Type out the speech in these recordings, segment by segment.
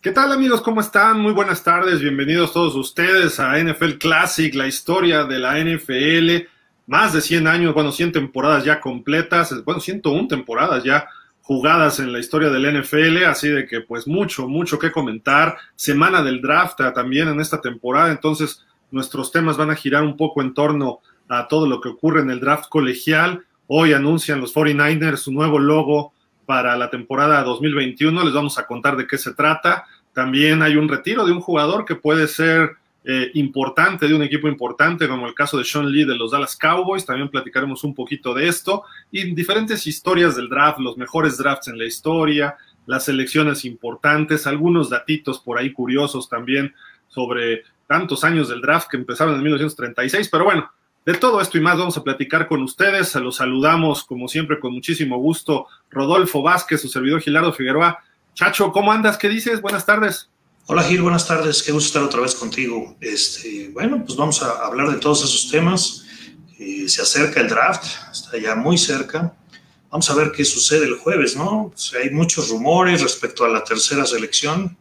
¿Qué tal amigos? ¿Cómo están? Muy buenas tardes. Bienvenidos todos ustedes a NFL Classic, la historia de la NFL. Más de 100 años, bueno, 100 temporadas ya completas, bueno, 101 temporadas ya jugadas en la historia del NFL, así de que pues mucho, mucho que comentar. Semana del draft también en esta temporada, entonces nuestros temas van a girar un poco en torno a todo lo que ocurre en el draft colegial. Hoy anuncian los 49ers su nuevo logo para la temporada 2021. Les vamos a contar de qué se trata. También hay un retiro de un jugador que puede ser eh, importante, de un equipo importante, como el caso de Sean Lee de los Dallas Cowboys. También platicaremos un poquito de esto y diferentes historias del draft, los mejores drafts en la historia, las selecciones importantes, algunos datitos por ahí curiosos también sobre tantos años del draft que empezaron en 1936. Pero bueno, de todo esto y más vamos a platicar con ustedes. Los saludamos, como siempre, con muchísimo gusto. Rodolfo Vázquez, su servidor Gilardo Figueroa. Chacho, ¿cómo andas? ¿Qué dices? Buenas tardes. Hola Gil, buenas tardes. Qué gusto estar otra vez contigo. Este, bueno, pues vamos a hablar de todos esos temas. Eh, se acerca el draft, está ya muy cerca. Vamos a ver qué sucede el jueves, ¿no? Pues hay muchos rumores respecto a la tercera selección.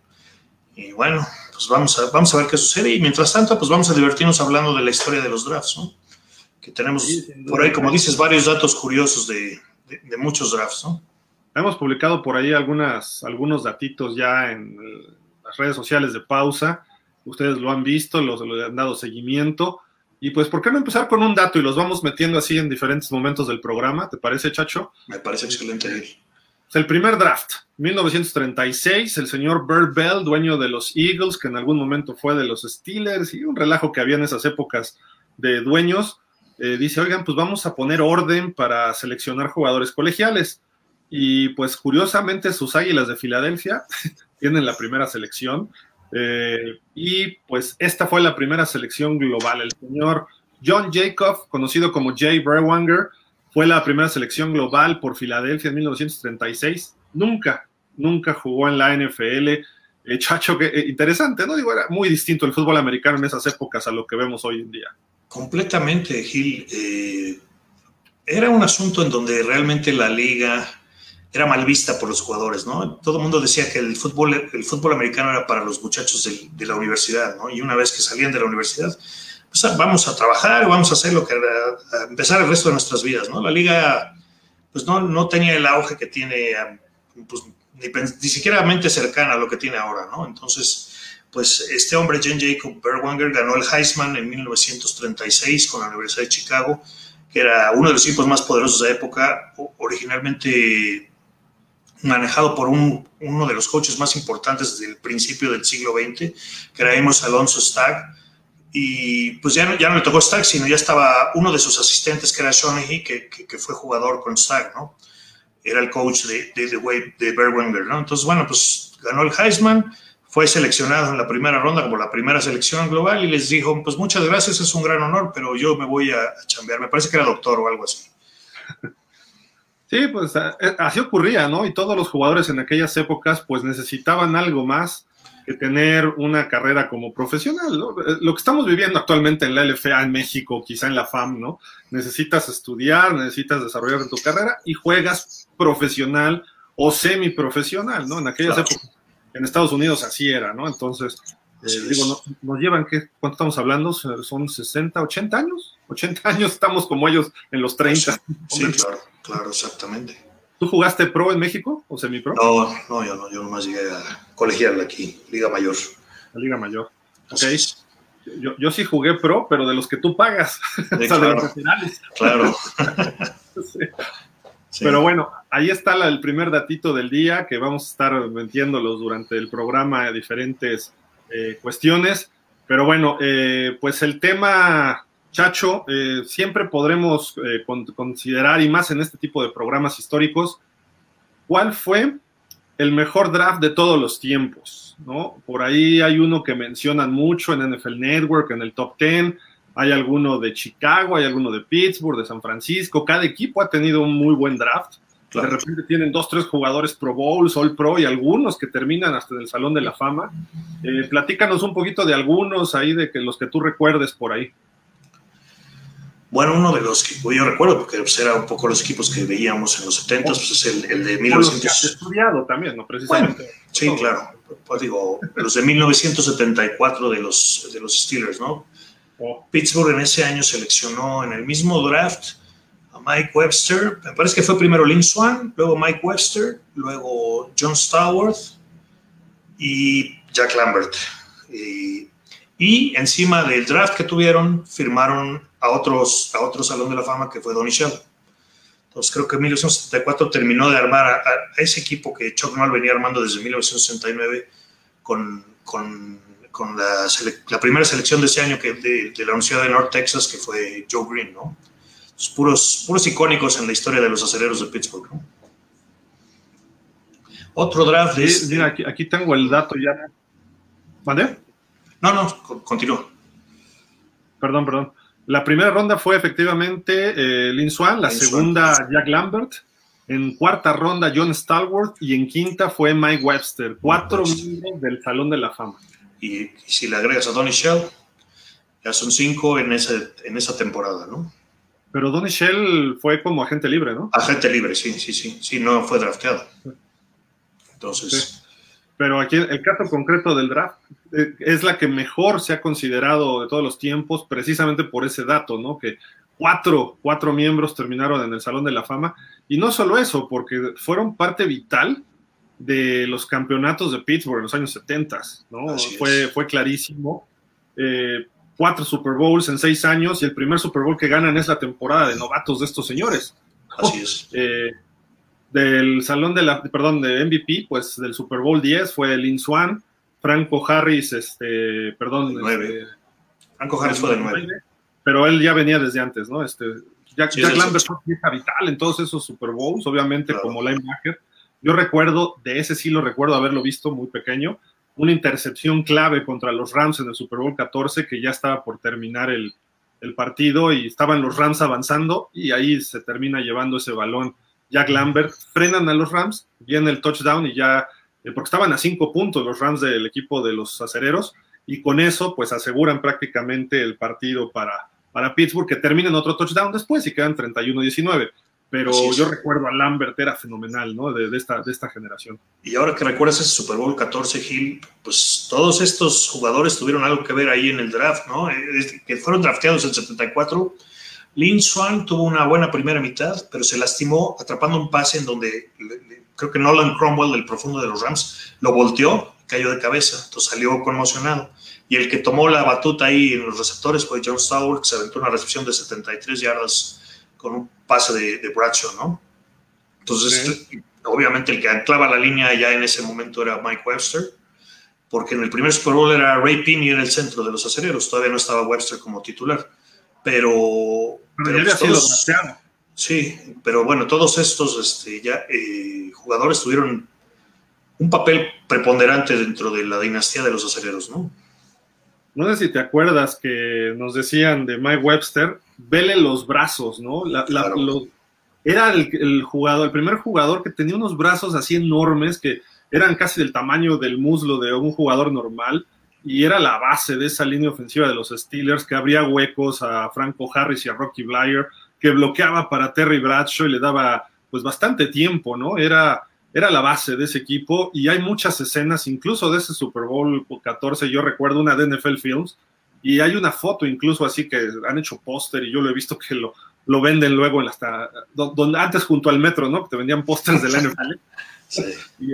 Y bueno, pues vamos a, vamos a ver qué sucede. Y mientras tanto, pues vamos a divertirnos hablando de la historia de los drafts, ¿no? Que tenemos por ahí, como dices, varios datos curiosos de, muchos drafts, ¿no? Hemos publicado por ahí algunas, algunos datitos ya en las redes sociales de pausa. Ustedes lo han visto, los, lo han dado seguimiento. Y pues, ¿por qué no empezar con un dato y los vamos metiendo así en diferentes momentos del programa? ¿Te parece, Chacho? Me parece excelente. Es el primer draft, 1936, el señor Bird Bell, dueño de los Eagles, que en algún momento fue de los Steelers, y un relajo que había en esas épocas de dueños, eh, dice, oigan, pues vamos a poner orden para seleccionar jugadores colegiales. Y pues curiosamente sus Águilas de Filadelfia tienen la primera selección. Eh, y pues esta fue la primera selección global. El señor John Jacob, conocido como Jay Brewanger, fue la primera selección global por Filadelfia en 1936. Nunca, nunca jugó en la NFL. Eh, chacho, que, interesante, ¿no? Digo, era muy distinto el fútbol americano en esas épocas a lo que vemos hoy en día. Completamente, Gil. Eh, era un asunto en donde realmente la liga era mal vista por los jugadores, ¿no? Todo el mundo decía que el fútbol, el fútbol americano era para los muchachos de, la universidad, ¿no? Y una vez que salían de la universidad, pues ah, vamos a trabajar, vamos a hacer lo que a empezar el resto de nuestras vidas, ¿no? La liga, pues no, no tenía el auge que tiene, pues, ni, ni siquiera mente cercana a lo que tiene ahora, ¿no? Entonces, pues este hombre, Jen Jacob Berwanger, ganó el Heisman en 1936 con la Universidad de Chicago, que era uno de los equipos más poderosos de la época, originalmente manejado por un, uno de los coaches más importantes desde el principio del siglo XX, que era Amos Alonso Stagg. Y pues ya no, ya no le tocó Stagg, sino ya estaba uno de sus asistentes, que era Shawnee, que, que, fue jugador con Stagg, ¿no? Era el coach de, de, de, de Berwanger, ¿no? Entonces, bueno, pues ganó el Heisman fue seleccionado en la primera ronda como la primera selección global y les dijo, pues muchas gracias, es un gran honor, pero yo me voy a, chambear. Me parece que era doctor o algo así. Sí, pues eh, así ocurría, ¿no? Y todos los jugadores en aquellas épocas pues necesitaban algo más que tener una carrera como profesional, ¿no? Eh, lo que estamos viviendo actualmente en la LFA en México, quizá en la FAM, ¿no? Necesitas estudiar, necesitas desarrollar tu carrera y juegas profesional o semiprofesional, ¿no? En aquellas épocas en Estados Unidos así era, ¿no? Entonces, eh, digo, nos llevan, ¿qué, ¿cuánto estamos hablando? ¿Son 60, 80 años? 80 años estamos como ellos en los 30. Sí, claro, claro, exactamente. ¿Tú jugaste pro en México o semipro? No, no, yo no, yo nomás llegué a colegial aquí, Liga Mayor. La Liga Mayor. Ok. Yo, yo, sí jugué pro, pero de los que tú pagas. claro, Claro. sí. Pero bueno, ahí está el primer datito del día que vamos a estar metiéndolos durante el programa diferentes eh, cuestiones. Pero bueno, eh, pues el tema, Chacho, eh, siempre podremos considerar, y más en este tipo de programas históricos, cuál fue el mejor draft de todos los tiempos, ¿no? Por ahí hay uno que mencionan mucho en NFL Network, en el top 10, hay alguno de Chicago, hay alguno de Pittsburgh, de San Francisco, cada equipo ha tenido un muy buen draft. De repente tienen dos, tres jugadores Pro Bowls, All Pro y algunos que terminan hasta en el Salón de la Fama. Eh, platícanos un poquito de algunos ahí, de que los que tú recuerdes por ahí. Bueno, uno de los que yo recuerdo, porque pues, era un poco los equipos que veíamos en los 70, pues es el, el de 1900. Los que estudiado también, ¿no? Precisamente. Bueno, sí, claro. Pues digo, los de 1974 de los, de los Steelers, ¿no? Oh. Pittsburgh en ese año seleccionó en el mismo draft Mike Webster. Me parece que fue primero Lynn Swan, luego Mike Webster, luego John Stallworth y Jack Lambert. Y, encima del draft que tuvieron, firmaron a, otros, a otro Salón de la Fama que fue Donny Shell. Entonces creo que en 1974 terminó de armar a, ese equipo que Chuck Noll venía armando desde 1969 con, con, con la, la, primera selección de ese año que de, de, la Universidad de North Texas que fue Joe Green, ¿no? Puros, puros icónicos en la historia de los aceleros de Pittsburgh, ¿no? Otro draft mira, aquí, aquí, tengo el dato ya. ¿Vale? No, no, continúa. Perdón, perdón. La primera ronda fue efectivamente eh, Lin Swan, la segunda Jack Lambert, en cuarta ronda John Stallworth y en quinta fue Mike Webster, cuatro miembros del Salón de la Fama. Y, si le agregas a Donny Shell, ya son cinco en, ese, en esa temporada, ¿no? Pero Donny Shell fue como agente libre, ¿no? Agente libre, sí, sí, sí, sí, no fue drafteado. Entonces... Pero aquí el caso concreto del draft eh, es la que mejor se ha considerado de todos los tiempos, precisamente por ese dato, ¿no? Que cuatro, cuatro miembros terminaron en el Salón de la Fama. Y no solo eso, porque fueron parte vital de los campeonatos de Pittsburgh en los años 70, ¿no? Fue, fue clarísimo. Eh, cuatro Super Bowls en seis años y el primer Super Bowl que ganan es la temporada de novatos de estos señores. Así es. Eh, del salón de la, perdón, de MVP, pues del Super Bowl 10 fue Lin Swan, Franco Harris, este, perdón. 9. Este, Franco Harris fue de 9. Pero él ya venía desde antes, ¿no? Este, Jack, Jack Lambert fue pieza vital en todos esos Super Bowls, obviamente como linebacker. Yo recuerdo, de ese sí lo recuerdo haberlo visto muy pequeño, una intercepción clave contra los Rams en el Super Bowl 14 que ya estaba por terminar el, el partido y estaban los Rams avanzando y ahí se termina llevando ese balón Jack Lambert, frenan a los Rams, viene el touchdown y ya, eh, porque estaban a cinco puntos los Rams del equipo de los acereros, y con eso pues aseguran prácticamente el partido para, para Pittsburgh, que termina en otro touchdown después y quedan 31-19. Pero yo recuerdo a Lambert, era fenomenal, ¿no? De, esta, de esta generación. Y ahora que recuerdas ese Super Bowl 14, Gil, pues todos estos jugadores tuvieron algo que ver ahí en el draft, ¿no? Eh, que fueron drafteados en 74 Lin Swan tuvo una buena primera mitad, pero se lastimó atrapando un pase en donde creo que Nolan Cromwell, del profundo de los Rams, lo volteó, cayó de cabeza, entonces salió conmocionado. Y el que tomó la batuta ahí en los receptores fue John Stowers, que se aventó una recepción de 73 yardas con un pase de, Bradshaw, ¿no? Entonces, obviamente el que anclaba la línea ya en ese momento era Mike Webster, porque en el primer Super Bowl era Ray Pinney en el centro de los acereros, todavía no estaba Webster como titular. Pero pero pues Sí, pero bueno, todos estos este, ya, eh, jugadores tuvieron un papel preponderante dentro de la dinastía de los aceleros, ¿no? No sé si te acuerdas que nos decían de Mike Webster, vele los brazos, ¿no? era el, el, jugador, el primer jugador que tenía unos brazos así enormes que eran casi del tamaño del muslo de un jugador normal y era la base de esa línea ofensiva de los Steelers, que abría huecos a Franco Harris y a Rocky Blyer, que bloqueaba para Terry Bradshaw y le daba pues bastante tiempo, ¿no? Era, era la base de ese equipo y hay muchas escenas, incluso de ese Super Bowl 14, yo recuerdo una de NFL Films, y hay una foto incluso así que han hecho póster y yo lo he visto que lo, lo venden luego en hasta, donde, antes junto al metro, ¿no? Que te vendían pósters de la NFL. Y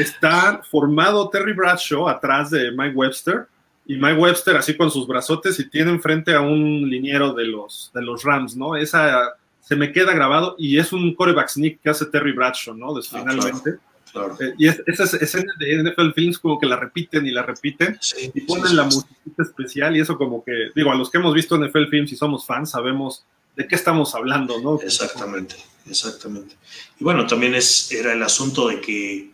está, formado Terry Bradshaw atrás de Mike Webster y Mike Webster así con sus brazotes y tiene enfrente a un liniero de los, de los Rams, ¿no? Esa se me queda grabado y es un coreback sneak que hace Terry Bradshaw, ¿no? Ah, finalmente. Eh, y es, esas escenas de NFL Films como que la repiten y la repiten y ponen la música especial y eso como que, digo, a los que hemos visto NFL Films y somos fans sabemos de qué estamos hablando, ¿no? Exactamente, exactamente. Y bueno, también es, era el asunto de que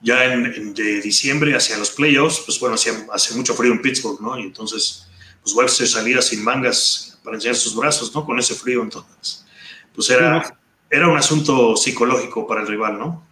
ya en, de diciembre hacia los playoffs, pues bueno, hace mucho frío en Pittsburgh, ¿no? Y entonces, pues Webster salía sin mangas para enseñar sus brazos, ¿no? Con ese frío, entonces, pues era, era un asunto psicológico para el rival, ¿no?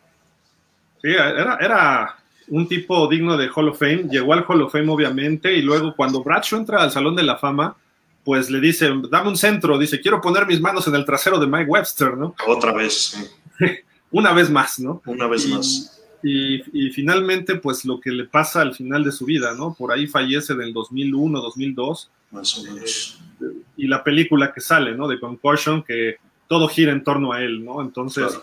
Sí, era, era un tipo digno de Hall of Fame, llegó al Hall of Fame obviamente, y luego cuando Bradshaw entra al Salón de la Fama, pues le dice, dame un centro, dice, quiero poner mis manos en el trasero de Mike Webster, ¿no? Otra vez. Una vez más, ¿no? Una vez más. Y, finalmente, pues lo que le pasa al final de su vida, ¿no? Por ahí fallece del 2001, 2002. Más o menos. Eh, y la película que sale, ¿no? De Concussion, que todo gira en torno a él, ¿no? Entonces,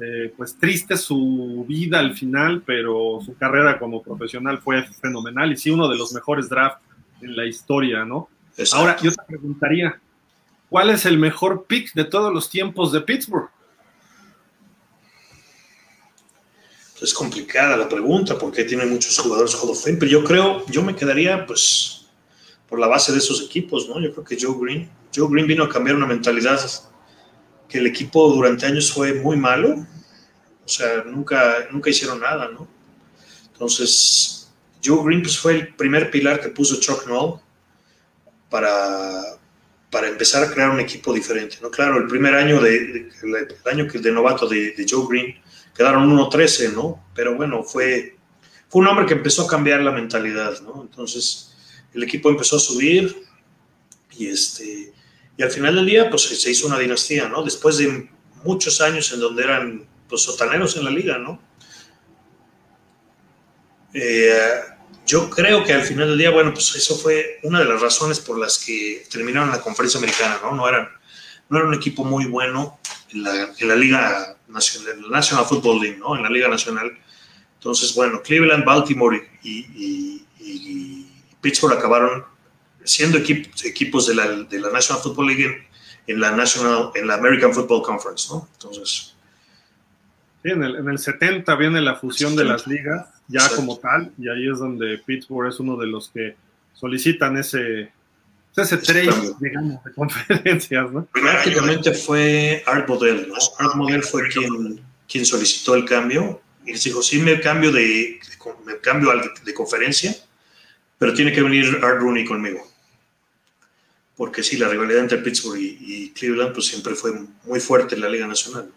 eh, pues triste su vida al final, pero su carrera como profesional fue fenomenal y sí uno de los mejores drafts en la historia, ¿no? Ahora, yo te preguntaría, ¿cuál es el mejor pick de todos los tiempos de Pittsburgh? Es complicada la pregunta porque tiene muchos jugadores Hall of Fame, pero yo creo, yo me quedaría pues por la base de esos equipos, ¿no? Yo creo que Joe Green, Joe Green vino a cambiar una mentalidad que el equipo durante años fue muy malo, o sea, nunca, nunca hicieron nada, ¿no? Entonces, Joe Green pues, fue el primer pilar que puso Chuck Noll para, para empezar a crear un equipo diferente, ¿no? Claro, el primer año de, el año de novato de, Joe Green quedaron 1-13, ¿no? Pero bueno, fue, fue un hombre que empezó a cambiar la mentalidad, ¿no? Entonces, el equipo empezó a subir y este y al final del día, pues se hizo una dinastía, ¿no? Después de muchos años en donde eran, pues, sotaneros en la liga, ¿no? Eh, yo creo que al final del día, bueno, pues eso fue una de las razones por las que terminaron la conferencia americana, ¿no? No eran, no era un equipo muy bueno en la, en la liga nacional, National Football League, ¿no? En la liga nacional. Entonces, bueno, Cleveland, Baltimore y Pittsburgh acabaron siendo equipos, equipos de la, de la National Football League en, la National, en la American Football Conference, ¿no? Entonces. Sí, en el, en el 70 viene la fusión de las ligas, ya como tal, y ahí es donde Pittsburgh es uno de los que solicitan ese, ese trade, digamos, de conferencias, ¿no? Prácticamente fue Art Model, ¿no? Art Model fue quien, quien solicitó el cambio y les dijo, sí, me cambio de, me cambio de conferencia, pero tiene que venir Art Rooney conmigo porque sí, la rivalidad entre Pittsburgh y, Cleveland pues siempre fue muy fuerte en la Liga Nacional.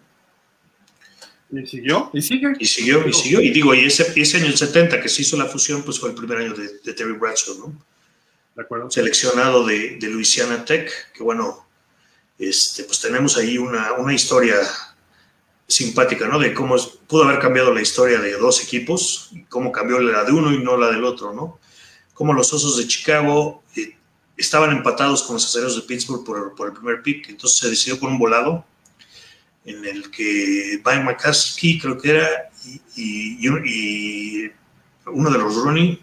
¿Y siguió? ¿Y sigue? Y siguió, y siguió. Y digo, y ese, ese año 70 que se hizo la fusión, pues fue el primer año de, Terry Bradshaw, ¿no? De acuerdo. Seleccionado de, de, Louisiana Tech, que bueno, este, pues tenemos ahí una, una historia simpática, ¿no? De cómo pudo haber cambiado la historia de dos equipos, cómo cambió la de uno y no la del otro, ¿no? Cómo los Osos de Chicago estaban empatados con los acereros de Pittsburgh por, el primer pick, entonces se decidió por un volado en el que Mike McCaskey creo que era y, uno de los Rooney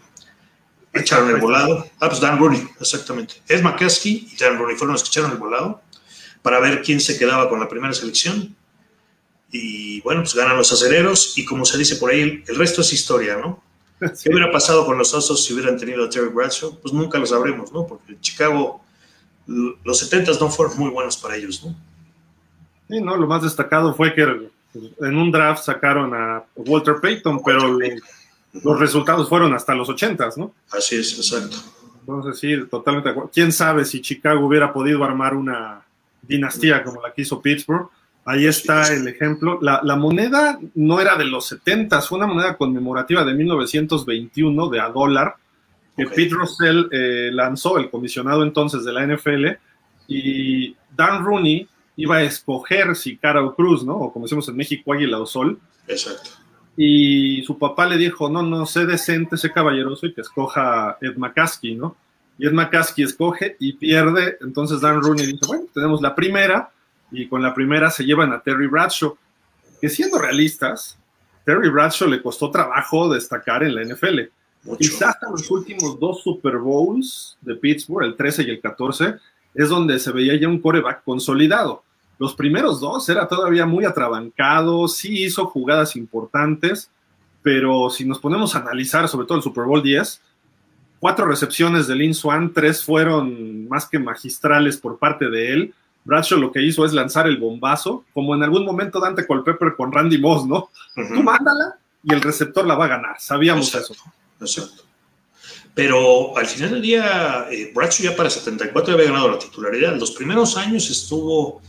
echaron el volado. Ah, pues Dan Rooney, exactamente. Es McCaskey y Dan Rooney fueron los que echaron el volado para ver quién se quedaba con la primera selección. Y bueno, pues ganan los acereros y como se dice por ahí, el resto es historia, ¿no? ¿Qué hubiera pasado con los Osos si hubieran tenido a Terry Bradshaw? Pues nunca lo sabremos, ¿no? Porque Chicago, los 70 no fueron muy buenos para ellos, ¿no? Sí, no, lo más destacado fue que en un draft sacaron a Walter Payton, pero los resultados fueron hasta los 80, ¿no? Así es, exacto. Entonces, sí, totalmente de acuerdo. ¿Quién sabe si Chicago hubiera podido armar una dinastía como la que hizo Pittsburgh? Ahí está el ejemplo. La, moneda no era de los 70, fue una moneda conmemorativa de 1921 de a dólar que Pete Russell eh, lanzó, el comisionado entonces de la NFL, y Dan Rooney iba a escoger si cara o cruz, ¿no? O como decimos en México, águila o sol. Exacto. Y su papá le dijo, no, no, sé decente, sé caballeroso y que escoja Ed McCaskey, ¿no? Y Ed McCaskey escoge y pierde, entonces Dan Rooney dice, bueno, tenemos la primera, y con la primera se llevan a Terry Bradshaw, que siendo realistas, Terry Bradshaw le costó trabajo destacar en la NFL. Quizás hasta los últimos dos Super Bowls de Pittsburgh, el 13 y el 14, es donde se veía ya un coreback consolidado. Los primeros dos era todavía muy atrabancado, sí hizo jugadas importantes, pero si nos ponemos a analizar, sobre todo el Super Bowl 10, cuatro recepciones de Lin Swan, tres fueron más que magistrales por parte de él. Bradshaw lo que hizo es lanzar el bombazo, como en algún momento Dante Colpepper con Randy Moss, ¿no? Tú mándala y el receptor la va a ganar. Sabíamos eso. Exacto. Pero al final del día, eh, Bradshaw ya para 74 había ganado la titularidad. Los primeros años estuvo,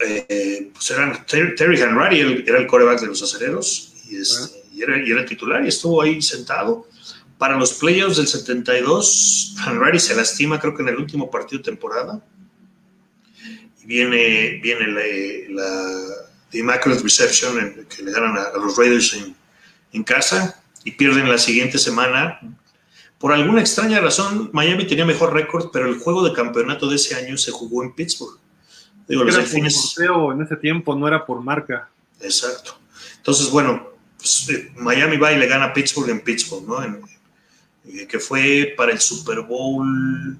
eh, pues eran Terry Henry, era el coreback de los acereros, y, era, y era el titular y estuvo ahí sentado Para los playoffs del 72, Hanratty se lastima, creo que en el último partido de temporada. Y viene, viene la, la Immaculate Reception que le ganan a, los Raiders en, en casa y pierden la siguiente semana. Por alguna extraña razón, Miami tenía mejor récord, pero el juego de campeonato de ese año se jugó en Pittsburgh. Digo, los delfines... en ese tiempo, no era por marca. Exacto. Entonces, bueno, pues, eh, Miami va y le gana a Pittsburgh en Pittsburgh, ¿no? Eh, que fue para el Super Bowl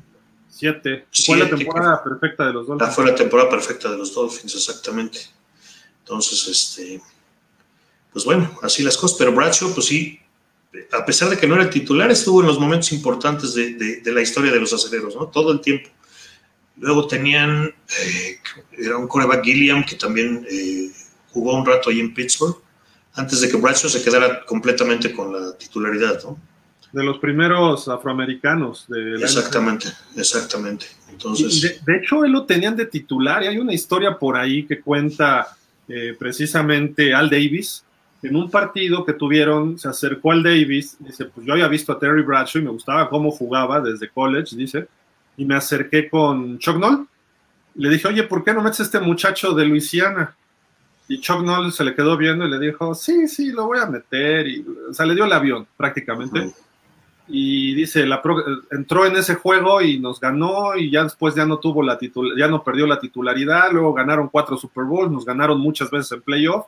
7. Fue la temporada perfecta de los Dolphins. Fue la temporada perfecta de los Dolphins, exactamente. Entonces, este, pues bueno, así las cosas. Pero Bradshaw, pues sí, a pesar de que no era titular, estuvo en los momentos importantes de, la historia de los aceleros, ¿no? Todo el tiempo. Luego tenían, eh, era un coreback Gilliam que también jugó un rato ahí en Pittsburgh, antes de que Bradshaw se quedara completamente con la titularidad, ¿no? De los primeros afroamericanos. De exactamente, exactamente. Entonces... De, hecho, él lo tenían de titular y hay una historia por ahí que cuenta eh, precisamente Al Davis. En un partido que tuvieron, se acercó al Davis, dice, pues yo había visto a Terry Bradshaw y me gustaba cómo jugaba desde college, dice, y me acerqué con Chuck Noll. Le dije, oye, ¿por qué no metes a este muchacho de Luisiana? Y Chuck Noll se le quedó viendo y le dijo, sí, sí, lo voy a meter. Y, o sea, le dio el avión prácticamente. Y dice, la entró en ese juego y nos ganó y ya después ya no tuvo la ya no perdió la titularidad, luego ganaron cuatro Super Bowls, nos ganaron muchas veces en playoff.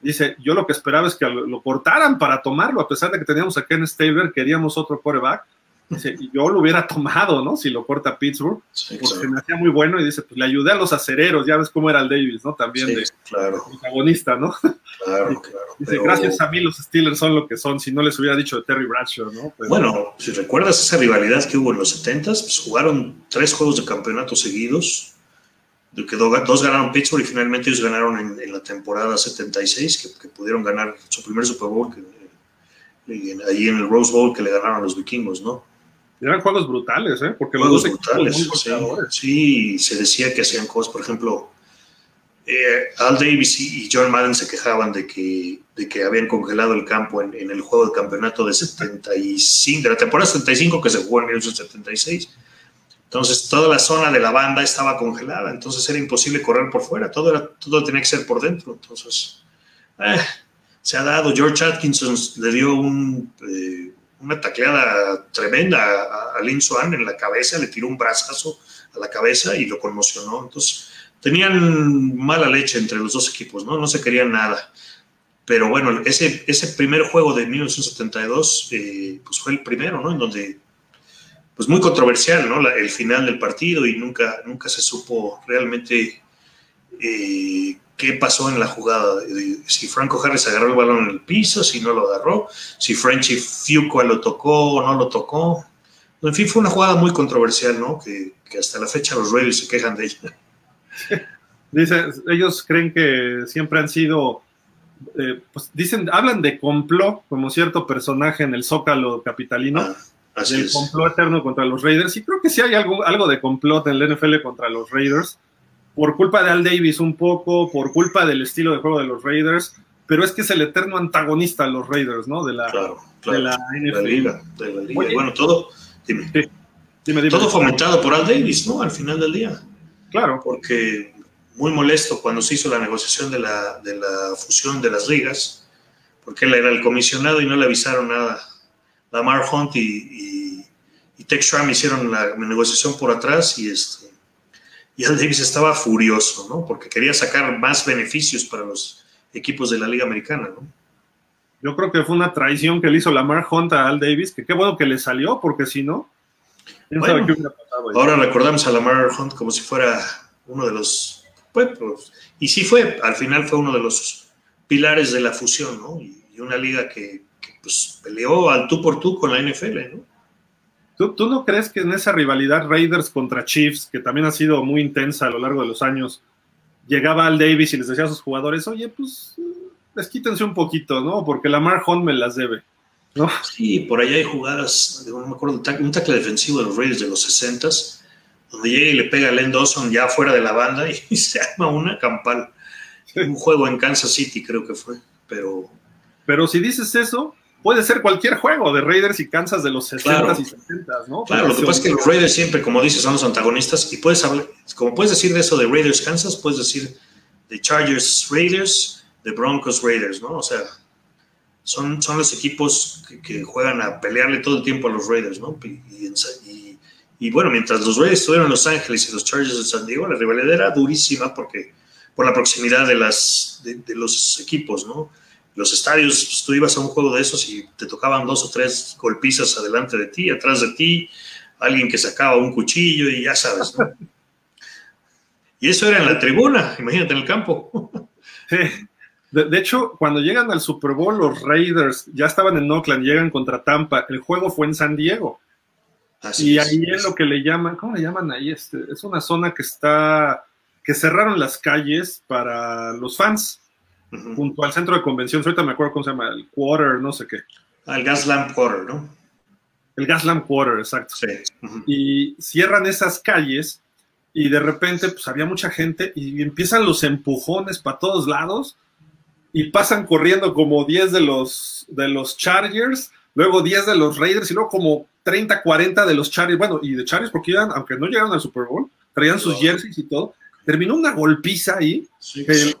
Dice, yo lo que esperaba es que lo, cortaran para tomarlo, a pesar de que teníamos a Ken Stabler, queríamos otro quarterback Dice, yo lo hubiera tomado, ¿no? Si lo corta Pittsburgh, porque me hacía muy bueno y dice, pues le ayudé a los acereros, ya ves cómo era el Davis, ¿no? También de protagonista, ¿no? Claro, claro. Dice, gracias a mí los Steelers son lo que son, si no les hubiera dicho de Terry Bradshaw, ¿no? Bueno, si recuerdas esa rivalidad que hubo en los 70s, pues jugaron tres juegos de campeonato seguidos, de que dos ganaron Pittsburgh y finalmente ellos ganaron en, la temporada 76, que, pudieron ganar su primer Super Bowl, ahí en el Rose Bowl que le ganaron a los vikingos, ¿no? Eran juegos brutales, ¿eh? Porque juegos brutales, sí, sí, se decía que hacían cosas, por ejemplo, eh, Al Davis y John Madden se quejaban de que, de que habían congelado el campo en, el juego de campeonato de 75, de la temporada 75 que se jugó en 1976. Entonces toda la zona de la banda estaba congelada, entonces era imposible correr por fuera, todo, era, todo tenía que ser por dentro. Entonces, eh, se ha dado, George Atkinson le dio un, eh, una tacleada tremenda a, Lin Swan en la cabeza, le tiró un brazazo a la cabeza y lo conmocionó. Entonces, tenían mala leche entre los dos equipos, ¿no? No se querían nada. Pero bueno, ese, ese primer juego de 1972, eh, pues fue el primero, ¿no? En donde, pues muy controversial, ¿no? el final del partido y nunca, nunca se supo realmente eh, qué pasó en la jugada, si Franco Harris agarró el balón en el piso, si no lo agarró, si Frenchy Fuqua lo tocó o no lo tocó. En fin, fue una jugada muy controversial, ¿no? Que, hasta la fecha los Raiders se quejan de ella. Dice, ellos creen que siempre han sido, eh, pues dicen, hablan de complot como cierto personaje en el Zócalo capitalino. Ah, así del complot eterno contra los Raiders. Y creo que sí hay algo, algo de complot en el NFL contra los Raiders por culpa de Al Davis un poco, por culpa del estilo de juego de los Raiders, pero es que es el eterno antagonista de los Raiders, ¿no? De la, De la NFL. bueno, todo, dime, todo fomentado por Al Davis, ¿no? Al final del día. Claro. Porque muy molesto cuando se hizo la negociación de la, de la fusión de las ligas, porque él era el comisionado y no le avisaron nada. Lamar Hunt y, y, y Tech hicieron la negociación por atrás y este y Al Davis estaba furioso, ¿no? Porque quería sacar más beneficios para los equipos de la Liga Americana, ¿no? Yo creo que fue una traición que le hizo Lamar Hunt a Al Davis, que qué bueno que le salió, porque si no, ahora recordamos a Lamar Hunt como si fuera uno de los, pues, pues, y sí fue, al final fue uno de los pilares de la fusión, ¿no? Y, una liga que, que, pues peleó al tú por tú con la NFL, ¿no? ¿Tú, no crees que en esa rivalidad Raiders contra Chiefs, que también ha sido muy intensa a lo largo de los años, llegaba al Davis y les decía a sus jugadores, oye, pues desquítense un poquito, ¿no? Porque Lamar Hunt me las debe. ¿no? Sí, por allá hay jugadas, no me acuerdo, un tackle defensivo de los Raiders de los 60 donde llega y le pega a Len Dawson ya fuera de la banda y se arma una campal. Un juego en Kansas City creo que fue, pero... Pero si dices eso, puede ser cualquier juego de Raiders y Kansas de los 60 y 70 ¿no? Claro, lo que pasa es que los Raiders siempre, como dices, son los antagonistas y puedes hablar, como puedes decir de eso de Raiders Kansas, puedes decir de Chargers Raiders, de Broncos Raiders, ¿no? O sea, son, son los equipos que, juegan a pelearle todo el tiempo a los Raiders, ¿no? Y, y, bueno, mientras los Raiders estuvieron en Los Ángeles y los Chargers de San Diego, la rivalidad era durísima porque por la proximidad de, las, de, de los equipos, ¿no? Los estadios, pues, tú ibas a un juego de esos y te tocaban dos o tres golpizas adelante de ti, atrás de ti, alguien que sacaba un cuchillo y ya sabes, ¿no? Y eso era en la tribuna, imagínate en el campo. De, hecho, cuando llegan al Super Bowl, los Raiders ya estaban en Oakland, llegan contra Tampa. El juego fue en San Diego. y ahí es lo que le llaman, ¿cómo le llaman ahí? Este, es una zona que está, que cerraron las calles para los fans junto al centro de convenciones. Ahorita me acuerdo cómo se llama, el Quarter, no sé qué. Ah, el Gaslamp Quarter, ¿no? El Gaslamp Quarter, exacto. Sí. Y cierran esas calles y de repente pues había mucha gente y empiezan los empujones para todos lados y pasan corriendo como 10 de los, de los Chargers, luego 10 de los Raiders y luego como 30, 40 de los Chargers, bueno, y de Chargers porque iban, aunque no llegaron al Super Bowl, traían sus jerseys y todo, terminó una golpiza ahí.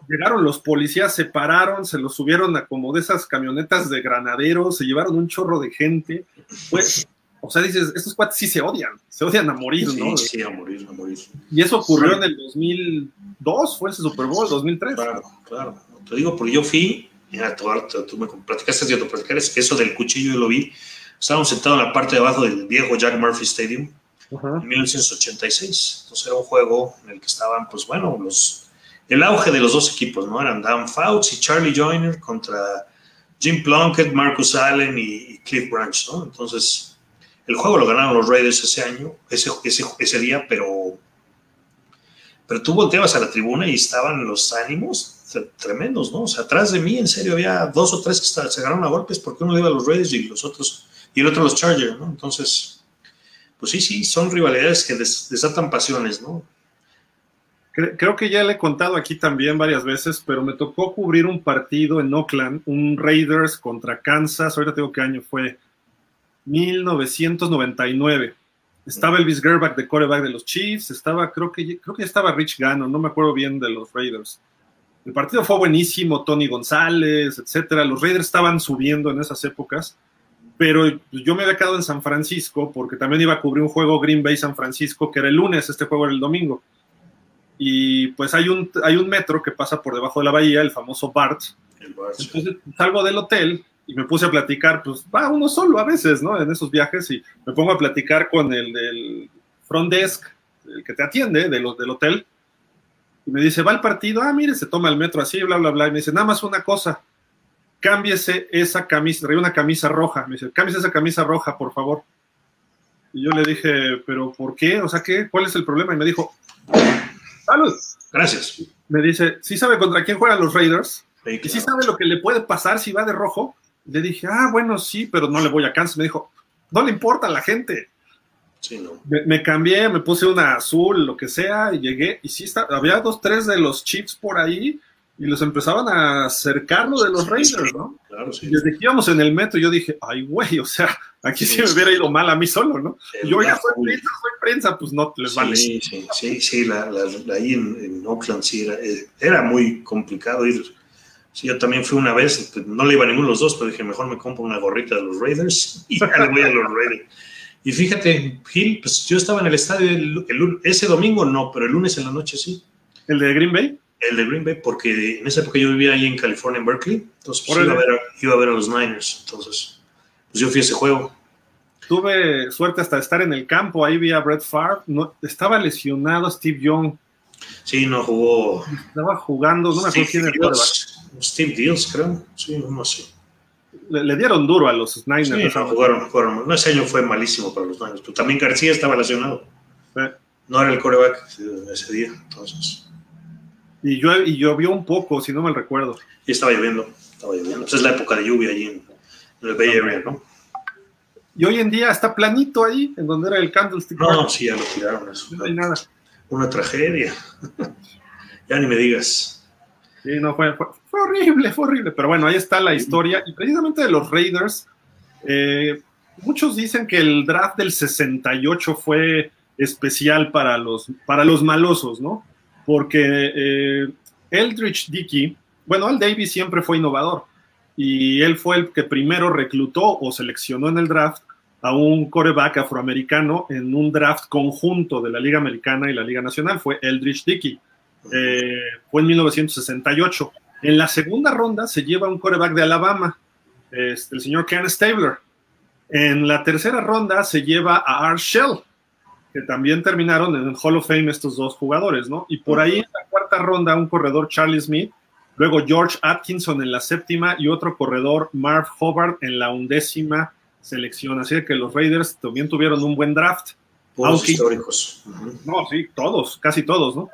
Llegaron los policías, se pararon, se los subieron a como de esas camionetas de granaderos, se llevaron un chorro de gente. Pues, o sea, dices, estos cuates sí se odian, se odian a morir, ¿no? Sí, a morir, a morir. Y eso ocurrió en el 2002, fue ese Super Bowl, 2003. Claro, claro. Te digo, porque yo fui, mira, tú, tú me platicaste de platicar, eso del cuchillo yo lo vi. Estábamos sentados en la parte de abajo del viejo Jack Murphy Stadium en 1986. Entonces era un juego en el que estaban, pues bueno, los, el auge de los dos equipos, ¿no? Eran Dan Fouts y Charlie Joyner contra Jim Plunkett, Marcus Allen y, Cliff Branch, ¿no? Entonces, el juego lo ganaron los Raiders ese año, ese, ese, ese día, pero, pero tú volteabas a la tribuna y estaban los ánimos tremendos, ¿no? O sea, atrás de mí, en serio, había dos o tres que se agarraron a golpes porque uno iba a los Raiders y los otros, y el otro a los Chargers, ¿no? Entonces, pues sí, sí, son rivalidades que desatan pasiones, ¿no? Creo que ya le he contado aquí también varias veces, pero me tocó cubrir un partido en Oakland, un Raiders contra Kansas, ahorita tengo qué año fue, 1999. Estaba Elvis Gerback de coreback de los Chiefs, estaba, creo que, creo que estaba Rich Gannon, no me acuerdo bien de los Raiders. El partido fue buenísimo, Tony González, etcétera. Los Raiders estaban subiendo en esas épocas pero yo me había quedado en San Francisco porque también iba a cubrir un juego Green Bay San Francisco que era el lunes, este juego era el domingo. Y pues hay un, hay un metro que pasa por debajo de la bahía, el famoso BART. Entonces salgo del hotel y me puse a platicar, pues va uno solo a veces, ¿no? En esos viajes y me pongo a platicar con el del front desk, el que te atiende de los, del hotel. Y me dice, va el partido, ah, mire, se toma el metro así, bla, bla, bla. Y me dice, nada más una cosa, cámbiese esa camisa, traía una camisa roja, me dice, cámbiese esa camisa roja, por favor. Y yo le dije, pero ¿por qué? O sea, ¿qué? ¿Cuál es el problema? Y me dijo, salud. Gracias. Me dice, ¿sí sabe contra quién juegan los Raiders? ¿Y sí sabe lo que le puede pasar si va de rojo? Le dije, ah, bueno, sí, pero no le voy a Kansas. Me dijo, no le importa a la gente. Sí, no. me, cambié, me puse una azul, lo que sea, y llegué, y sí, está, había dos, tres de los chips por ahí, y los empezaban a acercarlo de los Raiders, ¿no? Claro, sí. Desde que íbamos en el metro, yo dije, ay, güey, o sea, aquí sí, me hubiera ido mal a mí solo, ¿no? yo ya soy prensa, soy prensa, pues no les vale. Sí, sí, sí, sí, la, la, ahí en, Oakland sí era, eh, era, muy complicado ir. Sí, yo también fui una vez, pues, no le iba a ninguno de los dos, pero dije, mejor me compro una gorrita de los Raiders y ya le voy a los Raiders. Y fíjate, Gil, pues yo estaba en el estadio el, ese domingo, no, pero el lunes en la noche sí. ¿El de Green Bay? El de Green Bay, porque en esa época yo vivía ahí en California, en Berkeley, entonces pues, iba, a ver, iba, a ver, a los Niners, entonces pues yo fui a ese juego. Tuve suerte hasta estar en el campo, ahí vi a Brett Favre, no, estaba lesionado Steve Young. Sí, no jugó. Estaba jugando, no acuerdo quién era Steve Deals, creo, sí, no sé. Le, dieron duro a los Niners. Sí, no, jugaron, jugaron, no, ese año fue malísimo para los Niners, pero también García estaba lesionado. No era el coreback ese día, entonces... Y, y llovió un poco, si no me recuerdo. Y estaba lloviendo, estaba lloviendo. Pues es la época de lluvia allí en, el Bay Area, ¿no? Y hoy en día está planito ahí, en donde era el Candlestick. No, sí, ya lo tiraron. Eso. No hay nada. Una tragedia. ya ni me digas. Sí, no, fue, fue, horrible, fue horrible. Pero bueno, ahí está la historia. Y precisamente de los Raiders, Eh, muchos dicen que el draft del 68 fue especial para los, para los malosos, ¿no? Porque eh, Eldridge Dickey, bueno, Al Davis siempre fue innovador y él fue el que primero reclutó o seleccionó en el draft a un coreback afroamericano en un draft conjunto de la Liga Americana y la Liga Nacional, fue Eldridge Dickey. Eh, fue en 1968. En la segunda ronda se lleva un coreback de Alabama, este, el señor Ken Stabler. En la tercera ronda se lleva a Art Shell, que también terminaron en el Hall of Fame estos dos jugadores, ¿no? Y por ahí en la cuarta ronda un corredor Charlie Smith, luego George Atkinson en la séptima y otro corredor Marv Hobart en la undécima selección. Así que los Raiders también tuvieron un buen draft. Todos históricos. No, sí, todos, casi todos, ¿no?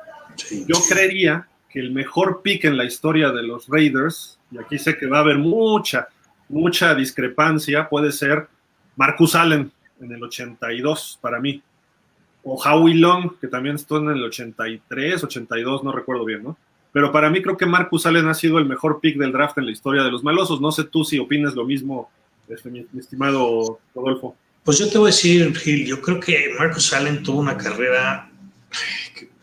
Yo creería que el mejor pick en la historia de los Raiders, y aquí sé que va a haber mucha, mucha discrepancia, puede ser Marcus Allen en el 82 para mí. O Howie Long, que también estuvo en el 83, 82, no recuerdo bien, ¿no? Pero para mí creo que Marcus Allen ha sido el mejor pick del draft en la historia de los malosos. No sé tú si opinas lo mismo, este, mi, estimado Rodolfo. Pues yo te voy a decir, Gil, yo creo que Marcus Allen tuvo una carrera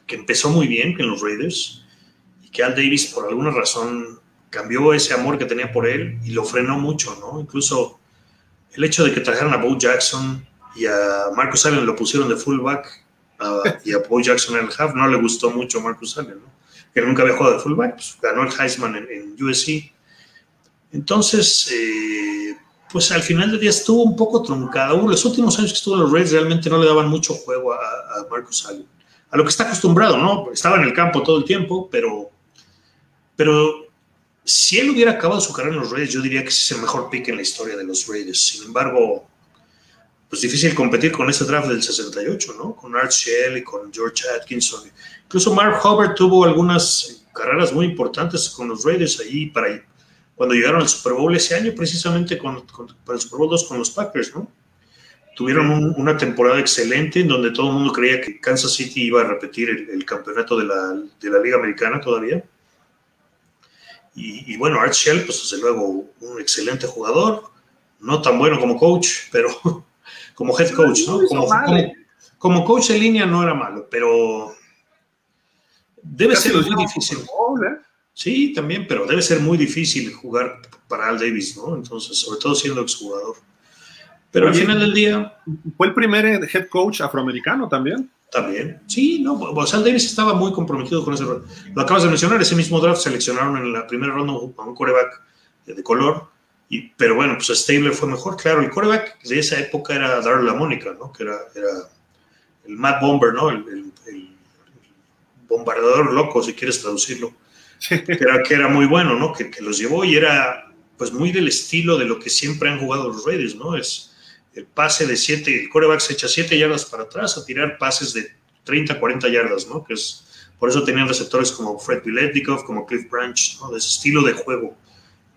que, empezó muy bien en los Raiders y que Al Davis por alguna razón cambió ese amor que tenía por él y lo frenó mucho, ¿no? Incluso el hecho de que trajeran a Bo Jackson y a Marcus Allen lo pusieron de fullback y a Bo Jackson en el half, no le gustó mucho Marcus Allen, ¿no? que nunca había jugado de fullback, pues, ganó el Heisman en, USC. Entonces, eh, pues al final del día estuvo un poco truncado. Los últimos años que estuvo en los Reds realmente no le daban mucho juego a, a Marcus Allen. A lo que está acostumbrado, ¿no? Estaba en el campo todo el tiempo, pero, pero si él hubiera acabado su carrera en los Raiders, yo diría que es el mejor pick en la historia de los Raiders. Sin embargo, pues difícil competir con ese draft del 68, ¿no? Con Art Shell y con George Atkinson. Incluso Mark Hubbard tuvo algunas carreras muy importantes con los Raiders ahí para cuando llegaron al Super Bowl ese año, precisamente con, para el Super Bowl 2 con los Packers, ¿no? Tuvieron una temporada excelente en donde todo el mundo creía que Kansas City iba a repetir el, campeonato de la, de la, Liga Americana todavía. Y, bueno, Art Shell, pues desde luego, un excelente jugador, no tan bueno como coach, pero como head coach, ¿no? Como, como, coach en línea no era malo, pero debe ser muy difícil. ¿eh? Sí, también, pero debe ser muy difícil jugar para Al Davis, ¿no? Entonces, sobre todo siendo exjugador. Pero al final del día. Fue el primer head coach afroamericano también. También. Sí, no, Al Davis estaba muy comprometido con ese rol. Lo acabas de mencionar, ese mismo draft seleccionaron en la primera ronda a un coreback de color. Y, pero bueno, pues Stabler fue mejor. Claro, el coreback de esa época era Darryl La Mónica, ¿no? Que era, era el Matt Bomber, ¿no? El, el, bombardador loco, si quieres traducirlo. Que, era, que era muy bueno, ¿no? Que, que los llevó y era pues muy del estilo de lo que siempre han jugado los Raiders, ¿no? Es el pase de 7, el coreback se echa 7 yardas para atrás a tirar pases de 30, 40 yardas, ¿no? Que es, por eso tenían receptores como Fred Biletnikov, como Cliff Branch, ¿no? De ese estilo de juego,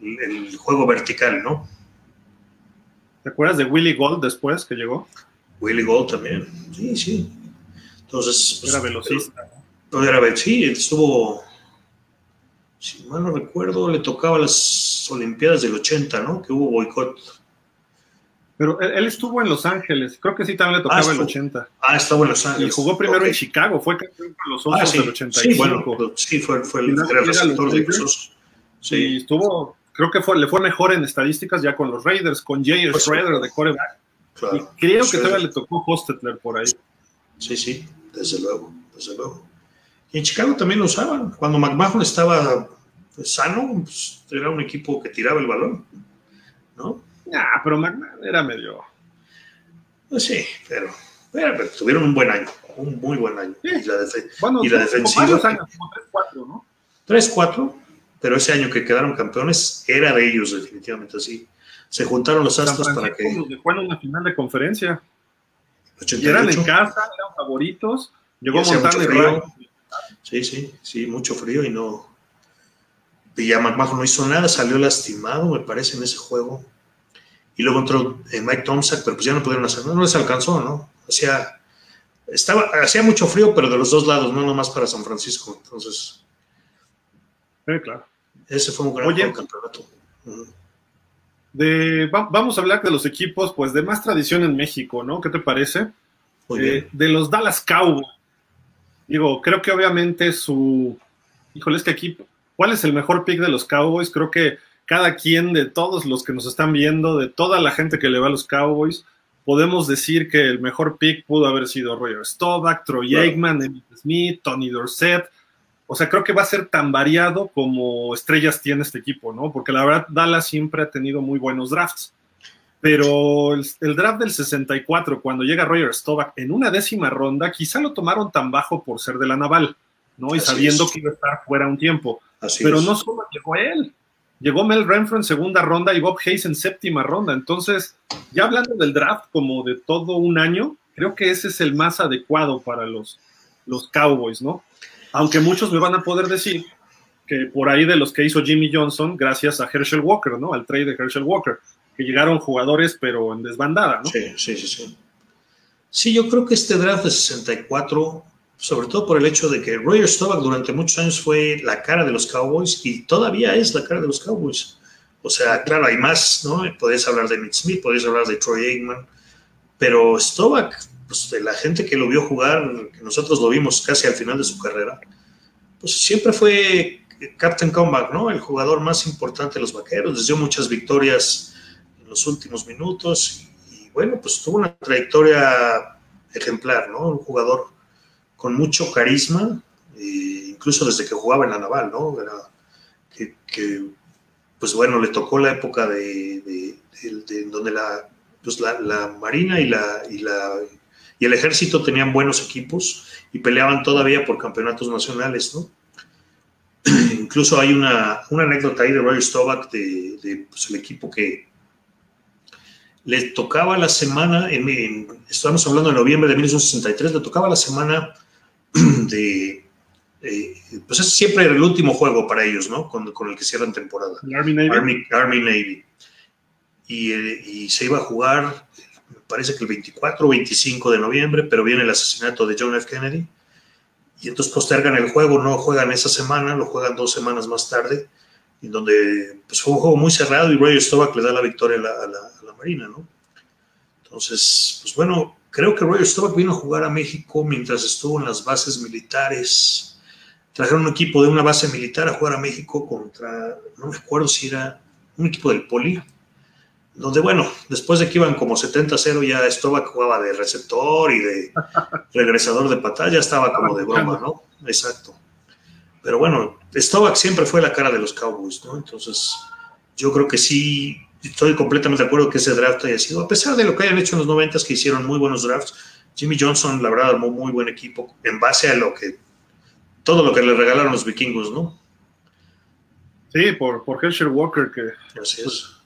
el, juego vertical, ¿no? ¿Te acuerdas de Willie Gold después que llegó? Willie Gold también, sí, sí. Entonces. Pues, era velocista. ¿no? Era, sí, estuvo. Si mal no recuerdo, le tocaba las Olimpiadas del 80, ¿no? Que hubo boicot pero él, estuvo en Los Ángeles, creo que sí también le tocaba ah, el 80. Ah, estuvo en Los Ángeles. Y jugó primero en Chicago, fue campeón con los Osos ah, del 85. Sí, bueno, sí, fue, fue el, receptor de los Osos. Sí, estuvo, creo que fue, le fue mejor en estadísticas ya con los Raiders, con Jay pues Schroeder de coreback. Claro, y creo que todavía le tocó Hostetler por ahí. Sí, sí, desde luego, desde luego. Y en Chicago también lo usaban. Cuando McMahon estaba pues, sano, pues, era un equipo que tiraba el balón, ¿no? Ah, pero McMahon era medio. Pues sí, pero, tuvieron un buen año, un muy buen año. Y la, bueno, y la defensiva. Años, como 3-4, ¿no? 3-4, pero ese año que quedaron campeones era de ellos, definitivamente así. Se juntaron los astros para que. Los dejó en una final de conferencia. 88. Y eran en casa, eran favoritos. Llegó Montana y frío. Sí, sí, sí, mucho frío y no. McMahon no hizo nada, salió lastimado, me parece, en ese juego y luego entró eh, Mike Tomczak, pero pues ya no pudieron hacer, no, no les alcanzó, ¿no? Hacía, estaba, hacía mucho frío, pero de los dos lados, no nomás para San Francisco, entonces. Sí, claro. Ese fue un gran campeonato. de, vamos a hablar de los equipos pues de más tradición en México, ¿no? ¿Qué te parece? Eh, de los Dallas Cowboys. Digo, creo que obviamente su, híjole, es que aquí, ¿cuál es el mejor pick de los Cowboys? Creo que cada quien de todos los que nos están viendo, de toda la gente que le va a los Cowboys, podemos decir que el mejor pick pudo haber sido Roger Staubach, Troy Aikman, Emmitt Smith, Tony Dorsett. O sea, creo que va a ser tan variado como estrellas tiene este equipo, ¿no? Porque la verdad, Dallas siempre ha tenido muy buenos drafts. Pero el, draft del 64, cuando llega Roger Staubach en una décima ronda, quizá lo tomaron tan bajo por ser de la naval, ¿no? Y sabiendo que iba a estar fuera un tiempo. Pero no solo llegó él, llegó Mel Renfro en segunda ronda y Bob Hayes en séptima ronda. Entonces, ya hablando del draft como de todo un año, creo que ese es el más adecuado para los, los Cowboys, ¿no? Aunque muchos me van a poder decir que por ahí de los que hizo Jimmy Johnson, gracias a Herschel Walker, ¿no? Al trade de Herschel Walker, que llegaron jugadores pero en desbandada, ¿no? Sí, sí, sí, sí. Sí, yo creo que este draft de 64 sobre todo por el hecho de que Roger Staubach durante muchos años fue la cara de los Cowboys y todavía es la cara de los Cowboys. O sea, claro, hay más, ¿no? Podés hablar de Mitch Smith, podés hablar de Troy Aikman, pero Staubach, pues la gente que lo vio jugar, que nosotros lo vimos casi al final de su carrera, pues siempre fue Captain Comeback, ¿no? El jugador más importante de los vaqueros, les dio muchas victorias en los últimos minutos y, bueno, pues tuvo una trayectoria ejemplar, ¿no? Un jugador con mucho carisma, eh, incluso desde que jugaba en la naval, ¿no? Que, pues bueno, le tocó la época de, donde la, pues la, Marina y, la, y el ejército tenían buenos equipos y peleaban todavía por campeonatos nacionales, ¿no? Incluso hay una, anécdota ahí de Roger Staubach de, pues, el equipo que le tocaba la semana, en, estamos hablando de noviembre de 1963, le tocaba la semana de, pues es siempre el último juego para ellos, ¿no? Con, con el que cierran temporada. Army Navy. Army, Navy. Y, y, se iba a jugar, parece que el 24 o 25 de noviembre, pero viene el asesinato de John F. Kennedy. Y entonces postergan el juego, no juegan esa semana, lo juegan dos semanas más tarde, en donde pues, fue un juego muy cerrado y Roger Staubach le da la victoria a la, Marina, ¿no? Entonces, pues bueno, Creo que Roger Staubach vino a jugar a México mientras estuvo en las bases militares. Trajeron un equipo de una base militar a jugar a México contra, no me acuerdo si era un equipo del Poli, donde, bueno, después de que iban como 70-0, ya Staubach jugaba de receptor y de regresador de pantalla, estaba como de broma, ¿no? Exacto. Pero bueno, Staubach siempre fue la cara de los Cowboys, ¿no? Entonces, yo creo que sí estoy completamente de acuerdo que ese draft haya sido, a pesar de lo que hayan hecho en los 90 que hicieron muy buenos drafts, Jimmy Johnson, la verdad, armó muy buen equipo en base a lo que, todo lo que le regalaron los vikingos, ¿no? Sí, por, por Herschel Walker, que Así es.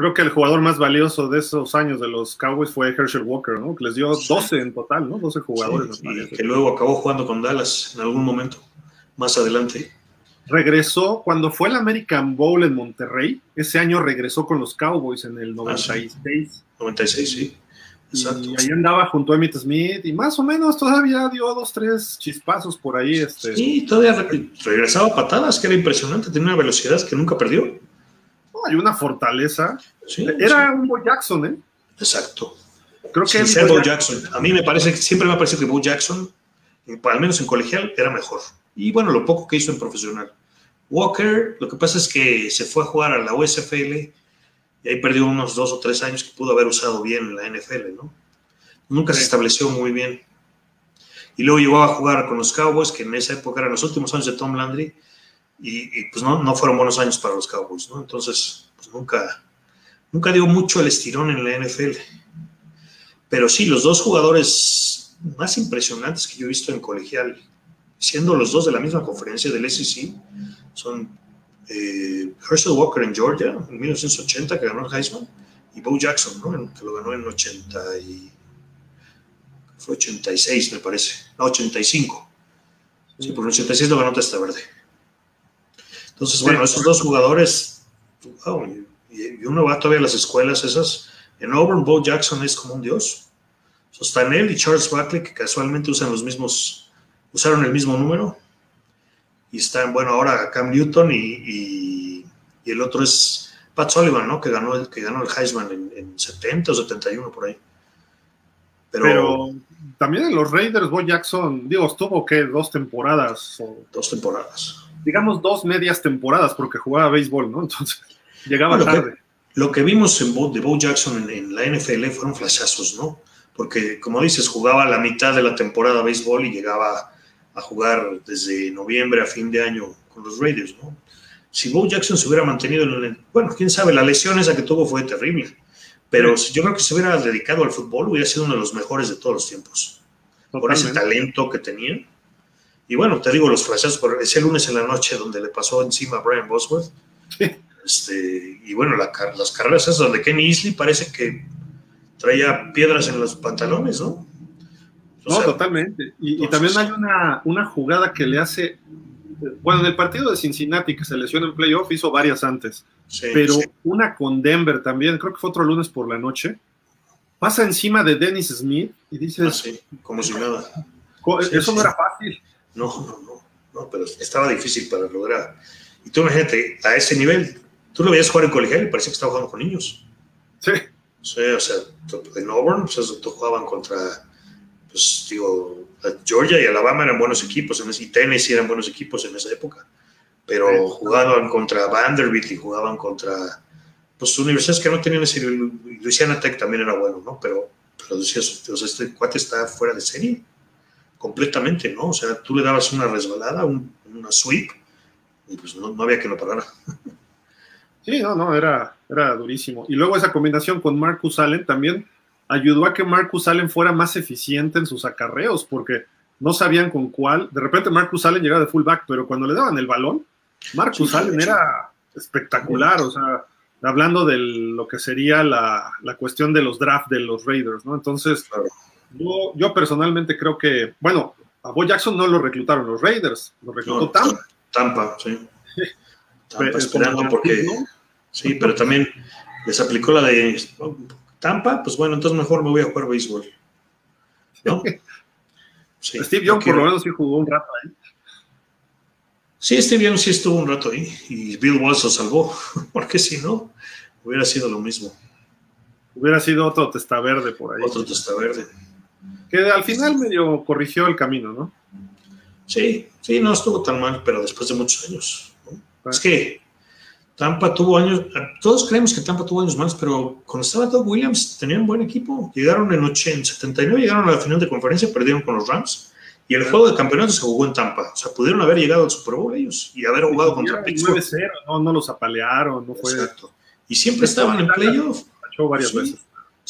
Creo que el jugador más valioso de esos años de los Cowboys fue Herschel Walker, ¿no? Que les dio 12 en total, ¿no? 12 jugadores. y que luego acabó jugando con Dallas en algún momento, más adelante regresó cuando fue el American Bowl en Monterrey. Ese año regresó con los Cowboys en el 96. Ah, 96, sí. Exacto. Y ahí andaba junto a Emmitt Smith y más o menos todavía dio dos, tres chispazos por ahí. Este. Sí, todavía regresaba patadas, que era impresionante, tenía una velocidad que nunca perdió. Hay una fortaleza. era un Bo Jackson, ¿eh? Exacto. Creo que Sin Bo Jackson. A mí me parece, siempre me ha parecido que Bo Jackson, al menos en colegial, era mejor. Y bueno, lo poco que hizo en profesional. Walker, lo que pasa es que se fue a jugar a la USFL y ahí perdió unos dos o tres años que pudo haber usado bien en la NFL, ¿no? Nunca se estableció muy bien. Y luego llegó a jugar con los Cowboys, que en esa época eran los últimos años de Tom Landry, y, pues no, no, fueron buenos años para los Cowboys, ¿no? Entonces, pues nunca, nunca dio mucho el estirón en la NFL. Pero sí, los dos jugadores más impresionantes que yo he visto en colegial, siendo los dos de la misma conferencia del SEC, son eh, Herschel Walker en Georgia en 1980 que ganó el Heisman y Bo Jackson, ¿no? que lo ganó en 80 y, fue 86 me parece, no 85. Sí, por 86 lo ganó Testa Verde. Entonces, bueno, esos dos jugadores, y uno va todavía a las escuelas esas. En Auburn, Bo Jackson es como un dios. So, están él y Charles Barkley, que casualmente usan los mismos, usaron el mismo número y están, bueno, ahora Cam Newton y, y, el otro es Pat Sullivan, ¿no? Que ganó el, que ganó el Heisman en, 70 o 71 por ahí. Pero, también en los Raiders, Bo Jackson, digo, estuvo que dos temporadas. O, dos temporadas. Digamos dos medias temporadas porque jugaba béisbol, ¿no? Entonces llegaba tarde. lo que vimos en de Bo Jackson en, la NFL fueron flashazos, ¿no? Porque, como dices, jugaba la mitad de la temporada béisbol y llegaba a jugar desde noviembre a fin de año con los Raiders, ¿no? Si Bo Jackson se hubiera mantenido en el, bueno, quién sabe, la lesión esa que tuvo fue terrible, pero yo creo que se hubiera dedicado al fútbol hubiera sido uno de los mejores de todos los tiempos, por ese talento que tenía. Y bueno, te digo, los flashazos, ese lunes en la noche donde le pasó encima a Brian Bosworth, este, y bueno, las carreras esas donde Kenny Easley parece que traía piedras en los pantalones, ¿no? no, totalmente. Y, también hay una, una jugada que le hace bueno, en el partido de Cincinnati que se lesionó en playoff hizo varias antes, pero una con Denver también, creo que fue otro lunes por la noche, pasa encima de Dennis Smith y dices... Ah, como si nada. Eso no era fácil. No, no, no, no, pero estaba difícil para lograr. Y tú imagínate, a ese nivel, tú lo veías jugar en colegial y parecía que estaba jugando con niños. Sí. Sí, o sea, en Auburn, pues, tú jugaban contra, pues digo, Georgia y Alabama eran buenos equipos, y Tennessee eran buenos equipos en esa época, pero jugaban contra Vanderbilt y jugaban contra pues, universidades que no tenían ese Louisiana Tech también era bueno, ¿no? Pero, pero decías, este cuate está fuera de serie, completamente, ¿no? O sea, tú le dabas una resbalada, una sweep, y pues no, no había que lo parara. Sí, no, no, era, era durísimo. Y luego esa combinación con Marcus Allen también ayudó a que Marcus Allen fuera más eficiente en sus acarreos, porque no sabían con cuál. De repente Marcus Allen llegaba de fullback, pero cuando le daban el balón, Marcus Allen era espectacular, o sea, hablando de lo que sería la, cuestión de los drafts de los Raiders, ¿no? Entonces, yo, personalmente creo que, bueno, a Bo Jackson no lo reclutaron los Raiders, lo reclutó Tampa. Tampa, sí. Tampa esperando porque... Sí, pero también les aplicó la de Tampa, pues bueno, entonces mejor me voy a jugar béisbol. ¿No? Steve Young por lo menos sí jugó un rato ahí. Sí, Steve Young sí estuvo un rato ahí y Bill Walsh lo salvó, porque si no, hubiera sido lo mismo. Hubiera sido otro testa verde por ahí. Otro testa verde. Que al final medio corrigió el camino, ¿no? Sí, sí, no estuvo tan mal, pero después de muchos años. Es que Tampa tuvo años, todos creemos que Tampa tuvo años más, pero cuando estaba Doug Williams tenían buen equipo. Llegaron en, 80, 79, llegaron a la final de conferencia, perdieron con los Rams. Y el juego de campeonato se jugó en Tampa. O sea, pudieron haber llegado al Super Bowl ellos y haber jugado contra Pittsburgh. 9-0, no, no los apalearon, no fue. Exacto. Y siempre estaban en playoff. varias veces.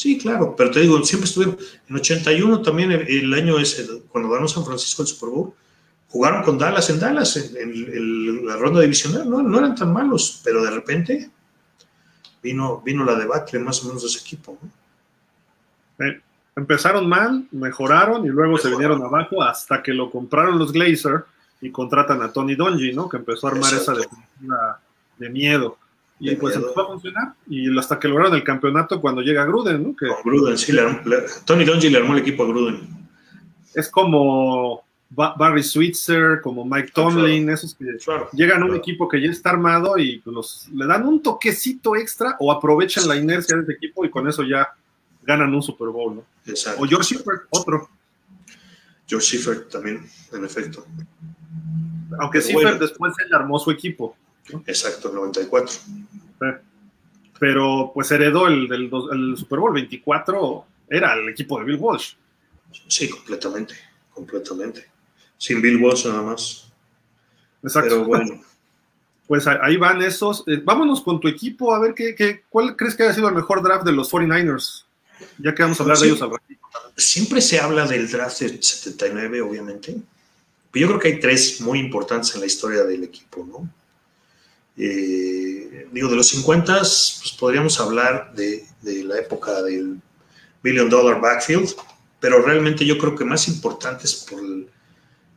Sí, claro, pero te digo, siempre estuvieron. En 81 también, el, año ese, cuando ganó San Francisco el Super Bowl, jugaron con Dallas en Dallas en, la ronda divisional, ¿no? no, eran tan malos, pero de repente vino, vino la debacle más o menos de ese equipo. Eh, empezaron mal, mejoraron y luego se vinieron abajo hasta que lo compraron los Glazer y contratan a Tony Donji, ¿no? Que empezó a armar esa defensiva de miedo. Y pues empezó a funcionar y hasta que lograron el campeonato cuando llega Gruden, ¿no? Que, Gruden, sí, Tony Donji le armó el equipo a Gruden. Es como Barry Switzer, como Mike Tomlin, esos que llegan a un equipo que ya está armado y pues, los, le dan un toquecito extra o aprovechan la inercia de ese equipo y con eso ya ganan un Super Bowl, ¿no? Exacto. O George Schiffer, otro. George Schiffer también, en efecto. Aunque Schiffer después él armó su equipo. Exacto, 94. Pero pues heredó el, del el Super Bowl 24, era el equipo de Bill Walsh. Sí, completamente, completamente sin Bill Walsh nada más. Exacto. Pero bueno. Pues ahí van esos. Eh, vámonos con tu equipo a ver qué, cuál crees que haya sido el mejor draft de los 49ers. Ya que vamos a hablar de ellos al ratito. Siempre se habla del draft del 79, obviamente. Pero yo creo que hay tres muy importantes en la historia del equipo, ¿no? Eh, digo, de los 50, pues podríamos hablar de, la época del Billion Dollar Backfield, pero realmente yo creo que más importantes por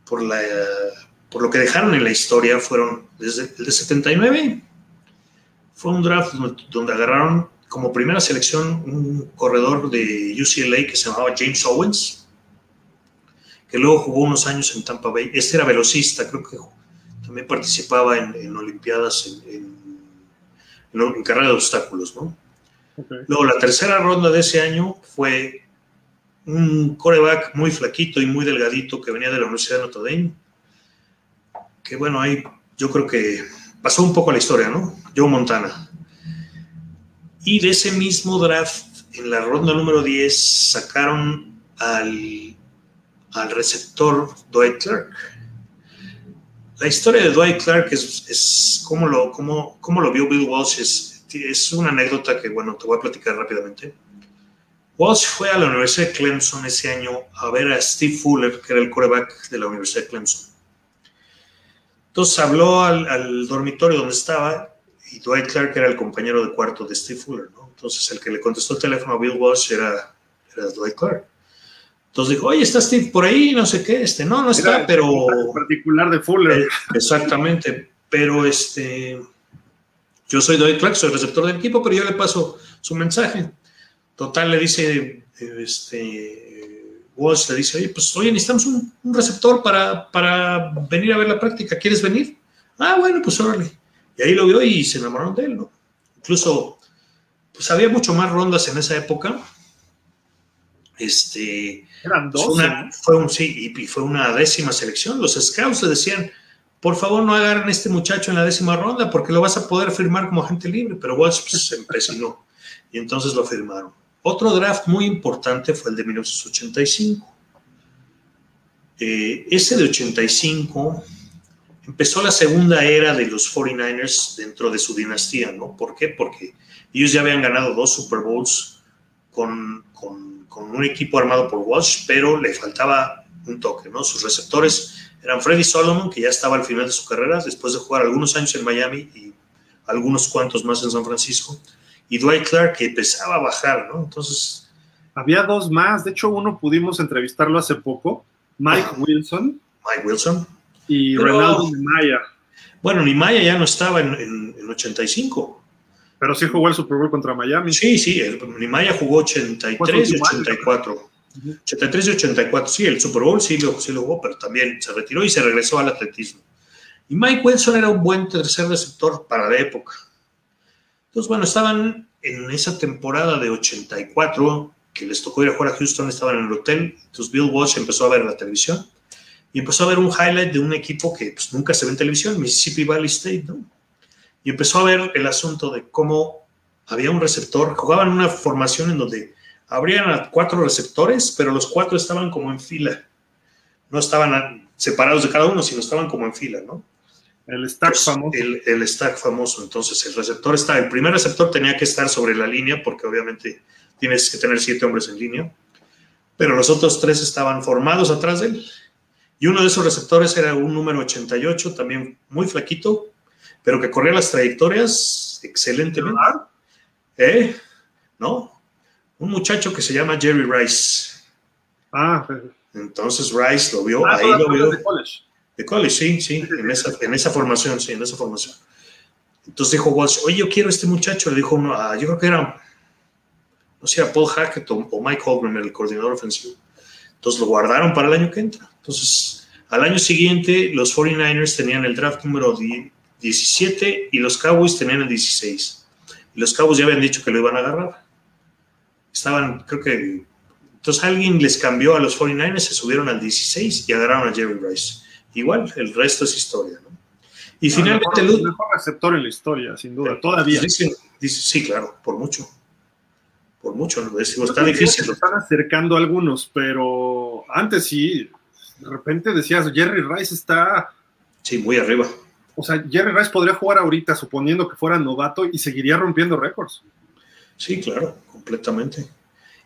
por, la, por lo que dejaron en la historia fueron desde el de 79. Fue un draft donde agarraron como primera selección un corredor de UCLA que se llamaba James Owens, que luego jugó unos años en Tampa Bay. Este era velocista, creo que también participaba en, Olimpiadas en, en, carrera de obstáculos, ¿no? Luego, la tercera ronda de ese año fue un coreback muy flaquito y muy delgadito que venía de la Universidad de Notre Dame. Que bueno, ahí yo creo que pasó un poco la historia, ¿no? Joe Montana. Y de ese mismo draft, en la ronda número 10, sacaron al, al receptor Dwight Clark. La historia de Dwight Clark es, es cómo, lo, lo vio Bill Walsh. Es, es una anécdota que, bueno, te voy a platicar rápidamente. Walsh fue a la Universidad de Clemson ese año a ver a Steve Fuller, que era el quarterback de la Universidad de Clemson. Entonces habló al, dormitorio donde estaba y Dwight Clark era el compañero de cuarto de Steve Fuller, ¿no? Entonces el que le contestó el teléfono a Bill Walsh era, era Dwight Clark. Entonces dijo, oye, ¿está Steve por ahí? No sé qué, este, no, no está, pero... particular de Fuller. Eh, exactamente, pero este... Yo soy Dwight Clark, soy receptor del equipo, pero yo le paso su mensaje. Total, le dice, este, Walsh le dice, oye, pues oye, necesitamos un, receptor para, para, venir a ver la práctica, ¿quieres venir? Ah, bueno, pues órale. Y ahí lo vio y se enamoraron de él, ¿no? Incluso, pues había mucho más rondas en esa época. Este, Eran dos. Fue un, sí, y fue una décima selección. Los scouts le decían, por favor no agarren a este muchacho en la décima ronda porque lo vas a poder firmar como agente libre. Pero Walsh pues, se empecinó y entonces lo firmaron. Otro draft muy importante fue el de 1985. Eh, ese de 85 empezó la segunda era de los 49ers dentro de su dinastía, ¿no? ¿Por qué? Porque ellos ya habían ganado dos Super Bowls con, con, con un equipo armado por Walsh, pero le faltaba un toque, ¿no? Sus receptores eran Freddy Solomon, que ya estaba al final de su carrera, después de jugar algunos años en Miami y algunos cuantos más en San Francisco y Dwight Clark que empezaba a bajar, ¿no? Entonces... Había dos más, de hecho uno pudimos entrevistarlo hace poco, Mike Wilson. Mike Wilson. Y Ronaldo Nimaya. Bueno, Nimaya ya no estaba en, en, 85. Pero sí jugó el Super Bowl contra Miami. Sí, sí, Nimaya jugó 83 y 84. 83 y 84, sí, el Super Bowl sí lo, sí lo jugó, pero también se retiró y se regresó al atletismo. Y Mike Wilson era un buen tercer receptor para la época. Entonces, bueno, estaban en esa temporada de 84 que les tocó ir a jugar a Houston, estaban en el hotel. Entonces Bill Walsh empezó a ver la televisión y empezó a ver un highlight de un equipo que pues, nunca se ve en televisión, Mississippi Valley State, ¿no? Y empezó a ver el asunto de cómo había un receptor, jugaban una formación en donde habrían cuatro receptores, pero los cuatro estaban como en fila. No estaban separados de cada uno, sino estaban como en fila, ¿no? El stack pues, famoso. El, stack famoso. Entonces, el receptor está, el primer receptor tenía que estar sobre la línea porque obviamente tienes que tener siete hombres en línea, pero los otros tres estaban formados atrás de él. Y uno de esos receptores era un número 88, también muy flaquito, pero que corría las trayectorias excelentemente. ¿Eh? ¿No? Un muchacho que se llama Jerry Rice. Ah, entonces Rice lo vio, ah, ahí lo vio. De college, sí, sí, en esa, en esa formación, sí, en esa formación. Entonces dijo Walsh, oye, yo quiero a este muchacho. Le dijo uno, ah, yo creo que era, no sé, Paul Hackett o, Mike Holmgren, el coordinador ofensivo. Entonces lo guardaron para el año que entra. Entonces, al año siguiente, los 49ers tenían el draft número 17 y los Cowboys tenían el 16. Y los Cowboys ya habían dicho que lo iban a agarrar. Estaban, creo que. Entonces alguien les cambió a los 49ers, se subieron al 16 y agarraron a Jerry Rice igual, el resto es historia. ¿no? Y finalmente el mejor, receptor en la historia, sin duda, todavía. Dice, sí, claro, por mucho. Por mucho, ¿no? está difícil. Se están acercando algunos, pero antes sí, de repente decías, Jerry Rice está... Sí, muy arriba. O sea, Jerry Rice podría jugar ahorita, suponiendo que fuera novato, y seguiría rompiendo récords. Sí, claro, completamente.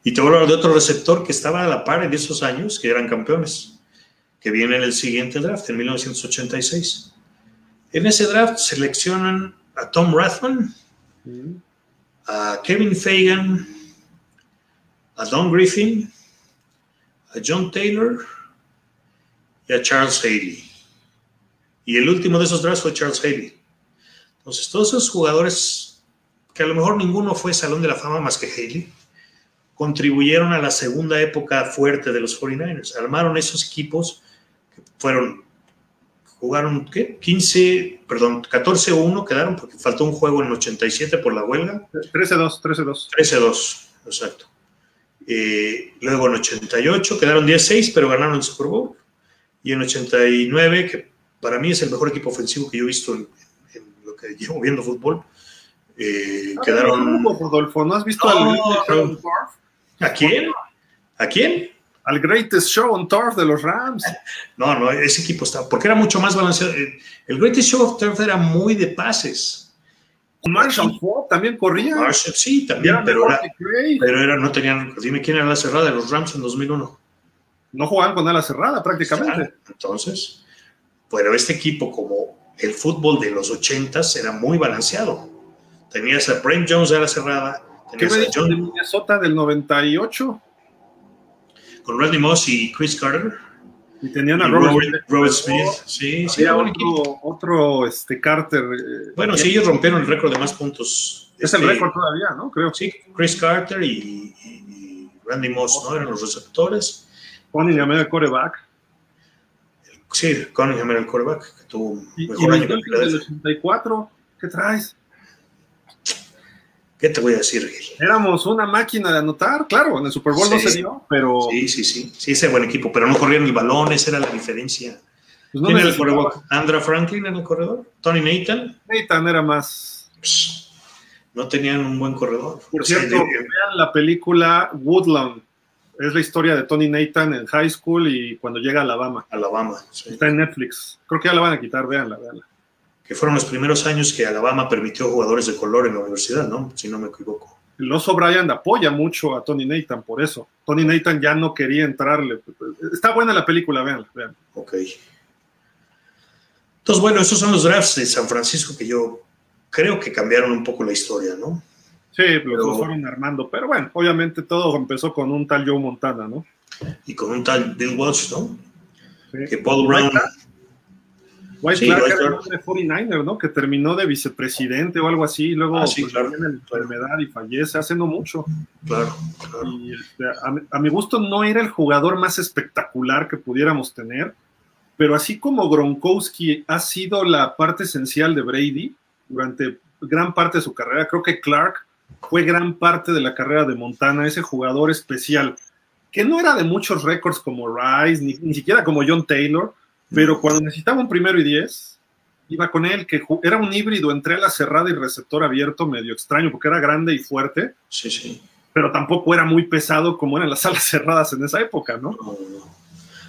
Y te voy a hablar de otro receptor que estaba a la par en esos años, que eran campeones que viene en el siguiente draft, en 1986. En ese draft seleccionan a Tom Rathman, a Kevin Fagan, a Don Griffin, a John Taylor y a Charles Haley. Y el último de esos drafts fue Charles Haley. Entonces, todos esos jugadores, que a lo mejor ninguno fue Salón de la Fama más que Haley, contribuyeron a la segunda época fuerte de los 49ers. Armaron esos equipos fueron jugaron, ¿qué? 15, perdón, 14-1 quedaron porque faltó un juego en el 87 por la huelga. 13-2, 13-2. 13-2, exacto. Eh, luego en 88 quedaron 10-6, pero ganaron el Super Bowl. Y en 89, que para mí es el mejor equipo ofensivo que yo he visto en, en lo que llevo viendo fútbol, eh, Ah, quedaron... ¿cómo, Rodolfo? ¿No has visto No, al, no. on? ¿A quién? ¿A quién? al Greatest Show on Turf de los Rams? No, no, ese equipo está, porque era mucho más balanceado. Eh, El Greatest Show of Turf era muy de pases. Marshall Falk también corría. Marshall, sí, también, era pero, era, pero no tenían, dime quién era la cerrada de los Rams en 2001. No jugaban con ala cerrada prácticamente. Entonces, pero este equipo, como el fútbol de los 80s, era muy balanceado. Tenías a Brent Jones de la cerrada, ¿Qué tenías me a dices de John Minnesota del 98? con Randy Moss y Chris Carter. Y tenían Y a Robert, Robert, Robert Smith. Sí, era equipo. otro, otro este, Carter. eh, Bueno, sí, ellos rompieron el récord de más puntos. Es el Este, récord todavía, ¿no? Creo. Sí, Chris Carter y, y- y Randy Moss, ¿no? Eran los receptores. Cunningham era el coreback. Sí, Cunningham era el quarterback, que tuvo Y, y mejor año los que Dolphins del Philadelphia. 84, ¿qué traes? ¿Qué te voy a decir, Gil? Éramos una máquina de anotar, claro, en el Super Bowl no se dio, pero Sí, sí, sí. Sí, ese buen equipo, pero no corrían ni balones, era la diferencia. pues, no ¿Quién era el? ¿Andra Franklin en el corredor? ¿Tony Nathan? Nathan era más. No tenían un buen corredor. Por O sea, cierto, de- vean la película Woodlawn. Es la historia de Tony Nathan en high school y cuando llega a Alabama. Alabama, sí. Está en Netflix. Creo que ya la van a quitar, véanla, véanla. que fueron los primeros años que Alabama permitió jugadores de color en la universidad, ¿no? Si no me equivoco. El oso apoya mucho a Tony Nathan por eso. Tony Nathan ya no quería entrarle. Está buena la película, véanla. véanla. Ok. Entonces, bueno, esos son los drafts de San Francisco que yo creo que cambiaron un poco la historia, ¿no? Sí, los Pero- fueron armando. Pero bueno, obviamente todo empezó con un tal Joe Montana, ¿no? Y con un tal Bill Walsh, ¿no? Sí. Que Paul Brown, White Sí, Clark White era de 49er, ¿no? Que terminó de vicepresidente o algo así, y luego Ah, sí, pues, claro. tiene la enfermedad y fallece hace no mucho. claro, claro. Y este, a, a mi gusto no era el jugador más espectacular que pudiéramos tener, pero así como Gronkowski ha sido la parte esencial de Brady durante gran parte de su carrera, creo que Clark fue gran parte de la carrera de Montana, ese jugador especial, que no era de muchos récords como Rice, ni, ni siquiera como John Taylor, pero cuando necesitaba un primero y diez, iba con él, que era un híbrido entre ala cerrada y receptor abierto, medio extraño, porque era grande y fuerte, Sí, sí. pero tampoco era muy pesado como eran las alas cerradas en esa época, ¿no? No, no.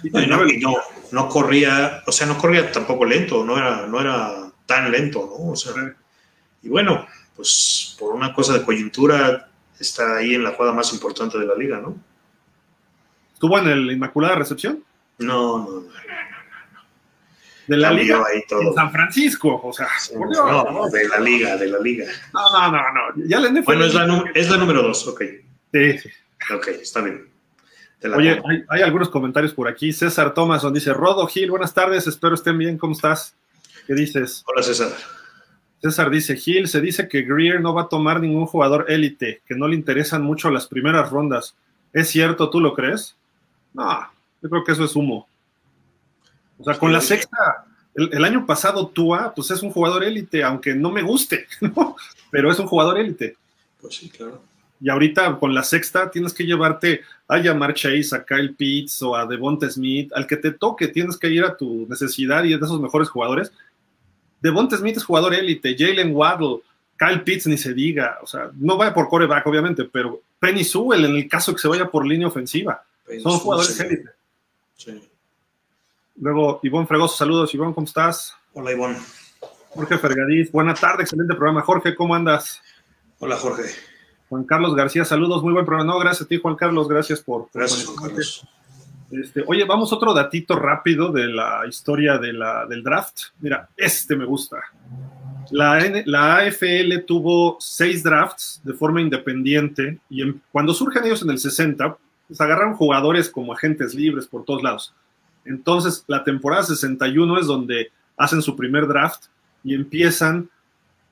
Y No, no, no corría, o sea, no corría tampoco lento, no era, no era tan lento, ¿no? O sea, y bueno, pues por una cosa de coyuntura está ahí en la jugada más importante de la liga, ¿no? ¿Estuvo en el Inmaculada Recepción? No, no, no. De la Cambió Liga ahí en. San Francisco, o sea, por Dios. No, no, de la liga, de la liga. no, no, no, no, ya la NFL. Bueno, es la, nu- es la número dos, ok. Sí, sí. Ok, está bien. Oye, hay, hay algunos comentarios por aquí. César Thomason dice, Rodo Gil, buenas tardes, espero estén bien, ¿cómo estás? ¿Qué dices? Hola, César. César dice, Gil, se dice que Greer no va a tomar ningún jugador élite, que no le interesan mucho las primeras rondas. ¿Es cierto? ¿Tú lo crees? No, yo creo que eso es humo. O sea, con la sexta, el, el año pasado Tua, pues es un jugador élite, aunque no me guste, ¿no? Pero es un jugador élite. Pues sí, claro. Y ahorita con la sexta tienes que llevarte a Jamar Chase, a Kyle Pitts o a Devonta Smith, al que te toque, tienes que ir a tu necesidad y es de esos mejores jugadores. Devonta Smith es jugador élite, Jalen Waddle, Kyle Pitts ni se diga, o sea, no vaya por coreback obviamente, pero Penny Sewell en el caso que se vaya por línea ofensiva, son jugadores Sí, élite. sí. Luego, Ivonne Fregoso, saludos, Ivonne, ¿cómo estás? Hola, Ivonne. Jorge Fergadís, buena tarde, excelente programa. Jorge, ¿cómo andas? Hola, Jorge. Juan Carlos García, saludos, muy buen programa. No, gracias a ti, Juan Carlos, gracias por, por Gracias, Juan conectarte. Carlos. Este, oye, vamos otro datito rápido de la historia del draft. Mira, este me gusta. La, AFL tuvo seis drafts de forma independiente y en- cuando surgen ellos en el 60, pues agarraron jugadores como agentes libres por todos lados. Entonces, la temporada 61 es donde hacen su primer draft y empiezan,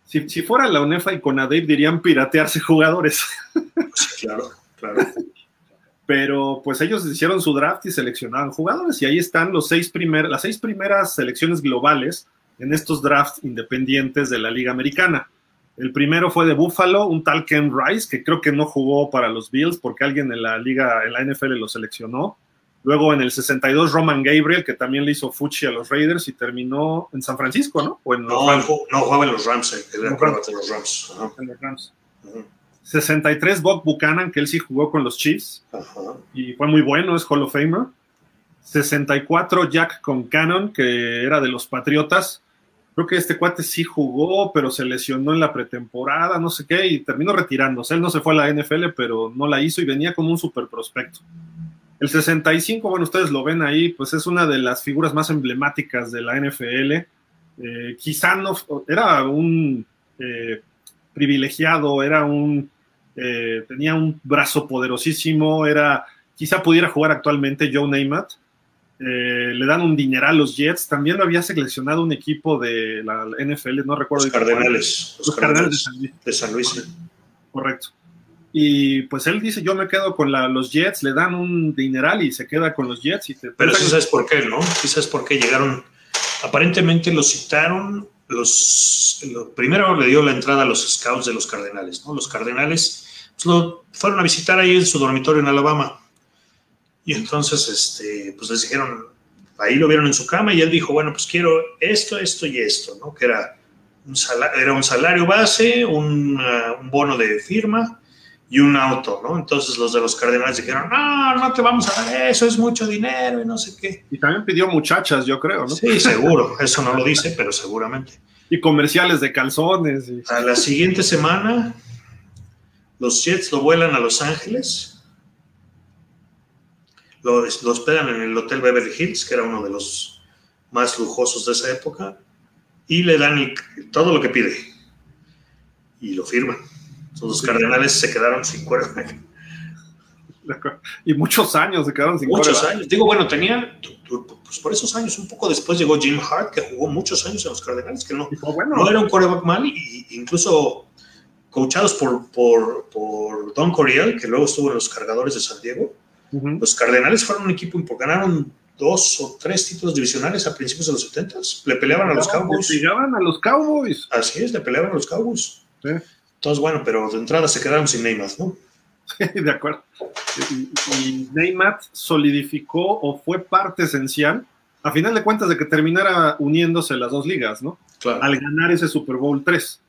si, si fuera la UNEFA y Conadep dirían piratearse jugadores. Claro, claro. Pero pues ellos hicieron su draft y seleccionaron jugadores y ahí están los seis primer, las seis primeras selecciones globales en estos drafts independientes de la Liga Americana. El primero fue de Buffalo, un tal Ken Rice, que creo que no jugó para los Bills porque alguien en la liga, en la NFL lo seleccionó. Luego en el 62 Roman Gabriel, que también le hizo Fuchi a los Raiders y terminó en San Francisco, ¿no? O en no, no, jugaba en los Rams, eh, era los Rams. En los Rams. 63 Bob Buchanan, que él sí jugó con los Chiefs y fue muy bueno, es Hall of Famer. 64 Jack Concannon, que era de los Patriotas. Creo que este cuate sí jugó, pero se lesionó en la pretemporada, no sé qué, y terminó retirándose. Él no se fue a la NFL, pero no la hizo y venía como un super prospecto. El 65, bueno, ustedes lo ven ahí, pues es una de las figuras más emblemáticas de la NFL. Eh, quizá no, era un eh, privilegiado, era un eh, tenía un brazo poderosísimo, era, quizá pudiera jugar actualmente Joe Namath, eh, le dan un dineral a los Jets, también lo había seleccionado un equipo de la NFL, no recuerdo. Los Cardenales, los, Cardenales, de San Luis. Correcto. Y pues él dice, yo me quedo con los Jets, le dan un dineral y se queda con los Jets. Y Pero sí sabes por qué, ¿no? Sí sabes por qué llegaron, aparentemente lo citaron, los, primero le dio la entrada a los scouts de los Cardenales, ¿no? Los Cardenales pues, lo fueron a visitar ahí en su dormitorio en Alabama. Y entonces, este, pues les dijeron, ahí lo vieron en su cama y él dijo, bueno, pues quiero esto, esto y esto, ¿no? Que era un salario, era un salario base, un, uh, un bono de firma y un auto, ¿no? Entonces los de los cardenales dijeron, no, no te vamos a dar eso, es mucho dinero y no sé qué. Y también pidió muchachas, yo creo, ¿no? Sí, seguro, eso no lo dice, pero seguramente. Y comerciales de calzones. A la siguiente semana los Jets lo vuelan a Los Ángeles, lo, hospedan en el Hotel Beverly Hills, que era uno de los más lujosos de esa época, y le dan todo lo que pide. Y lo firman. los cardenales se quedaron sin cuerda. Y muchos años se quedaron sin Muchos años. Digo, bueno, tenía, pues por esos años, un poco después llegó Jim Hart, que jugó muchos años en los Cardenales, que no, no era un quarterback mal, y incluso coachados por, por, por, Don Coriel, que luego estuvo en los cargadores de San Diego. Los Cardenales fueron un equipo importante, ganaron dos o tres títulos divisionales a principios de los 70 Le peleaban a los Cowboys. Le peleaban a los Cowboys. Así es, le peleaban a los Cowboys. Entonces, bueno, pero de entrada se quedaron sin Neymar, ¿no? Sí, de acuerdo. Y, Neymar solidificó o fue parte esencial, a final de cuentas, de que terminara uniéndose las dos ligas, ¿no? Claro. Al ganar ese Super Bowl 3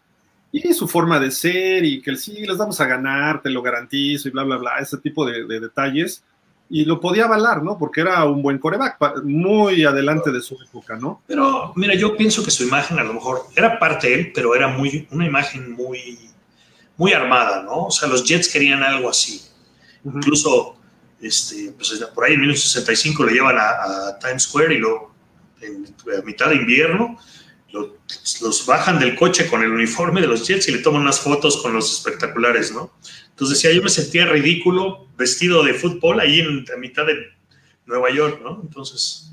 y su forma de ser y que sí, les vamos a ganar, te lo garantizo y bla, bla, bla, ese tipo de, detalles. Y lo podía avalar, ¿no? Porque era un buen coreback, muy adelante de su época, ¿no? Pero mira, yo pienso que su imagen a lo mejor era parte de él, pero era muy, una imagen muy, muy armada, ¿no? O sea, los Jets querían algo así. Incluso, este, pues por ahí en 1965 le llevan a, a Times Square y lo, en, a mitad de invierno, los bajan del coche con el uniforme de los Jets y le toman unas fotos con los espectaculares, ¿no? Entonces decía, yo me sentía ridículo vestido de fútbol ahí en la mitad de Nueva York, ¿no? Entonces...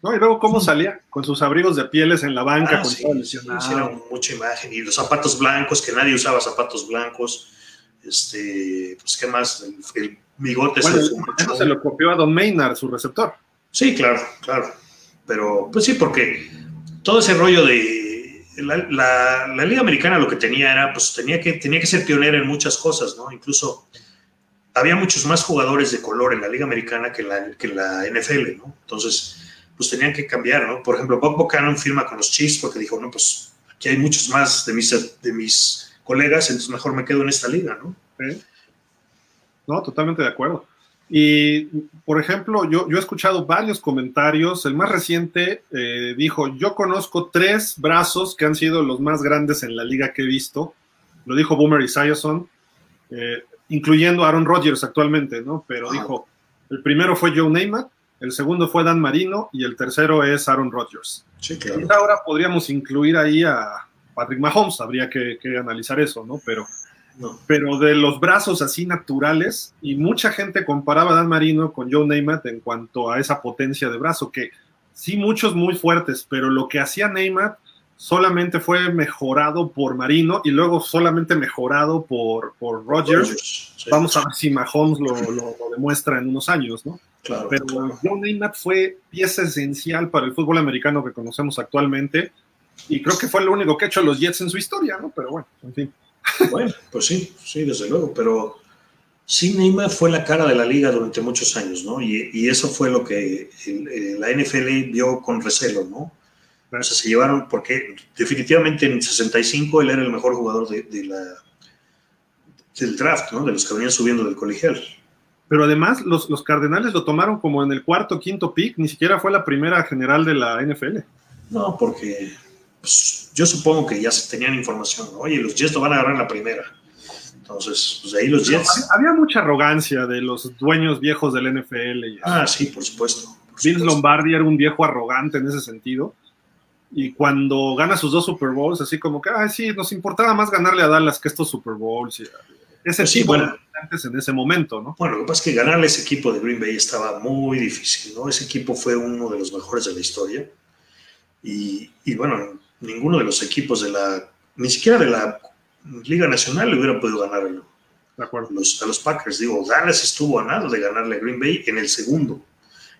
No, y luego cómo salía, con sus abrigos de pieles en la banca, ah, con todo lesionado. mucha imagen, y los zapatos blancos, que nadie usaba zapatos blancos, este, pues qué más, el, bigote bueno, se, se lo copió a Don Maynard, su receptor. Sí, claro, claro, pero pues sí, porque todo ese rollo de la, Liga Americana lo que tenía era, pues tenía que, tenía que ser pionera en muchas cosas, ¿no? Incluso había muchos más jugadores de color en la Liga Americana que en la, NFL, ¿no? Entonces, pues tenían que cambiar, ¿no? Por ejemplo, Bob Buchanan firma con los Chiefs porque dijo, no, pues aquí hay muchos más de mis, de mis colegas, entonces mejor me quedo en esta liga, ¿no? No, totalmente de acuerdo. Y, por ejemplo, yo, yo he escuchado varios comentarios. El más reciente eh, dijo, yo conozco tres brazos que han sido los más grandes en la liga que he visto. Lo dijo Boomer Esiason, eh, incluyendo Aaron Rodgers actualmente, ¿no? Pero dijo, el primero fue Joe Neymar, el segundo fue Dan Marino y el tercero es Aaron Rodgers. Sí, claro. Ahora podríamos incluir ahí a Patrick Mahomes, habría que, que analizar eso, ¿no? Pero pero de los brazos así naturales, y mucha gente comparaba a Dan Marino con Joe Namath en cuanto a esa potencia de brazo, que sí, muchos muy fuertes, pero lo que hacía Namath solamente fue mejorado por Marino y luego solamente mejorado por, por Rogers. Vamos a ver si Mahomes lo, lo, demuestra en unos años, ¿no? Claro, Pero claro. John Namath fue pieza esencial para el fútbol americano que conocemos actualmente y creo que fue lo único que ha hecho los Jets en su historia, ¿no? Pero bueno, en fin. Bueno, pues sí, sí, desde luego, pero sí, Neymar fue la cara de la liga durante muchos años, ¿no? Y, y eso fue lo que el, el, la NFL vio con recelo, ¿no? O sea, se llevaron, porque definitivamente en 65 él era el mejor jugador de, de la, del draft, ¿no? De los que venían subiendo del colegial. Pero además los, los Cardenales lo tomaron como en el cuarto, quinto pick, ni siquiera fue la primera general de la NFL. No, porque pues, yo supongo que ya se tenían información, ¿no? Oye, los Jets lo van a agarrar en la primera. Entonces, pues ahí los Jets. Había, mucha arrogancia de los dueños viejos del NFL. Y ah, sí, por supuesto. Por Vince supuesto. Lombardi era un viejo arrogante en ese sentido. Y cuando gana sus dos Super Bowls, así como que, ah, sí, nos importaba más ganarle a Dallas que estos Super Bowls. Y ese Pues sí, bueno. antes en ese momento, ¿no? Bueno, lo que pasa es que ganarle ese equipo de Green Bay estaba muy difícil, ¿no? Ese equipo fue uno de los mejores de la historia. Y, y bueno, ninguno de los equipos de la, ni siquiera de la Liga Nacional le hubiera podido ganar De acuerdo. los, a los Packers. Digo, Dallas estuvo a nada de ganarle a Green Bay en el segundo.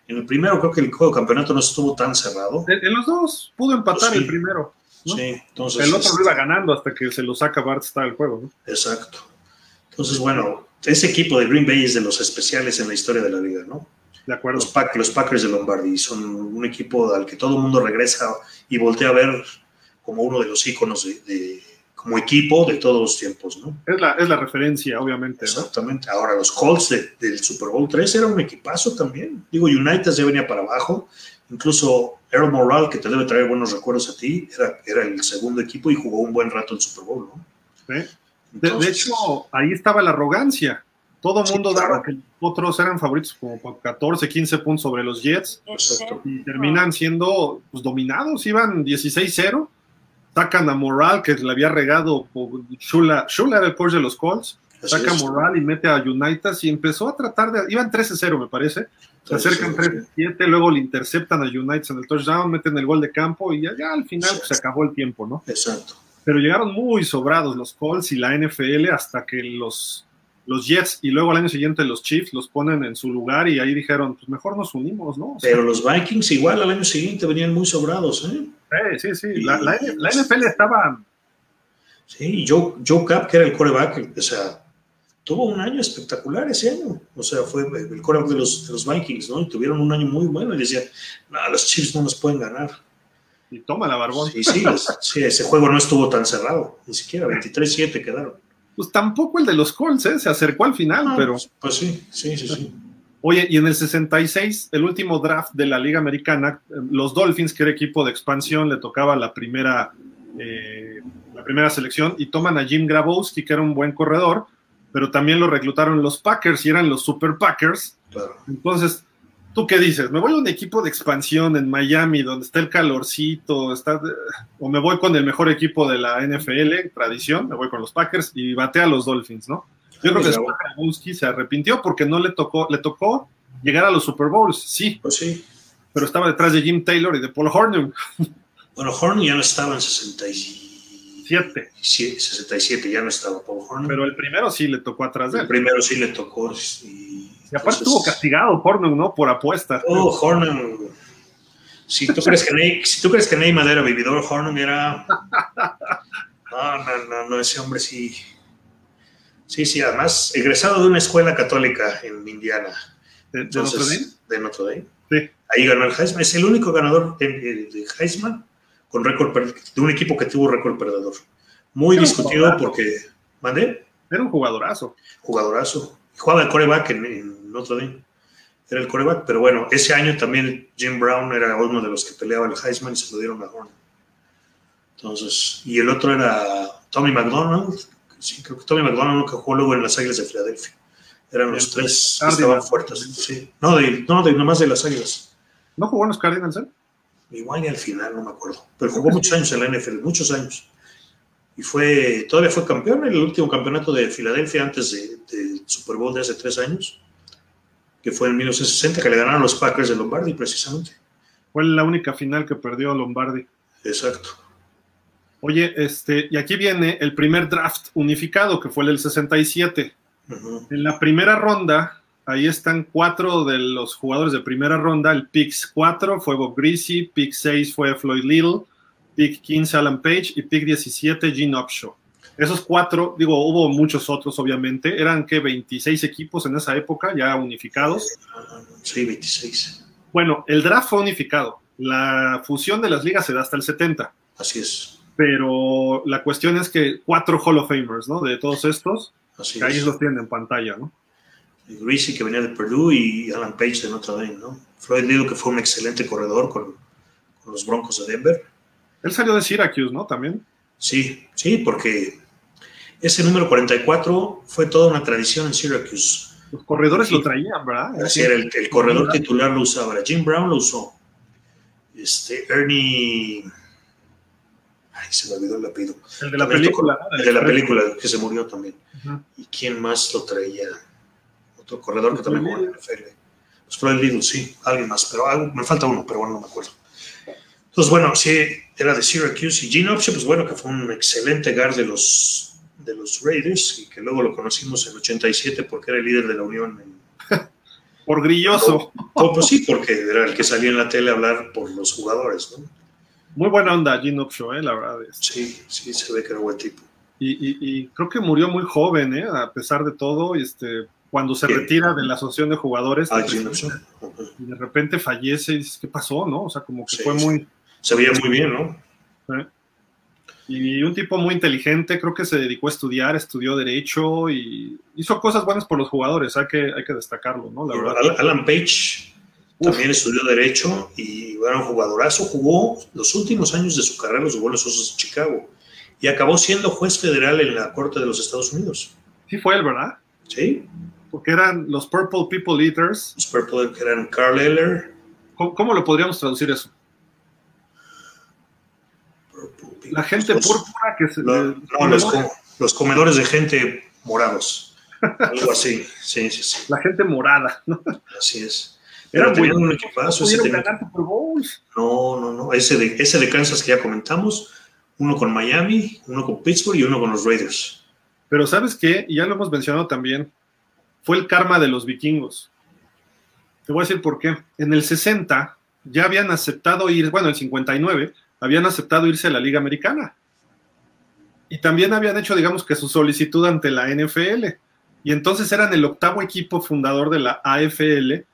En el primero creo que el juego de campeonato no estuvo tan cerrado. En, en los dos pudo empatar Sí. el primero. ¿no? Sí, entonces. El otro lo iba ganando hasta que se lo saca Bart Starr el juego, ¿no? Exacto. Entonces, bueno, ese equipo de Green Bay es de los especiales en la historia de la liga, ¿no? De acuerdo. Los, Pack- los Packers de Lombardi son un equipo al que todo el mundo regresa y voltea a ver como uno de los íconos de, de- como equipo de todos los tiempos, ¿no? Es la, es la referencia, obviamente. ¿no? Exactamente. Ahora, los Colts de- del Super Bowl 3 era un equipazo también. Digo, United ya venía para abajo. Incluso Earl Morrall, que te debe traer buenos recuerdos a ti, era, era el segundo equipo y jugó un buen rato en Super Bowl, ¿no? ¿sí? De, hecho, ahí estaba la arrogancia. Todo el Sí, mundo claro. daba que los otros eran favoritos como por 14, 15 puntos sobre los Jets exacto. y terminan siendo pues, dominados. Iban 16-0. Sacan a Moral, que le había regado por Shula. Shula era el coach de los Colts. Saca a. Moral y mete a United y empezó a tratar de. Iban 13-0, me parece. Se acercan 3-7, luego le interceptan a United en el touchdown, meten el gol de campo y ya, ya al final pues, se acabó el tiempo, ¿no? Exacto. pero llegaron muy sobrados los Colts y la NFL hasta que los, los Jets y luego al año siguiente los Chiefs los ponen en su lugar y ahí dijeron, pues mejor nos unimos, ¿no? O sea, Pero los Vikings igual al año siguiente venían muy sobrados, ¿eh? eh, sí, sí, la, la- la NFL estaba, Sí, Joe, Joe Cap, que era el coreback, o sea, tuvo un año espectacular ese año. O sea, fue el coreback de los, de los Vikings, ¿no? Y tuvieron un año muy bueno y decían, no, los Chiefs no nos pueden ganar. y toma la barbón. Sí, sí, ese juego no estuvo tan cerrado, ni siquiera 23-7 quedaron. Pues tampoco el de los Colts, ¿eh? se acercó al final, Ah, pero pues, pues sí, sí, sí, sí. oye, y en el 66, el último draft de la Liga Americana, eh, los Dolphins, que era equipo de expansión, le tocaba la primera, eh, la primera selección y toman a Jim Grabowski, que era un buen corredor, pero también lo reclutaron los Packers y eran los Super Packers. Claro. Entonces, ¿tú qué dices? ¿Me voy a un equipo de expansión en Miami donde está el calorcito? Está, o me voy con el mejor equipo de la NFL, tradición, me voy con los Packers y batea a los Dolphins, ¿no? Yo creo que Grabowski se arrepintió porque no le tocó, le tocó llegar a los Super Bowls, sí, Pues sí. pero estaba detrás de Jim Taylor y de Paul Hornung, Bueno, Horn ya no estaba en 67, siete, 67 ya no estaba Paul Horn. pero el primero sí le tocó atrás de el él. primero sí le tocó. Y, Y aparte estuvo castigado Hornung, ¿no? Por apuesta. Oh, Hornung. Si tú crees que Ney, si tú crees que Neymar era vividor, Hornung era. No, no, no, no, ese hombre sí. Sí, sí, además, egresado de una escuela católica en Indiana. ¿De, Entonces, Notre Dame? de Notre Dame. Sí. Ahí ganó el Heisman. Es el único ganador de Heisman con récord de un equipo que tuvo récord perdedor. Muy discutido porque. ¿Mandé? Era un jugadorazo. jugadorazo. Jugaba el coreback en, en Notre Dame. Era el coreback, pero bueno, ese año también Jim Brown era uno de los que peleaba el Heisman y se lo dieron a Horn. Entonces, y el otro era Tommy McDonald. Sí, creo que Tommy McDonald que jugó luego en las Águilas de Filadelfia. Eran los tres que estaban fuertes. Sí. No, de, no, de nomás de las Águilas. ¿No jugó en los Cardinals? eh? Igual y al final, no me acuerdo. Pero jugó muchos años en la NFL, muchos años. Y fue, todavía fue campeón en el último campeonato de Filadelfia antes de- del Super Bowl de hace tres años, que fue en 1960, que le ganaron los Packers de Lombardi, precisamente. Fue la única final que perdió Lombardi. Exacto. Oye, este, y aquí viene el primer draft unificado, que fue el del 67. En la primera ronda, ahí están cuatro de los jugadores de primera ronda. El pick 4 fue Bob Greasy, pick 6 fue Floyd Little, pick 15 Alan Page y pick 17 Gene Upshaw. Esos cuatro, digo, hubo muchos otros, obviamente. Eran que 26 equipos en esa época, ya unificados. Sí, 26. Bueno, el draft fue unificado. La fusión de las ligas se da hasta el 70. Así es. Pero la cuestión es que cuatro Hall of Famers, ¿no? De todos estos, Así que ahí es. los tienen en pantalla, ¿no? Greasy, que venía de Purdue, y Alan Page de Notre Dame, ¿no? Floyd Little, que fue un excelente corredor con, con los Broncos de Denver. Él salió de Syracuse, ¿no? También. Sí, sí, porque ese número 44 fue toda una tradición en Syracuse. Los corredores Sí. lo traían, ¿verdad? Así era, el, el corredor titular lo usaba. Jim Brown lo usó. Este, Ernie. Ay, se me olvidó el apellido. El de la También tocó- película. El de la película, que se murió también. ¿Y quién más lo traía? Otro corredor que también jugó en la NFL. Pues Floyd Little, sí, alguien más, pero algo- me falta uno, pero bueno, no me acuerdo. Entonces, bueno, sí, era de Syracuse y Gene Upshaw, pues bueno, que fue un excelente guard de los, de los Raiders y que luego lo conocimos en 87 porque era el líder de la Unión. En, Por grilloso. Pues sí, porque era el que salía en la tele a hablar por los jugadores, ¿no? Muy buena onda, Gene Upshaw, ¿eh? La verdad. es. Sí, sí, se ve que era buen tipo. Y, y- y creo que murió muy joven, ¿eh? A pesar de todo, este, cuando se retira de la asociación de jugadores, Ah, de. Ujú. y de repente fallece y dices, ¿qué pasó, no? O sea, como que Sí, fue sí. muy... Se veía muy bien, ¿no? ¿eh? Y un tipo muy inteligente, creo que se dedicó a estudiar, estudió Derecho y hizo cosas buenas por los jugadores, hay que, hay que destacarlo, ¿no? La verdad. Al- Alan Page también estudió Derecho y era un jugadorazo. Jugó los últimos años de su carrera, los jugó en los Osos de Chicago. Y acabó siendo juez federal en la Corte de los Estados Unidos. Sí fue él, ¿verdad? ¿Sí? Porque eran los Purple People Eaters. Los Purple que eran Carl Eller. ¿Cómo, cómo lo podríamos traducir eso? La gente Los- púrpura que se... lo- no, los, co- los comedores de gente morados. Algo así. Sí, sí, sí. La gente morada, ¿no? Así es. Pero buenos. un equipazo. ese. No, no, no. Ese de, ese de Kansas que ya comentamos. Uno con Miami, uno con Pittsburgh y uno con los Raiders. Pero ¿sabes qué? Y ya lo hemos mencionado también. Fue el karma de los vikingos. Te voy a decir por qué. En el 60 ya habían aceptado ir, bueno, el 59, habían aceptado irse a la Liga Americana. Y también habían hecho, digamos, que su solicitud ante la NFL. Y entonces eran el octavo equipo fundador de la AFL.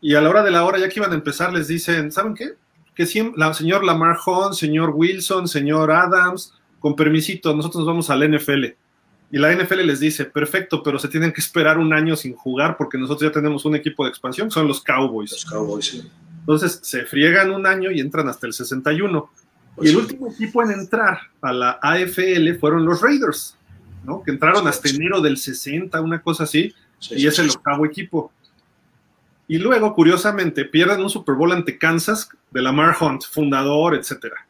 Y a la hora de la hora, ya que iban a empezar, les dicen, ¿saben qué? Que siempre, la, señor Lamar Hunt, señor Wilson, señor Adams, con permisito, nosotros nos vamos a la NFL. Y la NFL les dice, perfecto, pero se tienen que esperar un año sin jugar porque nosotros ya tenemos un equipo de expansión, son los Cowboys. Los Cowboys, sí. Entonces se friegan un año y entran hasta el 61. Pues y el sí. último equipo en entrar a la AFL fueron los Raiders, ¿no? Que entraron hasta enero del 60, una cosa así, Sí, y es el octavo equipo. Y luego, curiosamente, pierden un Super Bowl ante Kansas de Lamar Hunt, fundador, etcétera.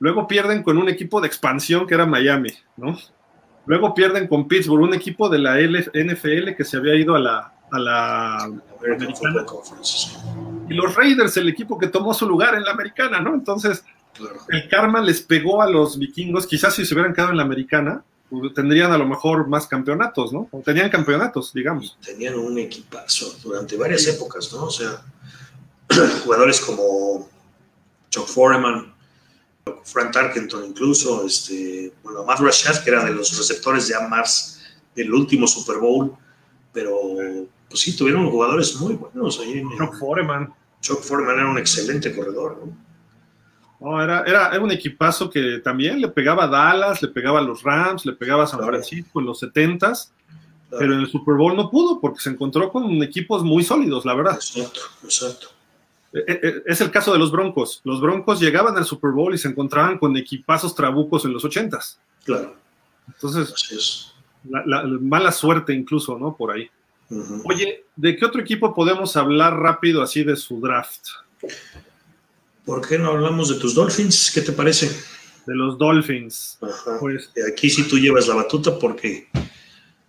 Luego pierden con un equipo de expansión que era Miami, ¿no? Luego pierden con Pittsburgh, un equipo de la NFL que se había ido a la, a la American americana. Y los Raiders, el equipo que tomó su lugar en la americana, ¿no? Entonces, Claro. el karma les pegó a los vikingos. Quizás si se hubieran quedado en la americana, pues, tendrían a lo mejor más campeonatos, ¿no? O tenían campeonatos, digamos. Tenían un equipazo durante varias épocas, ¿no? O sea, jugadores como Chuck Foreman, Frank Tarkenton incluso, este, bueno, Matt Rashad, que era de los receptores de Amars del último Super Bowl, pero pues sí, tuvieron jugadores muy buenos ahí. En, Chuck Foreman. Chuck Foreman era un excelente corredor, ¿no? No, era, era, era un equipazo que también le pegaba a Dallas, le pegaba a los Rams, le pegaba a San Claro. Francisco en los 70s, Claro. pero en el Super Bowl no pudo porque se encontró con equipos muy sólidos, la verdad. Exacto, exacto. Eh, eh, Es el caso de los Broncos. Los Broncos llegaban al Super Bowl y se encontraban con equipazos trabucos en los 80s. Claro, Entonces, así es. la, la- mala suerte incluso, ¿no? Por ahí. Oye, ¿de qué otro equipo podemos hablar rápido así de su draft? ¿Por qué no hablamos de tus Dolphins? ¿Qué te parece? De los Dolphins. Ajá. Pues Aquí sí tú llevas la batuta porque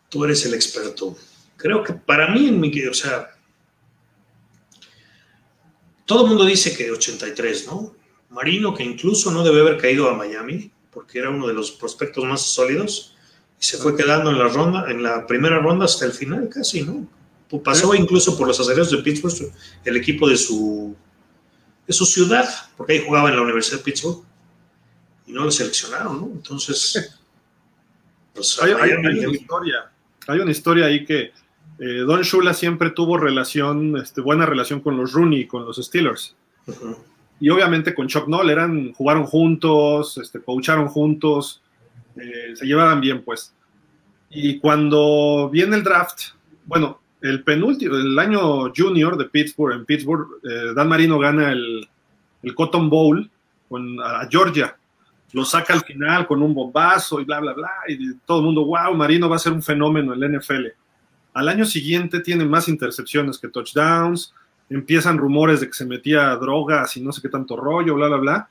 tú eres el experto. Creo que para mí, en mi, o sea, todo el mundo dice que 83, ¿no? Marino, que incluso no debe haber caído a Miami, porque era uno de los prospectos más sólidos, y se fue quedando en la ronda, en la primera ronda hasta el final casi, ¿no? Pasó incluso por los acereros de Pittsburgh, el equipo de su, de su ciudad, porque ahí jugaba en la Universidad de Pittsburgh, y no lo seleccionaron, ¿no? Entonces, pues, hay, una historia, hay una historia ahí que eh, Don Shula siempre tuvo relación, este, buena relación con los Rooney, con los Steelers. Y obviamente con Chuck Noll, eran, jugaron juntos, este, coacharon juntos, eh, se llevaban bien, pues. Y cuando viene el draft, bueno, el penúltimo, el año junior de Pittsburgh, en Pittsburgh, eh, Dan Marino gana el, el Cotton Bowl con, a Georgia. Lo saca al final con un bombazo y bla, bla, bla. Y todo el mundo, wow, Marino va a ser un fenómeno en la NFL. Al año siguiente tiene más intercepciones que touchdowns, empiezan rumores de que se metía drogas y no sé qué tanto rollo, bla, bla, bla.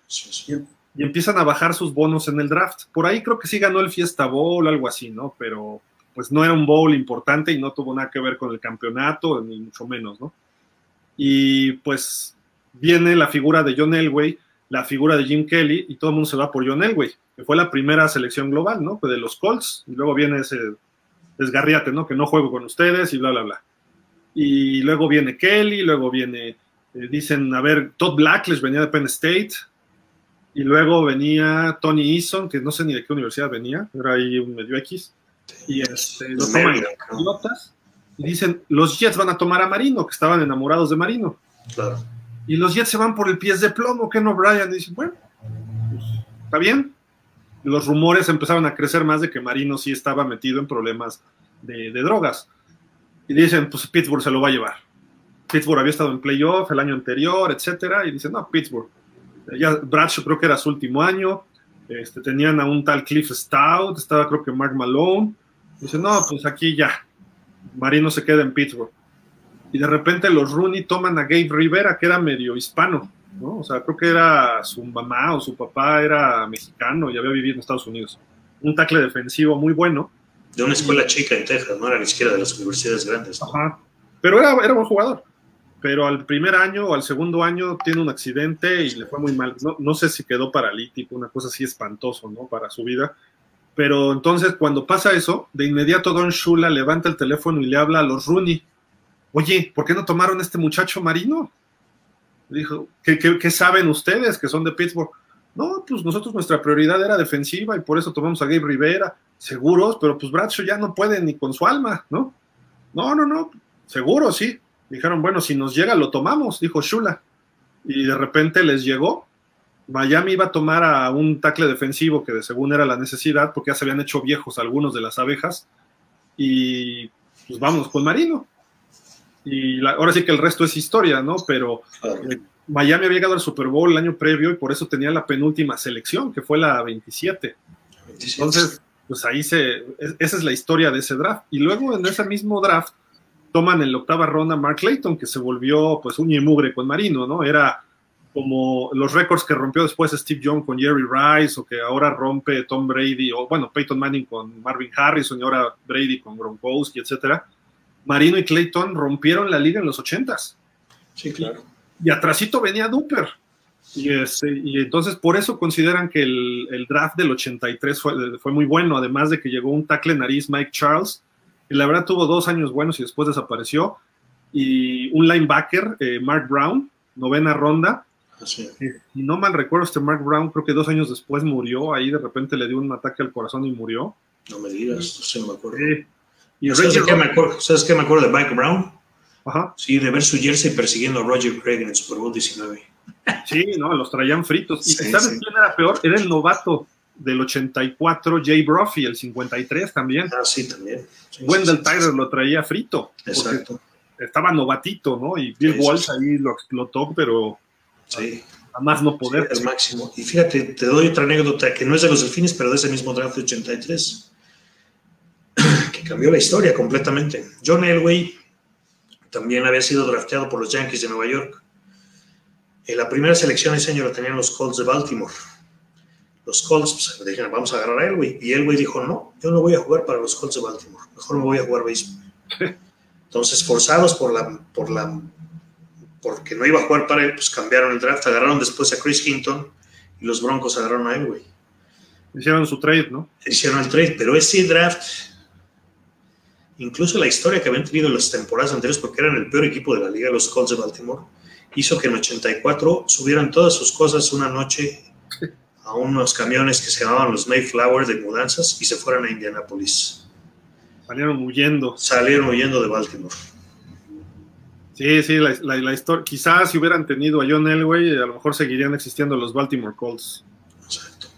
Y, empiezan a bajar sus bonos en el draft. Por ahí creo que sí ganó el Fiesta Bowl, algo así, ¿no? Pero pues no era un bowl importante y no tuvo nada que ver con el campeonato, ni mucho menos, ¿no? Y pues viene la figura de John Elway, la figura de Jim Kelly, y todo el mundo se va por John Elway, que fue la primera selección global, ¿no? de los Colts, y luego viene ese desgarriate, ¿no? Que no juego con ustedes y bla, bla, bla. Y luego viene Kelly, luego viene, eh, dicen, a ver, Todd Blackledge venía de Penn State, y luego venía Tony Eason, que no sé ni de qué universidad venía, era ahí un medio X, y este, lo toman y dicen, los Jets van a tomar a Marino, que estaban enamorados de Marino. Y los Jets se van por el pies de plomo, Ken O'Brien dice, bueno, pues, está bien, los rumores empezaron a crecer más de que Marino sí estaba metido en problemas de, drogas. Y dicen, pues Pittsburgh se lo va a llevar. Pittsburgh había estado en playoff el año anterior, etcétera, y dicen, no, Pittsburgh. Ya Bradshaw creo que era su último año. Este, tenían a un tal Cliff Stout, estaba creo que Mark Malone. Dicen, no, pues aquí ya. Marino se queda en Pittsburgh. Y de repente los Rooney toman a Gabe Rivera, que era medio hispano ¿no? O sea, creo que era su mamá o su papá era mexicano y había vivido en Estados Unidos. Un tackle defensivo muy bueno. De una escuela chica en Texas, no era ni siquiera de las universidades grandes. Ajá. Pero era, era buen jugador. Pero al primer año o al segundo año tiene un accidente y le fue muy mal. No, no sé si quedó paralítico, una cosa así espantoso, ¿no? Para su vida. Pero entonces, cuando pasa eso, de inmediato Don Shula levanta el teléfono y le habla a los Rooney. Oye, ¿por qué no tomaron a este muchacho marino? Dijo, ¿qué, saben ustedes que son de Pittsburgh? No, pues nosotros nuestra prioridad era defensiva y por eso tomamos a Gabe Rivera, seguros, pero pues Bradshaw ya no puede ni con su alma, ¿no? No, no, no, seguro, sí. Dijeron, bueno, si nos llega lo tomamos, dijo Shula. Y de repente les llegó. Miami iba a tomar a un tackle defensivo que de según era la necesidad, porque ya se habían hecho viejos algunos de las abejas. Y pues vamos con Marino y ahora sí que el resto es historia, ¿no? Pero eh, Miami había llegado al Super Bowl el año previo y por eso tenía la penúltima selección, que fue la 27. Entonces, pues ahí se, esa es la historia de ese draft. Y luego en ese mismo draft toman en la octava ronda Mark Clayton, que se volvió pues un y mugre con Marino, ¿no? Era como los récords que rompió después Steve Young con Jerry Rice o que ahora rompe Tom Brady o bueno, Peyton Manning con Marvin Harrison y ahora Brady con Gronkowski, etcétera Marino y Clayton rompieron la liga en los ochentas. Sí, claro. Y, atrásito venía Duper. Y, este, y entonces por eso consideran que el, draft del 83 fue, fue, muy bueno, además de que llegó un tackle nariz Mike Charles, y la verdad tuvo dos años buenos y después desapareció, y un linebacker, eh, Mark Brown, novena ronda. Eh, y no mal recuerdo, este Mark Brown creo que dos años después murió, ahí de repente le dio un ataque al corazón y murió. No me digas, no me acuerdo. ¿Sabes, qué me acuerdo? ¿Sabes qué me acuerdo de Mike Brown? Ajá. Sí, de ver su jersey persiguiendo a Roger Craig en el Super Bowl 19. Sí, no, los traían fritos. ¿Y sabes quién era peor? Era el novato del 84, Jay Brophy, el 53 también. Ah, sí, también. Wendell Tyler lo traía frito. Exacto. Estaba novatito, ¿no? Y Bill Walsh ahí lo explotó, pero sí. a más no poder. el máximo. Y fíjate, te doy otra anécdota que no es de los delfines, pero de ese mismo draft de 83 que cambió la historia completamente. John Elway también había sido drafteado por los Yankees de Nueva York. En la primera selección ese año lo tenían los Colts de Baltimore. Los Colts pues, dijeron, vamos a agarrar a Elway. Y Elway dijo, no, yo no voy a jugar para los Colts de Baltimore. Mejor me voy a jugar béisbol. Entonces, forzados por la, por la, porque no iba a jugar para él, pues cambiaron el draft. Agarraron después a Chris Hinton y los Broncos agarraron a Elway. Hicieron su trade, ¿no? Hicieron el trade, pero ese draft, incluso la historia que habían tenido en las temporadas anteriores, porque eran el peor equipo de la liga, los Colts de Baltimore, hizo que en 84 subieran todas sus cosas una noche a unos camiones que se llamaban los Mayflower de mudanzas y se fueran a Indianapolis. Salieron huyendo. Salieron huyendo de Baltimore. Sí, sí, la, historia. Quizás si hubieran tenido a John Elway, a lo mejor seguirían existiendo los Baltimore Colts. Exacto.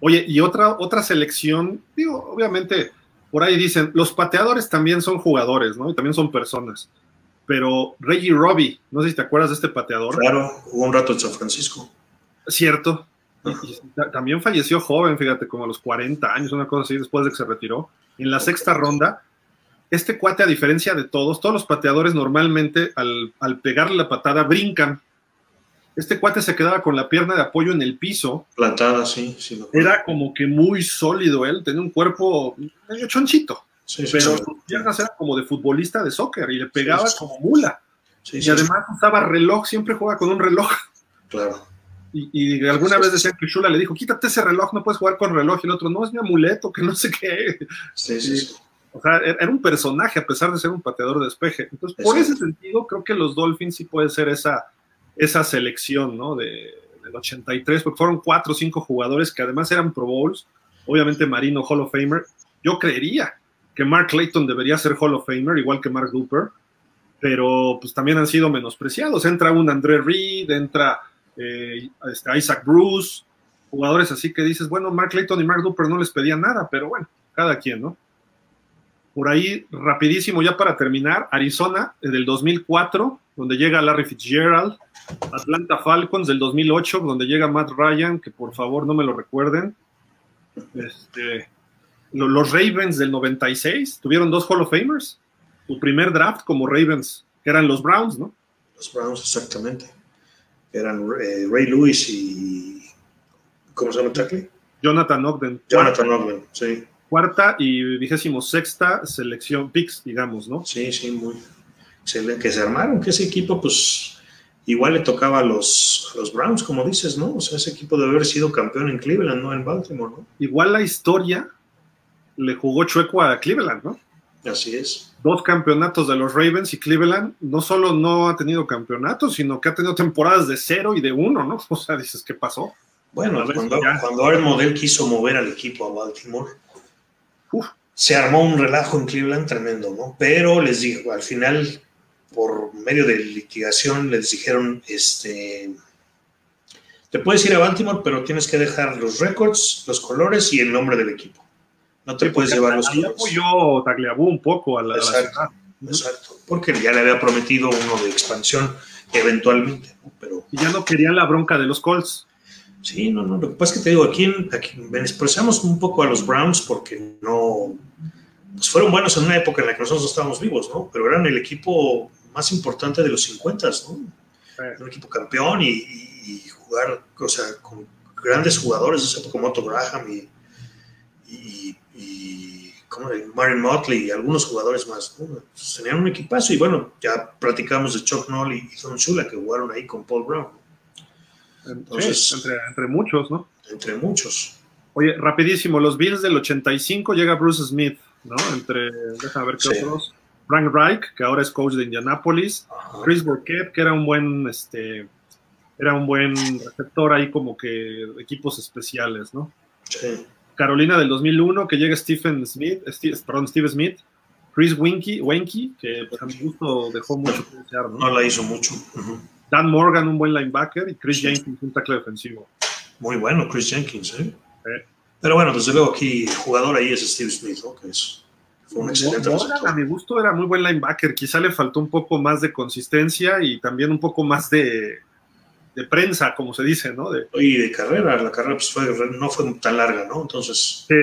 Oye, y otra, otra selección, digo, obviamente, por ahí dicen, los pateadores también son jugadores, ¿no? Y también son personas. Pero Reggie Robbie, no sé si te acuerdas de este pateador. Claro, jugó un rato en San Francisco. Cierto. También falleció joven, fíjate, como a los 40 años, una cosa así, después de que se retiró. En la sexta ronda, este cuate, a diferencia de todos, todos los pateadores normalmente al, al pegarle la patada brincan. Este cuate se quedaba con la pierna de apoyo en el piso. Plantada, sí. sí Era como que muy sólido él, tenía un cuerpo medio chonchito. pero sus piernas eran como de futbolista de soccer y le pegaba como mula. y además usaba reloj, siempre juega con un reloj. Claro. Y, alguna vez decían que Shula le dijo, quítate ese reloj, no puedes jugar con reloj. Y el otro, no, es mi amuleto, que no sé qué. Sí, sí, O sea, era un personaje a pesar de ser un pateador de despeje. Entonces, por ese sentido, creo que los Dolphins sí puede ser esa, esa selección, ¿no? De, del 83, porque fueron cuatro o cinco jugadores que además eran Pro Bowls. Obviamente Marino Hall of Famer. Yo creería que Mark Clayton debería ser Hall of Famer, igual que Mark Duper, pero pues también han sido menospreciados. Entra un André Reed, entra eh, Isaac Bruce, jugadores así que dices, bueno, Mark Clayton y Mark Duper no les pedían nada, pero bueno, cada quien, ¿no? Por ahí, rapidísimo, ya para terminar, Arizona del 2004, donde llega Larry Fitzgerald, Atlanta Falcons del 2008, donde llega Matt Ryan, que por favor no me lo recuerden. Este, los Ravens del 96 tuvieron dos Hall of Famers. Su primer draft como Ravens, que eran los Browns, ¿no? Los Browns, exactamente. Eran eh, Ray Lewis y. ¿Cómo se llama Chuckley? Jonathan Ogden. Jonathan Ogden, sí. Cuarta y vigésimo sexta selección picks, digamos, ¿no? Sí, sí, muy excelente. Que se armaron, que ese equipo, pues, igual le tocaba a los, los Browns, como dices, ¿no? O sea, ese equipo debe haber sido campeón en Cleveland, no en Baltimore, ¿no? Igual la historia le jugó chueco a Cleveland, ¿no? Así es. Dos campeonatos de los Ravens y Cleveland no solo no ha tenido campeonatos, sino que ha tenido temporadas de cero y de uno, ¿no? O sea, dices, ¿qué pasó? Bueno, cuando, cuando Aaron Model quiso mover al equipo a Baltimore, se armó un relajo en Cleveland tremendo, ¿no? Pero les digo, al final, por medio de litigación, les dijeron, este, te puedes ir a Baltimore, pero tienes que dejar los récords, los colores y el nombre del equipo. No te puedes llevar los colores. apoyó Tagliabú un poco a la, exacto, Exacto, porque ya le había prometido uno de expansión eventualmente, Pero... Y ya no querían la bronca de los Colts. Sí, no, no, lo que pasa es que te digo, aquí, aquí expresamos un poco a los Browns porque no, pues fueron buenos en una época en la que nosotros estábamos vivos, ¿no? Pero eran el equipo más importante de los 50, ¿no? Un equipo campeón y, jugar, o sea, con grandes jugadores de esa época como Otto Graham y, y, Martin Motley y algunos jugadores más. tenían un equipazo y bueno, ya platicamos de Chuck Noll y Don Shula que jugaron ahí con Paul Brown. Entonces, entre, entre, muchos, ¿no? Entre muchos. Oye, rapidísimo, los Bills del 85 llega Bruce Smith, ¿no? Entre, déjame ver qué otros. Frank Reich, que ahora es coach de Indianapolis. Chris Burkett, que era un buen, este, era un buen receptor ahí como que equipos especiales, ¿no? Sí. Carolina del 2001, que llega Stephen Smith, perdón, Steve Smith. Chris Winky, Winky que pues, a mi gusto dejó mucho que desear, ¿no? No la hizo mucho. Dan Morgan, un buen linebacker, y Chris Jenkins, un tackle defensivo. Muy bueno, Chris Jenkins, ¿eh? Pero bueno, desde luego aquí jugador ahí es Steve Smith, ¿no? Que es, fue un excelente Morgan, A mi gusto era muy buen linebacker, quizá le faltó un poco más de consistencia y también un poco más de, de prensa, como se dice, ¿no? De, y de carrera, la carrera pues fue, no fue tan larga, ¿no? Entonces... Sí.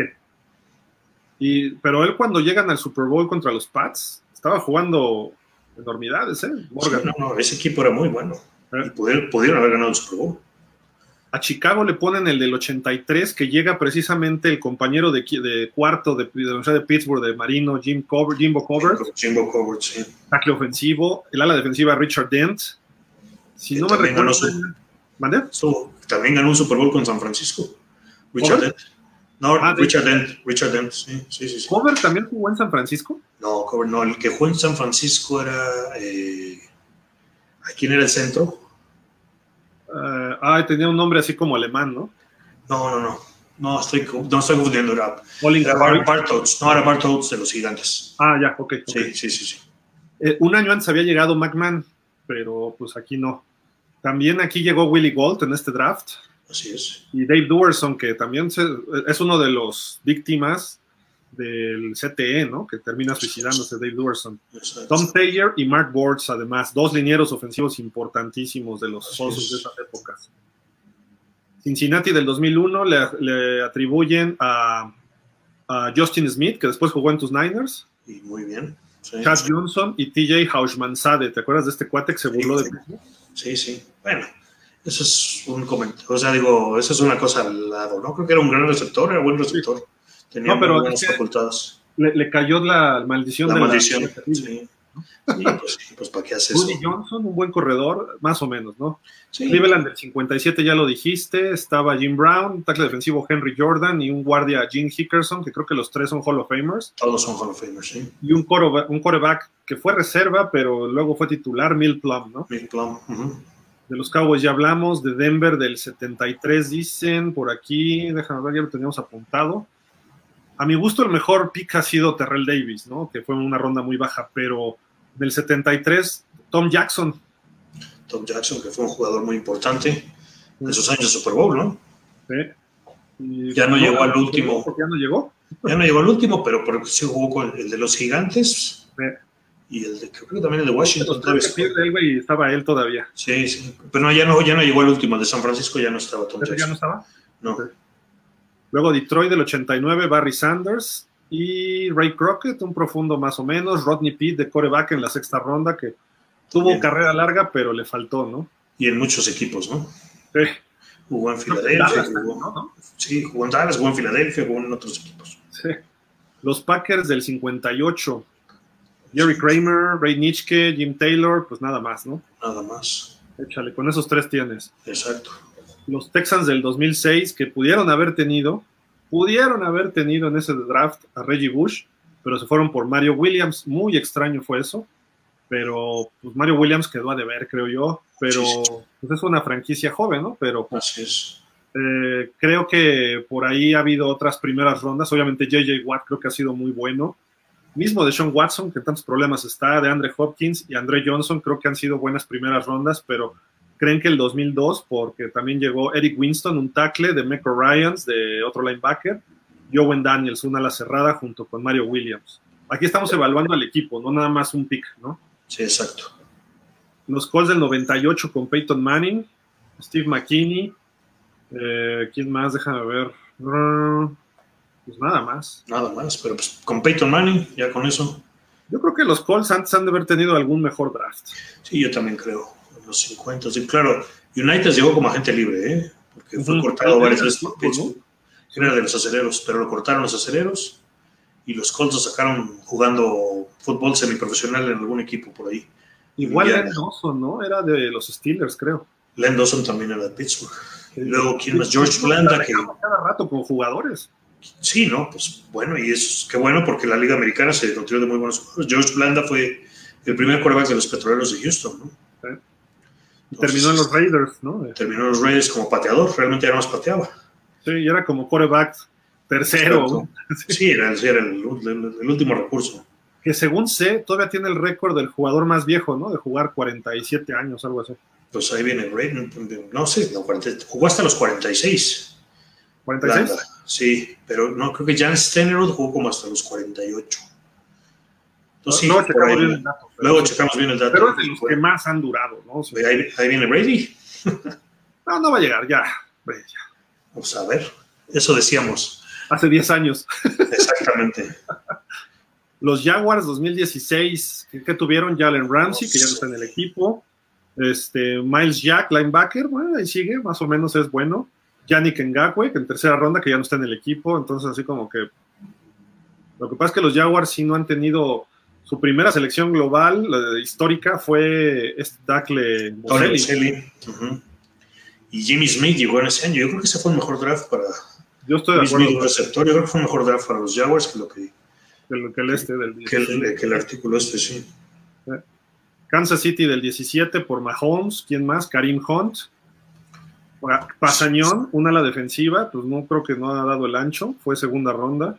Y, pero él cuando llegan al Super Bowl contra los Pats, estaba jugando enormidades, ¿eh? Morgan. no, no, ese equipo era muy bueno. ¿Eh? Y pudieron, haber ganado el Super Bowl. A Chicago le ponen el del 83, que llega precisamente el compañero de, de cuarto de, de, de, Pittsburgh, de Marino, Jim Cover, Jimbo Covert. Jimbo Covert, sí. Tackle ofensivo. El ala defensiva, Richard Dent. Si no me recuerdo. ¿Mandé? también ganó un Super Bowl con San Francisco. Richard Dent. No, Ah, Richard Dent, Richard Dent, sí, sí, sí. sí. ¿Cover también jugó en San Francisco? No, Cover, no, el que jugó en San Francisco era. Eh, ¿a ¿Quién era el centro? Ah, tenía un nombre así como alemán, ¿no? No, no, no. No estoy, no estoy confundiendo. Era, era Coward. Bar- Bartholds. No, era Bartholds de los gigantes. Ah, ya, ok. ok. Sí, sí, sí. sí. Eh, un año antes había llegado McMahon, pero pues aquí no. También aquí llegó Willie Gold en este draft Así es. y Dave Duerson, que también se- es uno de los víctimas del CTE, ¿no? Que termina suicidándose Dave Duerson. Tom Thayer y Mark Bortz, además, dos linieros ofensivos importantísimos de los Osos de esas épocas. Cincinnati del 2001 le, le atribuyen a, a Justin Smith, que después jugó en tus Niners, Y muy bien. Sí, Chad Johnson y TJ Hauschmanzade. ¿Te acuerdas de este cuate que se burló de sí, sí. Bueno, eso es un comentario. O sea, digo, eso es una cosa al lado, ¿no? Creo que era un gran receptor, era buen receptor. Tenía No, pero buenas facultades. le, le cayó la maldición La de maldición. la Sí. Y pues, pues ¿para qué haces eso? Rudy Johnson, un buen corredor, más o menos, ¿no? Sí. Cleveland del 57, ya lo dijiste, estaba Jim Brown, tackle defensivo Henry Jordan y un guardia Gene Hickerson, que creo que los tres son Hall of Famers, Todos son Hall of Famers, sí. y un, coro- un coreback que fue reserva, pero luego fue titular, Mill Plum, ¿no? Mick Plum. De los Cowboys ya hablamos, de Denver del 73 dicen, por aquí, déjame ver, ya lo teníamos apuntado. A mi gusto el mejor pick ha sido Terrell Davis, ¿no? Que fue una ronda muy baja, pero del 73, Tom Jackson, Tom Jackson, que fue un jugador muy importante de esos años de Super Bowl, ¿no? Y- Ya no llegó al último. ¿Por qué ya no llegó? Ya no llegó al último, pero porque sí jugó con el de los gigantes Sí. y el de, creo que también el de Washington. Y estaba él todavía. Sí, sí. Pero no, ya no, ya no llegó al último. El de San Francisco ya no estaba Tom ¿Ese ya no Jackson. estaba? No. Luego Detroit del 89, Barry Sanders y Ray Crockett, un profundo más o menos. Rodney Pete de coreback en la sexta ronda, que tuvo Bien. carrera larga, pero le faltó, ¿no? Y en muchos equipos, ¿no? Sí. Jugó en Filadelfia, jugó, ¿no? ¿no? sí, jugó en Dallas, jugó en Filadelfia, jugó en otros equipos. Sí. Los Packers del 58, Jerry Kramer, Ray Nitschke, Jim Taylor, pues nada más, ¿no? Nada más. Échale, con esos tres tienes. Exacto. los Texans del 2006 que pudieron haber tenido, pudieron haber tenido en ese draft a Reggie Bush, pero se fueron por Mario Williams. Muy extraño fue eso, pero pues Mario Williams quedó a deber, creo yo. Pero pues es una franquicia joven, ¿no? Pero Así es. eh, creo que por ahí ha habido otras primeras rondas. Obviamente JJ Watt creo que ha sido muy bueno. Mismo de Sean Watson, que en tantos problemas está, de Andre Hopkins y Andre Johnson, creo que han sido buenas primeras rondas, pero creen que el 2002, porque también llegó Eric Winston, un tackle de Meco Ryans, de otro linebacker, y Owen Daniels, una ala cerrada, junto con Mario Williams. Aquí estamos evaluando al equipo, no nada más un pick, ¿no? Sí, exacto. Los Colts del 98 con Peyton Manning, Steve McKinney, eh, ¿quién más? Déjame ver. Mm, Pues nada más. Nada más. Pero pues con Peyton Manning, ya con eso. Yo creo que los Colts antes han de haber tenido algún mejor draft. Sí, yo también creo. Los 50. Sí, claro. United llegó como agente libre, ¿eh? Porque fue cortado varias veces por Pittsburgh. Era de los aceleros, pero lo cortaron los aceleros y los Colts lo sacaron jugando fútbol semiprofesional en algún equipo por ahí. Igual. Len Dawson, ¿no? Era de los Steelers, creo. Len Dawson también era de Pittsburgh. Y luego, ¿quién más? George Blanda, que Cada rato con jugadores. sí, ¿no? Pues bueno, y es qué bueno porque la Liga Americana se nutrió de muy buenos jugadores. George Blanda fue el primer quarterback de los petroleros de Houston, ¿no? Y terminó en los Raiders, ¿no? Terminó en los Raiders como pateador, realmente ya no más pateaba. Sí, y era como quarterback tercero. Exacto. Sí, era, sí, era el, el- el último recurso. Que según sé, todavía tiene el récord del jugador más viejo, ¿no? De jugar 47 años, algo así. Pues ahí viene Brayden, no sé, no, 40 jugó hasta los 46. 46. Blanda, Sí, pero no, creo que Jan Stenerud jugó como hasta los 48. Entonces, sí, Luego por checamos ahí- bien el dato. pero- luego checamos bien el dato. Pero es de los que más han durado, ¿no? Ahí, ahí viene Brady. no, no va a llegar, ya. Ve, ya. Vamos a ver. Eso decíamos. Hace 10 años. Exactamente. Los Jaguars 2016, ¿qué, qué tuvieron? Jalen Ramsey, que ya no está en el equipo. Este, Miles Jack, linebacker, bueno, ahí sigue, más o menos es bueno. Yannick Ngakwe, que en tercera ronda, que ya no está en el equipo. Entonces, así como que. Lo que pasa es que los Jaguars sí no han tenido. Su primera selección global la histórica fue este tackle. Y Jimmy Smith llegó en ese año. Yo creo que ese fue el mejor draft para, Yo estoy de acuerdo. Receptor, yo creo que fue un mejor draft para los Jaguars que lo que, Que, que el este del que el, que el artículo este, sí. Kansas City del 17 por Mahomes. ¿Quién más? Karim Hunt. Pasañón, una a la defensiva, pues no creo que no ha dado el ancho, fue segunda ronda.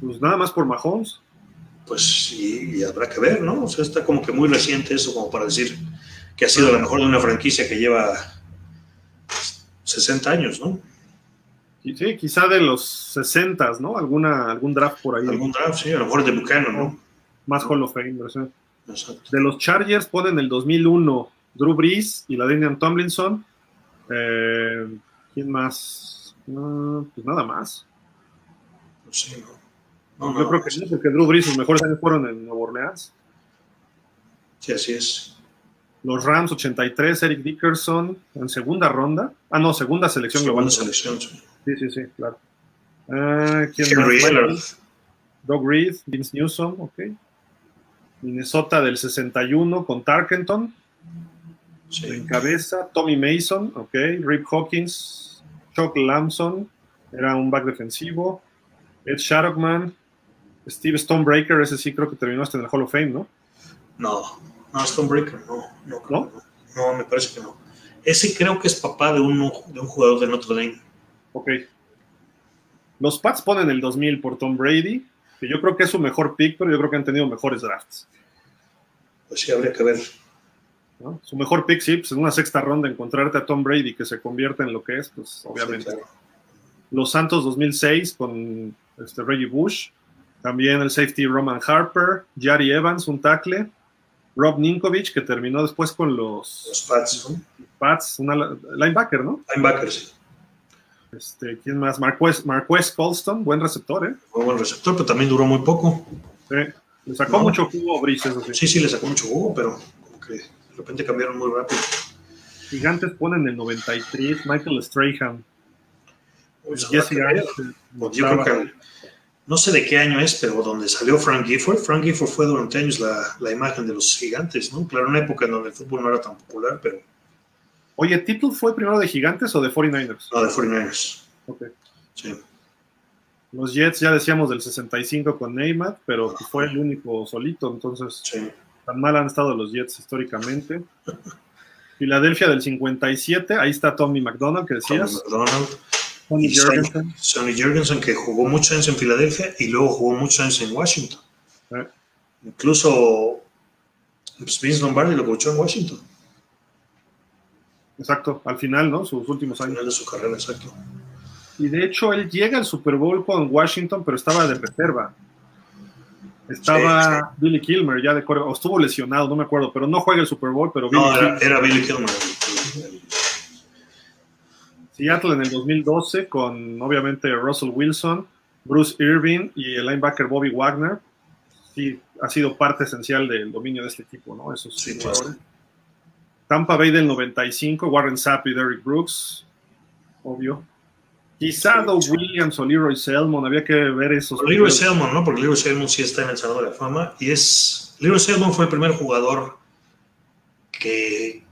Pues nada más por Mahomes. Pues sí, y habrá que ver, ¿no? O sea, está como que muy reciente eso, como para decir que ha sido la mejor de una franquicia que lleva 60 años, ¿no? Sí, quizá de los 60, ¿no? Alguna, algún draft por ahí. Algún draft, sí, a lo mejor de Buchanan, ¿no? Más Hall of Fame. Exacto. De los Chargers ponen el 2001 Drew Brees y la Daniel Tomlinson. Eh, ¿Quién más? No, pues nada más. Pues sí, ¿no? No, Yo creo que sí, porque Drew Brees sus mejores años fueron en Nueva Orleans. Sí, así es. Los Rams 83, Eric Dickerson en segunda ronda. Ah, no, segunda selección segunda global. selección, sí. Sí, sí, sí, claro. Uh, ¿quién más? Doug Reed, Vince Newsom, ok. Minnesota del 61 con Tarkenton. Sí. En cabeza, Tommy Mason, ok. Rip Hawkins, Chuck Lamson, era un back defensivo. Ed Shadowman, Steve Stonebreaker, ese sí creo que terminó hasta en el Hall of Fame, ¿no? No, no, Stonebreaker, no, no, ¿No? no, no, me parece que no. Ese creo que es papá de un, de un jugador de Notre Dame. Ok. Los Pats ponen el 2000 por Tom Brady, que yo creo que es su mejor pick, pero yo creo que han tenido mejores drafts. Pues sí, habría que ver. ¿no? Su mejor pick, sí, pues en una sexta ronda encontrarte a Tom Brady que se convierta en lo que es, pues obviamente. Sí, claro. Los Santos 2006 con este, Reggie Bush, también el safety Roman Harper, Jari Evans, un tackle, Rob Ninkovich, que terminó después con los, Los Pats, ¿no? Pats, una linebacker, ¿no? Linebacker, sí. Este, ¿Quién más? Marquez, Marquez Colston, buen receptor, ¿eh? Fue buen receptor, pero también duró muy poco. Sí. Le sacó No. mucho jugo Brice, eso sí. Sí, sí, le sacó mucho jugo, pero como que de repente cambiaron muy rápido. Gigantes ponen el 93, Michael Strahan, Pues, Jesse Pues yo creo que no sé de qué año es, pero donde salió Frank Gifford, Frank Gifford fue durante años la, la imagen de los gigantes, ¿no? Claro, una época en donde el fútbol no era tan popular, pero Oye, ¿Tittle fue primero de Gigantes o de 49ers? no de 49ers. Ok. Sí. Los Jets ya decíamos del 65 con Neymar, pero fue el único solito, entonces Sí. tan mal han estado los Jets históricamente. Filadelfia del 57, ahí está Tommy McDonald que Tommy decías, McDonald, Sonny Jurgensen, que jugó muchos años en Filadelfia y luego jugó muchos años en Washington. Eh. Incluso pues, Vince Lombardi lo coachó en Washington, Exacto, al final, ¿no? Sus últimos al años. final de su carrera, exacto. Y de hecho, él llega al Super Bowl con Washington, pero estaba de reserva. Estaba Billy Kilmer ya de o estuvo lesionado, no me acuerdo, pero no juega el Super Bowl, pero Billy No, era Billy Kilmer. Seattle en el 2012 con obviamente Russell Wilson, Bruce Irving y el linebacker Bobby Wagner. Sí, ha sido parte esencial del dominio de este equipo, ¿no? Esos Sí, jugadores. Tampa Bay del 95, Warren Sapp y Derrick Brooks, obvio. Quizá Doug. Williams o Leroy Selmon, había que ver esos. Leroy Selmon, ¿no? Porque Leroy Selmon sí está en el Salón de la Fama y es. Leroy Selmon fue el primer jugador que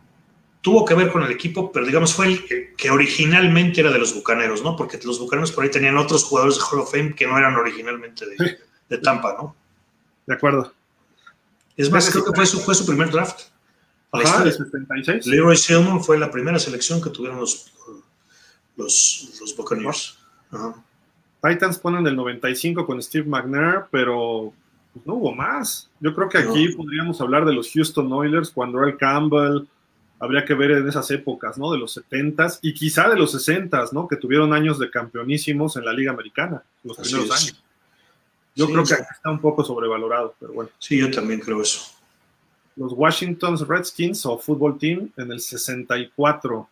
tuvo que ver con el equipo, pero digamos fue el que- que originalmente era de los bucaneros, ¿no? Porque los bucaneros por ahí tenían otros jugadores de Hall of Fame que no eran originalmente de, Sí. de Tampa, ¿no? De acuerdo. Es más, creo que fue su, fue su primer draft. Ajá, el 76. Leroy Selmon fue la primera selección que tuvieron los, los, los Buccaneers. Ajá. Titans ponen el 95 con Steve McNair, pero pues, no hubo más. Yo creo que aquí No. podríamos hablar de los Houston Oilers cuando Earl Campbell, habría que ver en esas épocas, ¿no? De los 70s y quizá de los 60s, ¿no? Que tuvieron años de campeonísimos en la Liga Americana, los Así primeros es. años. Yo Sí, creo que está un poco sobrevalorado, pero bueno. Sí, yo también creo eso. Los Washington Redskins o Football Team en el 64.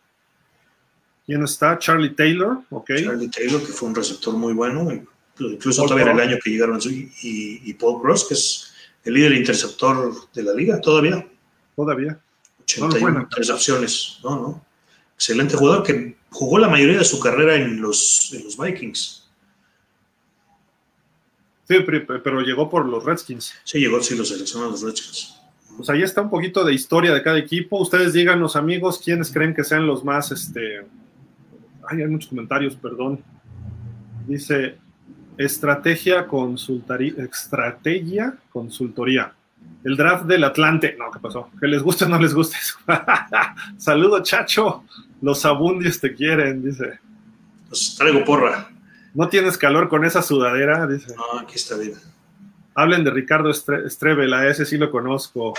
¿Quién está? Charlie Taylor, ok. Charlie Taylor, que fue un receptor muy bueno, incluso Paul todavía en el año que llegaron, y, y Paul Cross, que es el líder interceptor de la liga, todavía. Todavía. 81 bueno. intercepciones. No, no. Excelente jugador que jugó la mayoría de su carrera en los, en los Vikings. Sí, pero, llegó por los Redskins. Sí, llegó, sí, lo seleccionaron los Redskins. Pues ahí está un poquito de historia de cada equipo. Ustedes díganos, amigos, quiénes creen que sean los más, este, Ay, hay muchos comentarios, perdón. Dice, estrategia consultoría, estrategia consultoría. El draft del Atlante. No, ¿qué pasó? Que les guste o no les guste eso. Saludo, chacho. Los abundios te quieren, dice. Pues traigo porra. ¿No tienes calor con esa sudadera? Dice. No, aquí está bien. Hablen de Ricardo Strebel, a ese sí lo conozco.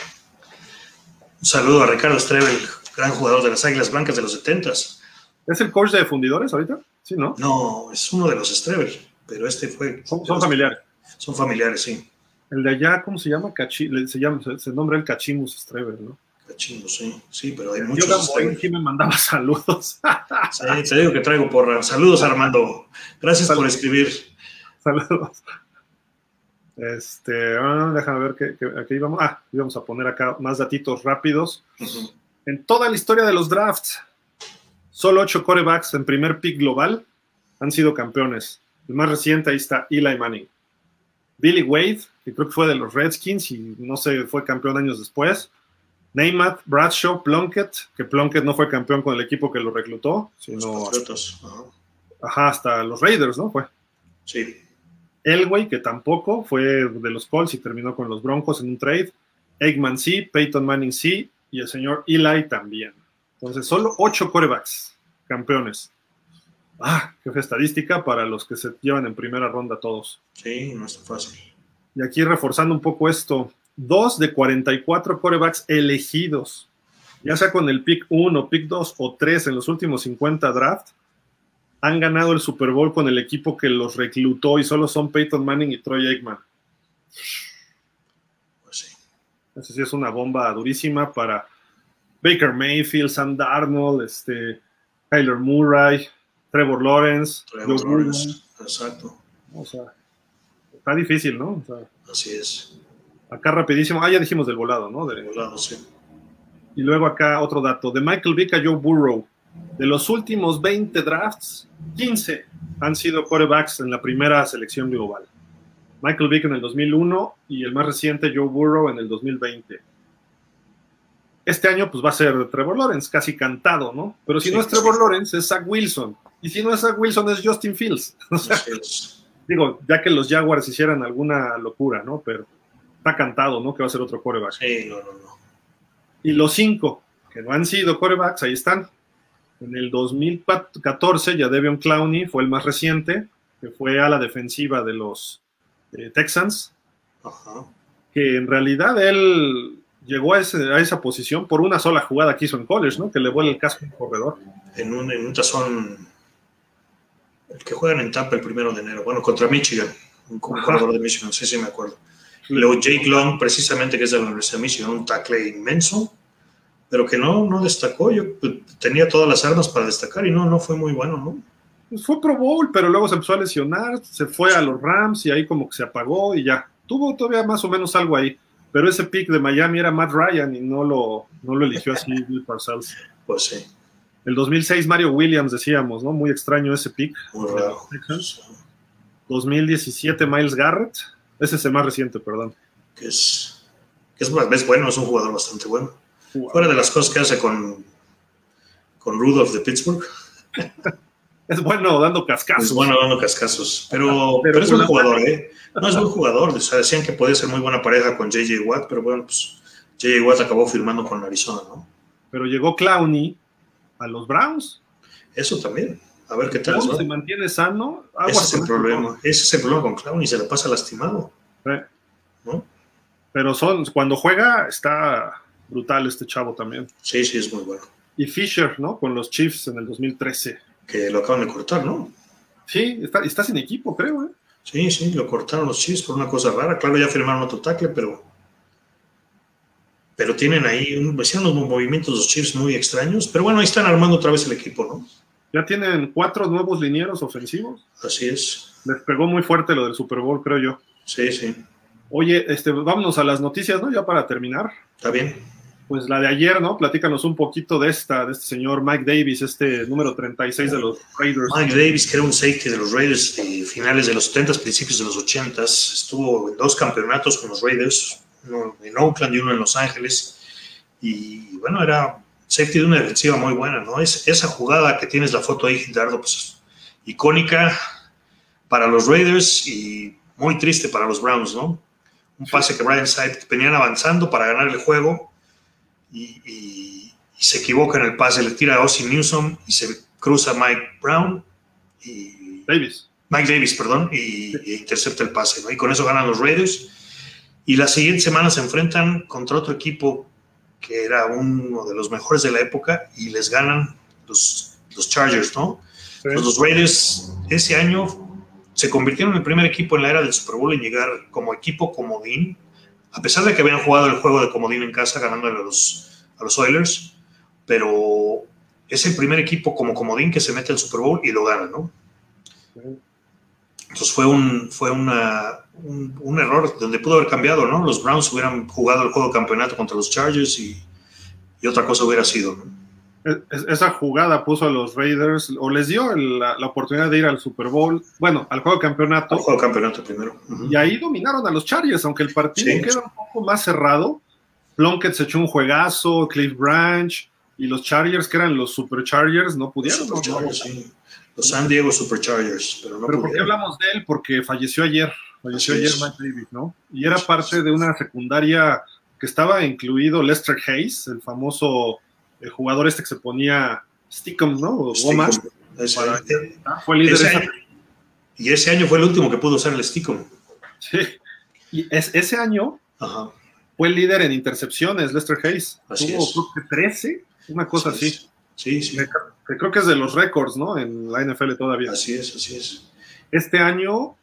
Un saludo a Ricardo Strebel, gran jugador de las Águilas Blancas de los 70 ¿Es el coach de fundidores ahorita? Sí, ¿no? No, es uno de los Strebel, pero este fue... Son, familiares. Son familiares, sí. El de allá, ¿cómo se llama? se llama, se, nombra el Cachimus Strebel, ¿no? Cachimus, sí, sí, pero hay muchos. Yo aquí me mandaba saludos. sí, te digo que traigo porra. Saludos, Armando. Gracias por escribir. Saludos. Este, ah, déjame ver que, aquí íbamos. Ah, íbamos a poner acá más datitos rápidos. En toda la historia de los drafts, solo ocho corebacks en primer pick global han sido campeones. El más reciente ahí está Eli Manning. Billy Wade, que creo que fue de los Redskins y no sé, fue campeón años después. Neymat, Bradshaw, Plunkett, que Plunkett no fue campeón con el equipo que lo reclutó, sino. ajá, hasta los Raiders, ¿no? Fue. Sí. Elway, que tampoco fue de los Colts y terminó con los Broncos en un trade. Eggman sí, Peyton Manning sí, y el señor Eli también. Entonces, solo ocho corebacks campeones. Ah, qué estadística para los que se llevan en primera ronda todos. Sí, no es fácil. Y aquí reforzando un poco esto, dos de 44 corebacks elegidos, ya sea con el pick 1, pick 2 o 3 en los últimos 50 drafts, han ganado el Super Bowl con el equipo que los reclutó y solo son Peyton Manning y Troy Aikman. Pues sí. Eso sí es una bomba durísima para Baker Mayfield, Sam Darnold, este, Kyler Murray, Trevor Lawrence. Trevor Lawrence, exacto. O sea, está difícil, ¿no? Así es. Acá rapidísimo, ah, ya dijimos del volado, ¿no? Del volado, sí. Y luego acá otro dato, de Michael Vick a Joe Burrow. De los últimos 20 drafts, 15 han sido quarterbacks en la primera selección global. Michael Vick en el 2001 y el más reciente Joe Burrow en el 2020. Este año pues va a ser Trevor Lawrence, casi cantado, ¿no? Pero si no es Trevor Lawrence, es Zach Wilson. Y si no es Zach Wilson, es Justin Fields. digo, ya que los Jaguars hicieran alguna locura, ¿no? Pero está cantado, ¿no? Que va a ser otro quarterback. Sí, no, no, no. Y los cinco que no han sido quarterbacks, ahí están. En el 2014, ya Devion Clowney fue el más reciente, que fue a la defensiva de los eh, Texans. Que en realidad él llegó a, esa posición por una sola jugada que hizo en college, ¿no? Que le vuelve el casco a un corredor. En un, en un tazón, el que juegan en Tampa el primero de enero, bueno, contra Michigan, un corredor de Michigan, sí, sí me acuerdo. Luego Jake Long, precisamente, que es de la Universidad de Michigan, un tackle inmenso, pero que no, no destacó. Yo pues, tenía todas las armas para destacar y no, no fue muy bueno, ¿no? Pues fue Pro Bowl, pero luego se empezó a lesionar, se fue a los Rams y ahí como que se apagó y ya. Tuvo todavía más o menos algo ahí. Pero ese pick de Miami era Matt Ryan y no lo, no lo eligió así Bill Parcells. Pues sí. El 2006 Mario Williams, decíamos, ¿no? Muy extraño ese pick. Raro. 2017 Miles Garrett. Ese es el más reciente, perdón. Que es, que es, bueno, es un jugador bastante bueno. Fuera de las cosas que hace con, con Rudolph de Pittsburgh. es bueno dando cascazos. Es bueno dando cascazos. Pero, pero, es un jugador, ¿eh? No es buen jugador. O sea, decían que podía ser muy buena pareja con JJ Watt, pero bueno, pues JJ Watt acabó firmando con Arizona, ¿no? Pero llegó Clowney a los Browns. Eso también. A ver qué tal. ¿no? se mantiene sano. Ese es el problema. Ese es el problema con Clown y se le pasa lastimado. ¿no? Pero son, cuando juega está brutal este chavo también. Sí, sí, es muy bueno. Y Fisher, ¿no? Con los Chiefs en el 2013. Que lo acaban de cortar, ¿no? Sí, está, está sin equipo, creo, ¿eh? Sí, sí, lo cortaron los Chiefs por una cosa rara. Claro, ya firmaron otro tackle, pero pero tienen ahí, un, hicieron unos movimientos los Chiefs muy extraños, pero bueno, ahí están armando otra vez el equipo, ¿no? Ya tienen cuatro nuevos linieros ofensivos. Así es. Les pegó muy fuerte lo del Super Bowl, creo yo. Sí, sí. Oye, este, vámonos a las noticias, ¿no? Ya para terminar. Está bien. Pues la de ayer, ¿no? Platícanos un poquito de esta, de este señor Mike Davis, este número 36 de los Raiders. Mike Davis, que era un safety de los Raiders de finales de los 70, principios de los 80, estuvo en dos campeonatos con los Raiders, uno en Oakland y uno en Los Ángeles. Y bueno, era safety de una defensiva muy buena, ¿no? Es esa jugada que tienes la foto ahí, Dardo, pues icónica para los Raiders y muy triste para los Browns, ¿no? Un pase que Brian Saib venían avanzando para ganar el juego y, y, se equivoca en el pase, le tira a Austin Newsom y se cruza Mike Brown y Davis. Mike Davis, perdón, y, y, intercepta el pase, ¿no? Y con eso ganan los Raiders. Y la siguiente semana se enfrentan contra otro equipo que era uno de los mejores de la época y les ganan los, los Chargers, ¿no? Sí. Pues los Raiders ese año se convirtieron en el primer equipo en la era del Super Bowl en llegar como equipo comodín, a pesar de que habían jugado el juego de comodín en casa ganándole a los, a los Oilers, pero es el primer equipo como comodín que se mete al Super Bowl y lo gana, ¿no? Sí. Entonces fue un, fue una, un, un, error donde pudo haber cambiado, ¿no? Los Browns hubieran jugado el juego de campeonato contra los Chargers y, y otra cosa hubiera sido, ¿no? Esa jugada puso a los Raiders, o les dio la, la, oportunidad de ir al Super Bowl, bueno, al juego de campeonato. Al juego de campeonato primero. Uh -huh. Y ahí dominaron a los Chargers, aunque el partido sí. queda un poco más cerrado. Plunkett se echó un juegazo, Cliff Branch, y los Chargers, que eran los Super Chargers, no pudieron. Los, Chargers, sí. los San Diego Superchargers, pero no Pero pudieron. ¿por qué hablamos de él? Porque falleció ayer, falleció ayer Mike Davis, ¿no? Y era parte de una secundaria que estaba incluido Lester Hayes, el famoso el jugador este que se ponía Stickum, ¿no? O Goma. Fue líder ese esa... año, y ese año fue el último que pudo usar el Stickum. Sí. Y es, ese año Ajá. fue el líder en intercepciones, Lester Hayes. Así Tuvo es. creo que 13, una cosa así. Sí, sí. Que creo que es de los récords, ¿no? En la NFL todavía. Así es, así es. Este año,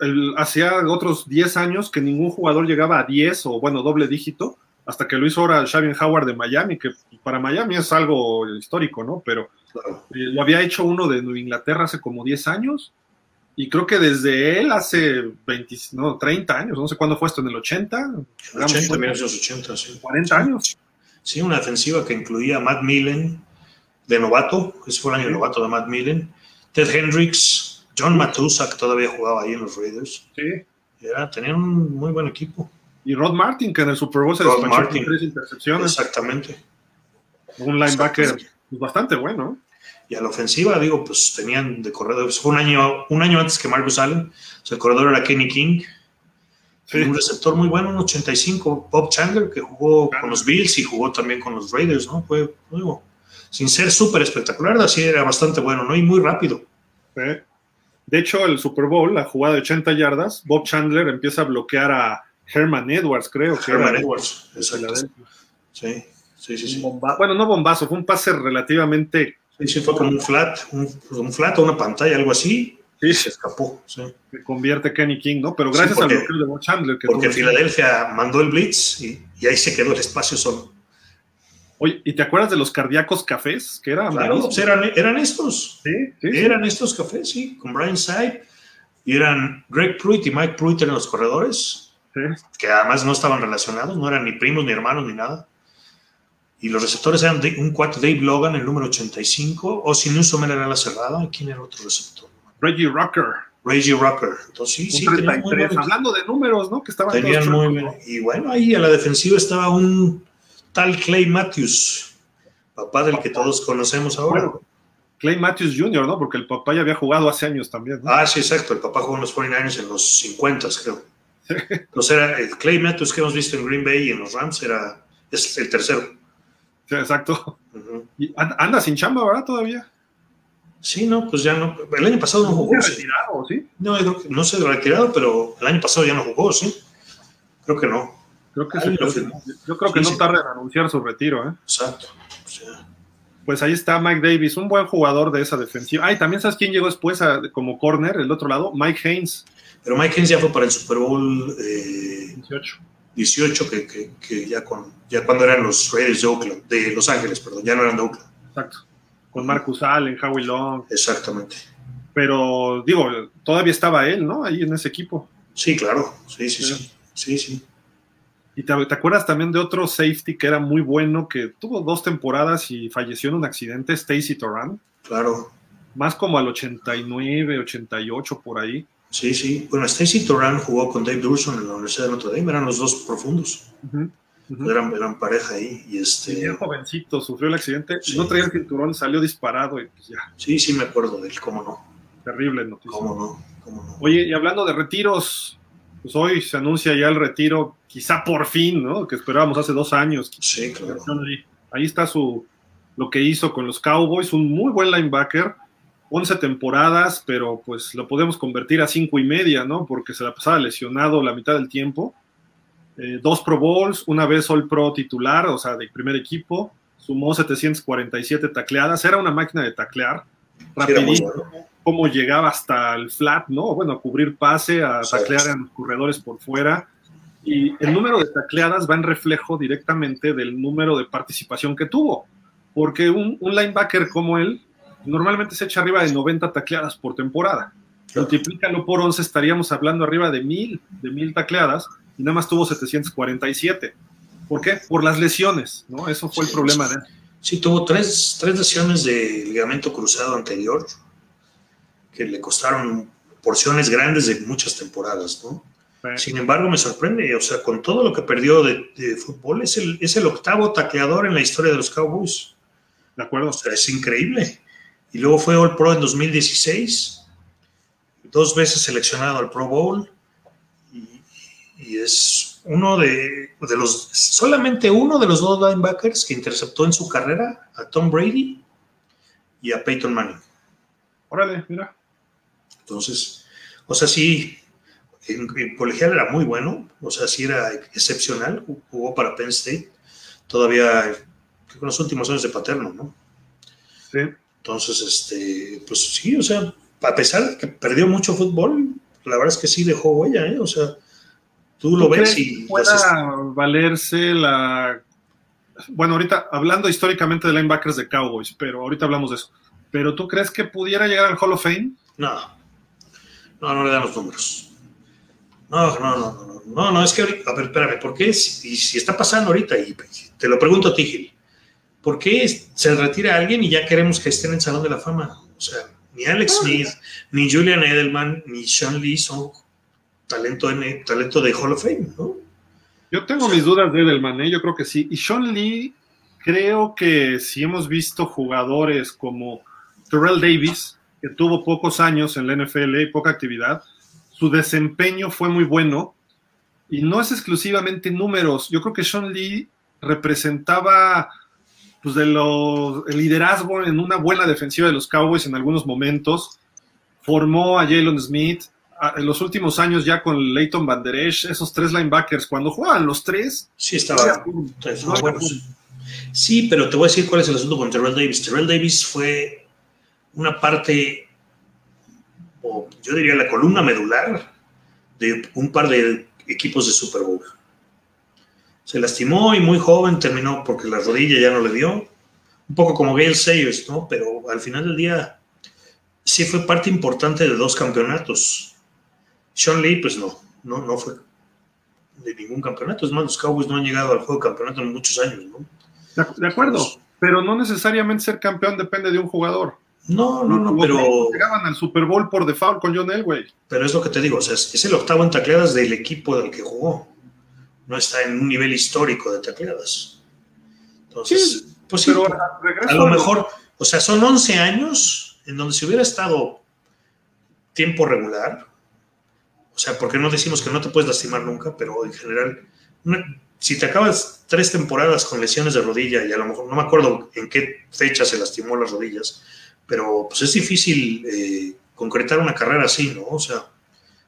el, hacía otros 10 años que ningún jugador llegaba a 10 o, bueno, doble dígito hasta que lo hizo ahora Xavier Howard de Miami, que para Miami es algo histórico, ¿no? Pero eh, lo había hecho uno de Nueva Inglaterra hace como 10 años, y creo que desde él hace 20, no, 30 años, no sé cuándo fue esto, en el 80, 80, 1980, sí. 40 años. Sí, una defensiva que incluía a Matt Millen de novato, ese fue el año de novato de Matt Millen, Ted Hendricks, John Matusa, que todavía jugaba ahí en los Raiders. Sí. Era, tenían un muy buen equipo y Rod Martin, que en el Super Bowl se Rod Martin. con tres intercepciones. Exactamente. Un linebacker pues, bastante bueno. Y a la ofensiva, digo, pues tenían de corredor. Fue un año, un año antes que Marcus Allen. O sea, el corredor era Kenny King. Sí. Un receptor muy bueno, un 85. Bob Chandler, que jugó claro. con los Bills y jugó también con los Raiders, ¿no? Fue, digo, sin ser súper espectacular, así era bastante bueno, ¿no? Y muy rápido. Sí. De hecho, el Super Bowl, la jugada de 80 yardas, Bob Chandler empieza a bloquear a Herman Edwards, creo que Herman era Edwards, exacto. Sí, sí, sí. sí. Bomba bueno, no bombazo, fue un pase relativamente. Sí, sí, fue como un flat, un, un flat o una pantalla, algo así. Sí, se escapó. Sí. Se convierte Kenny King, ¿no? Pero gracias sí, porque, al bloqueo de Bob Chandler. Que porque Filadelfia mandó el blitz y, y, ahí se quedó el espacio solo. Oye, ¿y te acuerdas de los cardíacos cafés? Que eran, claro, pues eran, eran estos. Sí, sí, Eran estos cafés, sí, con Brian Saib. Y eran Greg Pruitt y Mike Pruitt en los corredores que además no estaban relacionados, no eran ni primos, ni hermanos, ni nada. Y los receptores eran un cuarto Dave Logan, el número 85, o si Newsom era la cerrada, ¿quién era otro receptor? Reggie Rucker. Reggie Rucker. Entonces, sí, sí, 33, muy buen, Hablando de números, ¿no? Que estaban tenían muy bien. Y bueno, ahí a la defensiva estaba un tal Clay Matthews, papá del que todos conocemos ahora. Bueno, Clay Matthews Jr., ¿no? Porque el papá ya había jugado hace años también. ¿no? Ah, sí, exacto. El papá jugó en los 49ers en los 50, creo. Entonces era el Clay Matthews que hemos visto en Green Bay y en los Rams era es el tercero. Sí, exacto. Uh -huh. y anda sin chamba, ¿verdad? Todavía. Sí, no, pues ya no. El año pasado no jugó. ¿Se retirado, sí? No, no se ha retirado, pero el año pasado ya no jugó, ¿sí? Creo que no. Creo que Yo creo que sí, no tarda en anunciar su retiro, ¿eh? Exacto. O sea, pues ahí está Mike Davis, un buen jugador de esa defensiva. Ah, y también sabes quién llegó después a, como corner, el otro lado, Mike Haynes. Pero Mike Haynes ya fue para el Super Bowl eh, 18. 18, que, que, que, ya, con, ya cuando eran los Raiders de Oakland, de Los Ángeles, perdón, ya no eran de Oakland. Exacto. Con Marcus Allen, Howie Long. Exactamente. Pero, digo, todavía estaba él, ¿no? Ahí en ese equipo. Sí, claro. Sí, sí, sí. Sí, sí. sí. Y te, te, acuerdas también de otro safety que era muy bueno, que tuvo dos temporadas y falleció en un accidente, Stacy Toran. Claro. Más como al 89, 88 por ahí. Sí, sí. Bueno, Stacy Toran jugó con Dave Durson en la Universidad de Notre Dame, eran los dos profundos. Uh -huh. eran, pareja ahí. Y este... Bien jovencito, sufrió el accidente, no traía el cinturón, salió disparado y pues ya. Sí, sí me acuerdo de él, cómo no. Terrible noticia. Cómo no, cómo no. Oye, y hablando de retiros, pues hoy se anuncia ya el retiro, quizá por fin, ¿no? Que esperábamos hace dos años. Sí, claro. Ahí está su, lo que hizo con los Cowboys, un muy buen linebacker, 11 temporadas, pero pues lo podemos convertir a cinco y media, ¿no? Porque se la pasaba lesionado la mitad del tiempo. Eh, dos Pro Bowls, una vez All Pro titular, o sea, de primer equipo, sumó 747 tacleadas, era una máquina de taclear, rapidísimo, cómo llegaba hasta el flat, ¿no? Bueno, a cubrir pase, a taclear en corredores por fuera, y el número de tacleadas va en reflejo directamente del número de participación que tuvo porque un, linebacker como él normalmente se echa arriba de 90 tacleadas por temporada. Multiplícalo por 11, estaríamos hablando arriba de mil, de mil tacleadas, y nada más tuvo 747. ¿Por qué? Por las lesiones, ¿no? Eso fue el problema de él. Sí, tuvo tres, tres lesiones de ligamento cruzado anterior que le costaron porciones grandes de muchas temporadas, ¿no? Sin embargo, me sorprende, o sea, con todo lo que perdió de, de fútbol, es el, es el octavo tacleador en la historia de los Cowboys. ¿De acuerdo? O sea, es increíble. Y luego fue All Pro en 2016, dos veces seleccionado al Pro Bowl. Y, es uno de, de, los, solamente uno de los dos linebackers que interceptó en su carrera a Tom Brady y a Peyton Manning. Órale, mira. Entonces, o sea, sí, en, en, colegial era muy bueno, o sea, sí era excepcional, jugó para Penn State, todavía con los últimos años de Paterno, ¿no? Sí. Entonces, este, pues sí, o sea, a pesar de que perdió mucho fútbol, la verdad es que sí dejó huella, ¿eh? O sea, tú lo ves y... Pueda valerse la... Bueno, ahorita, hablando históricamente de linebackers de Cowboys, pero ahorita hablamos de eso. ¿Pero tú crees que pudiera llegar al Hall of Fame? No. No, no le dan los números. No, no, no, no, no, no, es que, a ver, espérame, ¿por qué? Si, si está pasando ahorita, y te lo pregunto a ti, Gil, ¿por qué se retira alguien y ya queremos que estén en el Salón de la Fama? O sea, ni Alex Smith, ni Julian Edelman, ni Sean Lee son talento, en, talento de Hall of Fame, ¿no? Yo tengo mis dudas de Edelman, ¿eh? yo creo que sí. Y Sean Lee, creo que si hemos visto jugadores como Terrell Davis, que tuvo pocos años en la NFL y poca actividad, su desempeño fue muy bueno. Y no es exclusivamente números. Yo creo que Sean Lee representaba pues de los, el liderazgo en una buena defensiva de los Cowboys en algunos momentos. Formó a Jalen Smith. en los últimos años ya con Leighton Van Der Esch, esos tres linebackers, cuando jugaban los tres... Sí, estaba... Sí, pero te voy a decir cuál es el asunto con Terrell Davis. Terrell Davis fue una parte, o yo diría la columna medular de un par de equipos de Super Bowl se lastimó y muy joven terminó porque la rodilla ya no le dio. Un poco como Gail Sayers, ¿no? Pero al final del día sí fue parte importante de dos campeonatos. Sean Lee, pues no, no, no fue de ningún campeonato. Es más, los Cowboys no han llegado al juego de campeonato en muchos años, ¿no? De, acuerdo, pero no necesariamente ser campeón depende de un jugador. No, no, no, pero. Llegaban al Super Bowl por default con John Elway. Pero es lo que te digo, o sea, es el octavo en tacleadas del equipo del que jugó no está en un nivel histórico de tacleadas. Entonces, pues sí, a lo mejor, o sea, son 11 años en donde si hubiera estado tiempo regular, o sea, porque no decimos que no te puedes lastimar nunca, pero en general, si te acabas tres temporadas con lesiones de rodilla, y a lo mejor no me acuerdo en qué fecha se lastimó las rodillas, pero pues es difícil eh, concretar una carrera así, ¿no? O sea,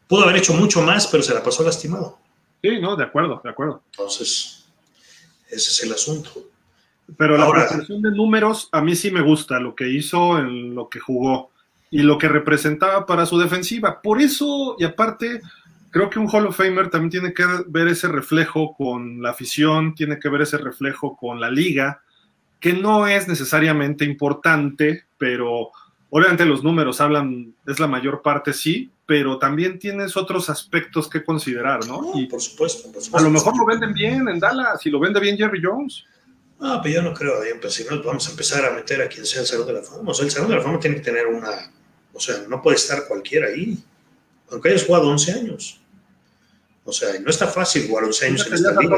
pudo haber hecho mucho más, pero se la pasó lastimado. Sí, no, de acuerdo, de acuerdo. Entonces, ese es el asunto. Pero la presentación de números, a mí sí me gusta lo que hizo en lo que jugó y lo que representaba para su defensiva. Por eso, y aparte, creo que un Hall of Famer también tiene que ver ese reflejo con la afición, tiene que ver ese reflejo con la liga, que no es necesariamente importante, pero obviamente los números hablan, es la mayor parte sí, pero también tienes otros aspectos que considerar, ¿no? y por supuesto, por supuesto. A lo mejor lo venden bien en Dallas y lo vende bien Jerry Jones. Ah, pero yo no creo, pues si no vamos a empezar a meter a quien sea el Salón de la Fama. O sea, el Salón de la Fama tiene que tener una, o sea, no puede estar cualquiera ahí, aunque hayas jugado 11 años. O sea, no está fácil jugar 11 años en esta liga.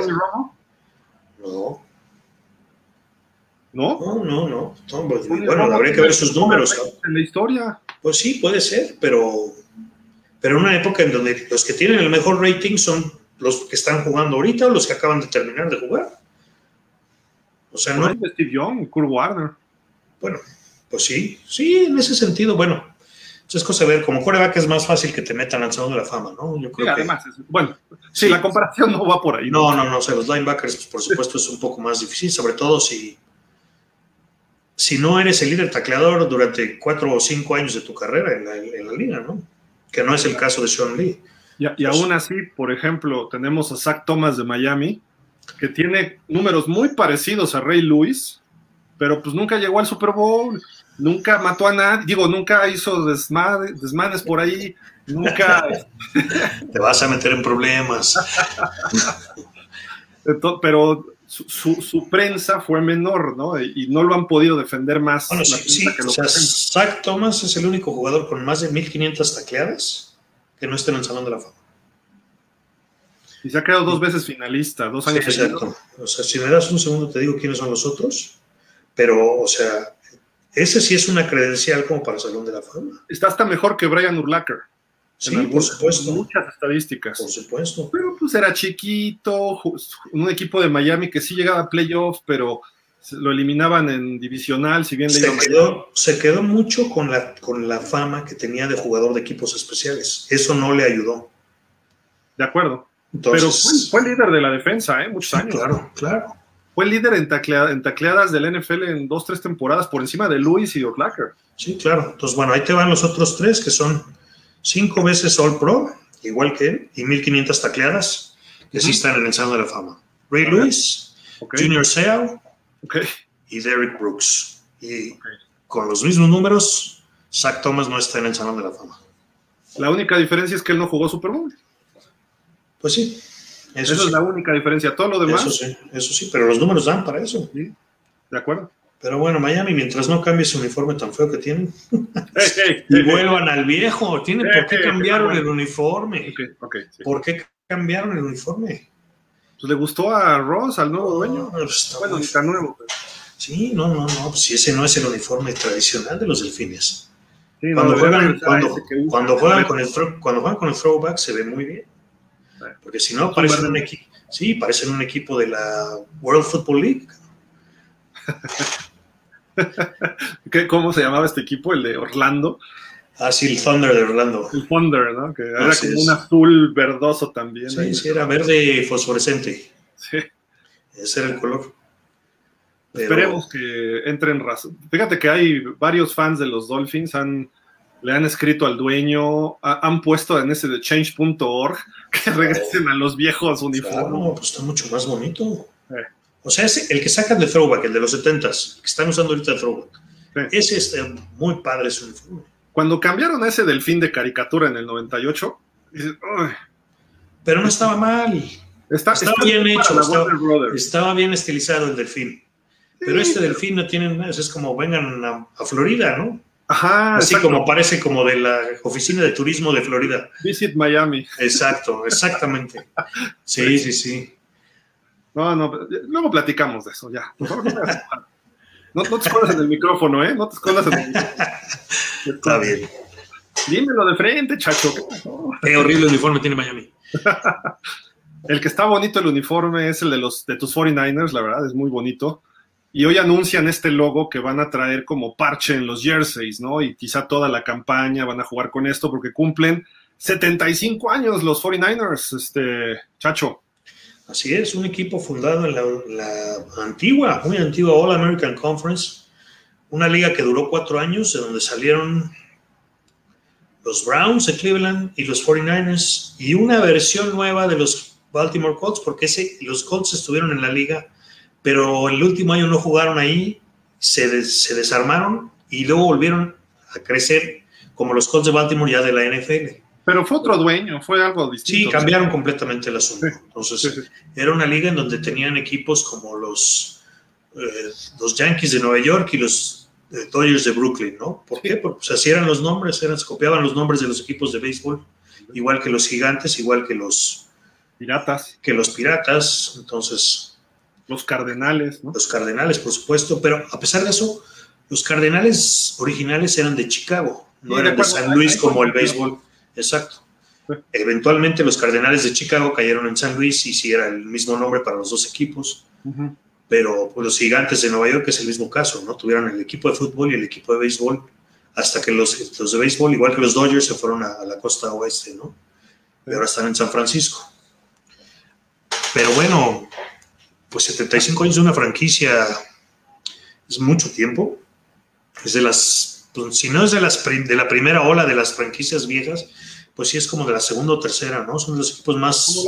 No. ¿No? No, no, no. no pues, bueno, habría que ver sus números. En la historia. Pues sí, puede ser, pero, pero en una época en donde los que tienen el mejor rating son los que están jugando ahorita o los que acaban de terminar de jugar. O sea, no. Steve Young, Kurt Warner. Bueno, pues sí, sí, en ese sentido, bueno, es cosa de ver, como coreback es más fácil que te metan al Salón de la Fama, ¿no? Yo creo sí, además, bueno, sí, la comparación no va por ahí. No, no, no, o sea, los linebackers, pues, por supuesto, es un poco más difícil, sobre todo si, si no eres el líder tacleador durante cuatro o cinco años de tu carrera en la, en la liga, ¿no? Que no es el caso de Sean Lee. Y, y aún así, por ejemplo, tenemos a Zach Thomas de Miami, que tiene números muy parecidos a Ray Lewis, pero pues nunca llegó al Super Bowl nunca mató a nadie, digo, nunca hizo desmanes por ahí, nunca... Te vas a meter en problemas. pero su, prensa fue menor, ¿no? Y no lo han podido defender más. Bueno, sí, o sea, Zach Thomas es el único jugador con más de 1500 tacleadas que no esté en el Salón de la Fama. Y se ha quedado dos veces finalista, dos años. Sí, exacto. O sea, si me das un segundo te digo quiénes son los otros. Pero, o sea, ese sí es una credencial como para el Salón de la Fama. Está hasta mejor que Brian Urlacher. Sí, por supuesto. Muchas estadísticas. Por supuesto. Pero pues era chiquito, un equipo de Miami que sí llegaba a playoffs, pero lo eliminaban en divisional, si bien le se quedó, se quedó mucho con la, con la fama que tenía de jugador de equipos especiales. Eso no le ayudó. De acuerdo. pero fue, líder de la defensa, ¿eh? Muchos años. Claro, claro. Fue líder en, tacleadas del NFL en dos, tres temporadas por encima de Luis y Orlacker. Sí, claro. Entonces, bueno, ahí te van los otros tres que son cinco veces All Pro, igual que él, y 1500 tacleadas, que sí están en el Salón de la Fama. Ray Lewis, Junior Seau y Derek Brooks. Y con los mismos números, Zach Thomas no está en el Salón de la Fama. La única diferencia es que él no jugó Super Bowl. Pues sí. Eso, es la única diferencia. Todo lo demás. Eso sí, eso sí, pero los números dan para eso. Sí, de acuerdo. Pero bueno, Miami, mientras no cambie ese uniforme tan feo que tienen, y vuelvan al viejo, tienen por qué cambiaron el uniforme. ¿Por qué cambiaron el uniforme? Pues le gustó a Ross, al nuevo dueño. Bueno, ni tan nuevo. Sí, no, no, no, pues si ese no es el uniforme tradicional de los delfines. cuando, juegan, cuando, cuando, juegan con el, cuando juegan con el throwback se ve muy bien. Porque si no, parecen un, equipo, sí, parecen un equipo de la World Football League. ¿Cómo se llamaba este equipo? El de Orlando. Ah, sí, el Thunder de Orlando. El Thunder, ¿no? Que era como un azul verdoso también. Sí, sí, era verde fosforescente. Sí. Ese era el color. Esperemos que entren razón. Fíjate que hay varios fans de los Dolphins, han le han escrito al dueño, han puesto en ese de change.org que regresen a los viejos uniformes. No, pues está mucho más bonito. O sea, ese, el que sacan de throwback, el de los 70s, que están usando ahorita throwback, ese es eh, muy padre ese uniforme. Cuando cambiaron ese delfín de caricatura en el 98, pero no estaba mal. estaba bien hecho, estaba, bien estilizado el delfín. Pero este delfín no tiene nada, es como vengan a Florida, ¿no? Ajá. Así como parece como de la oficina de turismo de Florida. Visit Miami. Exacto, exactamente. Sí, sí, sí. No, no, luego platicamos de eso, ya. No, te escondas en el micrófono, ¿eh? No te escondas en el micrófono. Está bien. Dímelo de frente, chacho. Qué horrible uniforme tiene Miami. el que está bonito el uniforme es el de los de tus 49ers, la verdad, es muy bonito. Y hoy anuncian este logo que van a traer como parche en los jerseys, ¿no? Y quizá toda la campaña van a jugar con esto porque cumplen 75 años los 49ers, este, Chacho. Así es, un equipo fundado en la, antigua, muy antigua All American Conference, una liga que duró cuatro años, de donde salieron los Browns de Cleveland y los 49ers, y una versión nueva de los Baltimore Colts, porque ese, los Colts estuvieron en la liga pero el último año no jugaron ahí, se, se desarmaron y luego volvieron a crecer como los Colts de Baltimore ya de la NFL. Pero fue otro dueño, fue algo distinto. Sí, cambiaron completamente el asunto. Entonces, era una liga en donde tenían equipos como los, eh, los Yankees de Nueva York y los eh, Dodgers de Brooklyn, ¿no? ¿Por qué? Porque pues, así eran los nombres, eran, se copiaban los nombres de los equipos de béisbol, igual que los gigantes, igual que los piratas. Que los piratas. Entonces, Los Cardenales, ¿no? Los Cardenales, por supuesto, pero a pesar de eso, los Cardenales originales eran de Chicago, no eran de San Luis como el béisbol. Exacto. Eventualmente los Cardenales de Chicago cayeron en San Luis y sí era el mismo nombre para los dos equipos. Pero pues, los gigantes de Nueva York es el mismo caso, ¿no? Tuvieron el equipo de fútbol y el equipo de béisbol hasta que los, los de béisbol, igual que los Dodgers, se fueron a, la costa oeste, ¿no? Y ahora están en San Francisco. Pero bueno, pues 75 años de una franquicia es mucho tiempo. Es de las, pues, si no es de, las, de la primera ola de las franquicias viejas, pues sí es como de la segunda o tercera, ¿no? Son los equipos más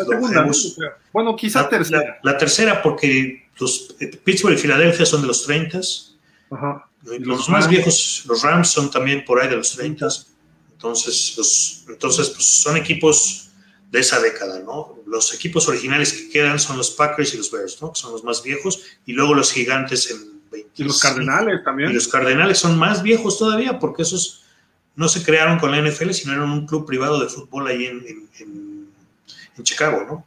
Bueno, quizá la, tercera. La, tercera porque los eh, Pittsburgh y Filadelfia son de los 30. Ajá. Los, más viejos, los Rams son también por ahí de los 30. Entonces, los, entonces pues son equipos de esa década, ¿no? Los equipos originales que quedan son los Packers y los Bears, ¿no? Que son los más viejos, y luego los gigantes en 20. Y los Cardenales también. Y los Cardenales son más viejos todavía, porque esos no se crearon con la NFL, sino eran un club privado de fútbol ahí en, en, Chicago, ¿no?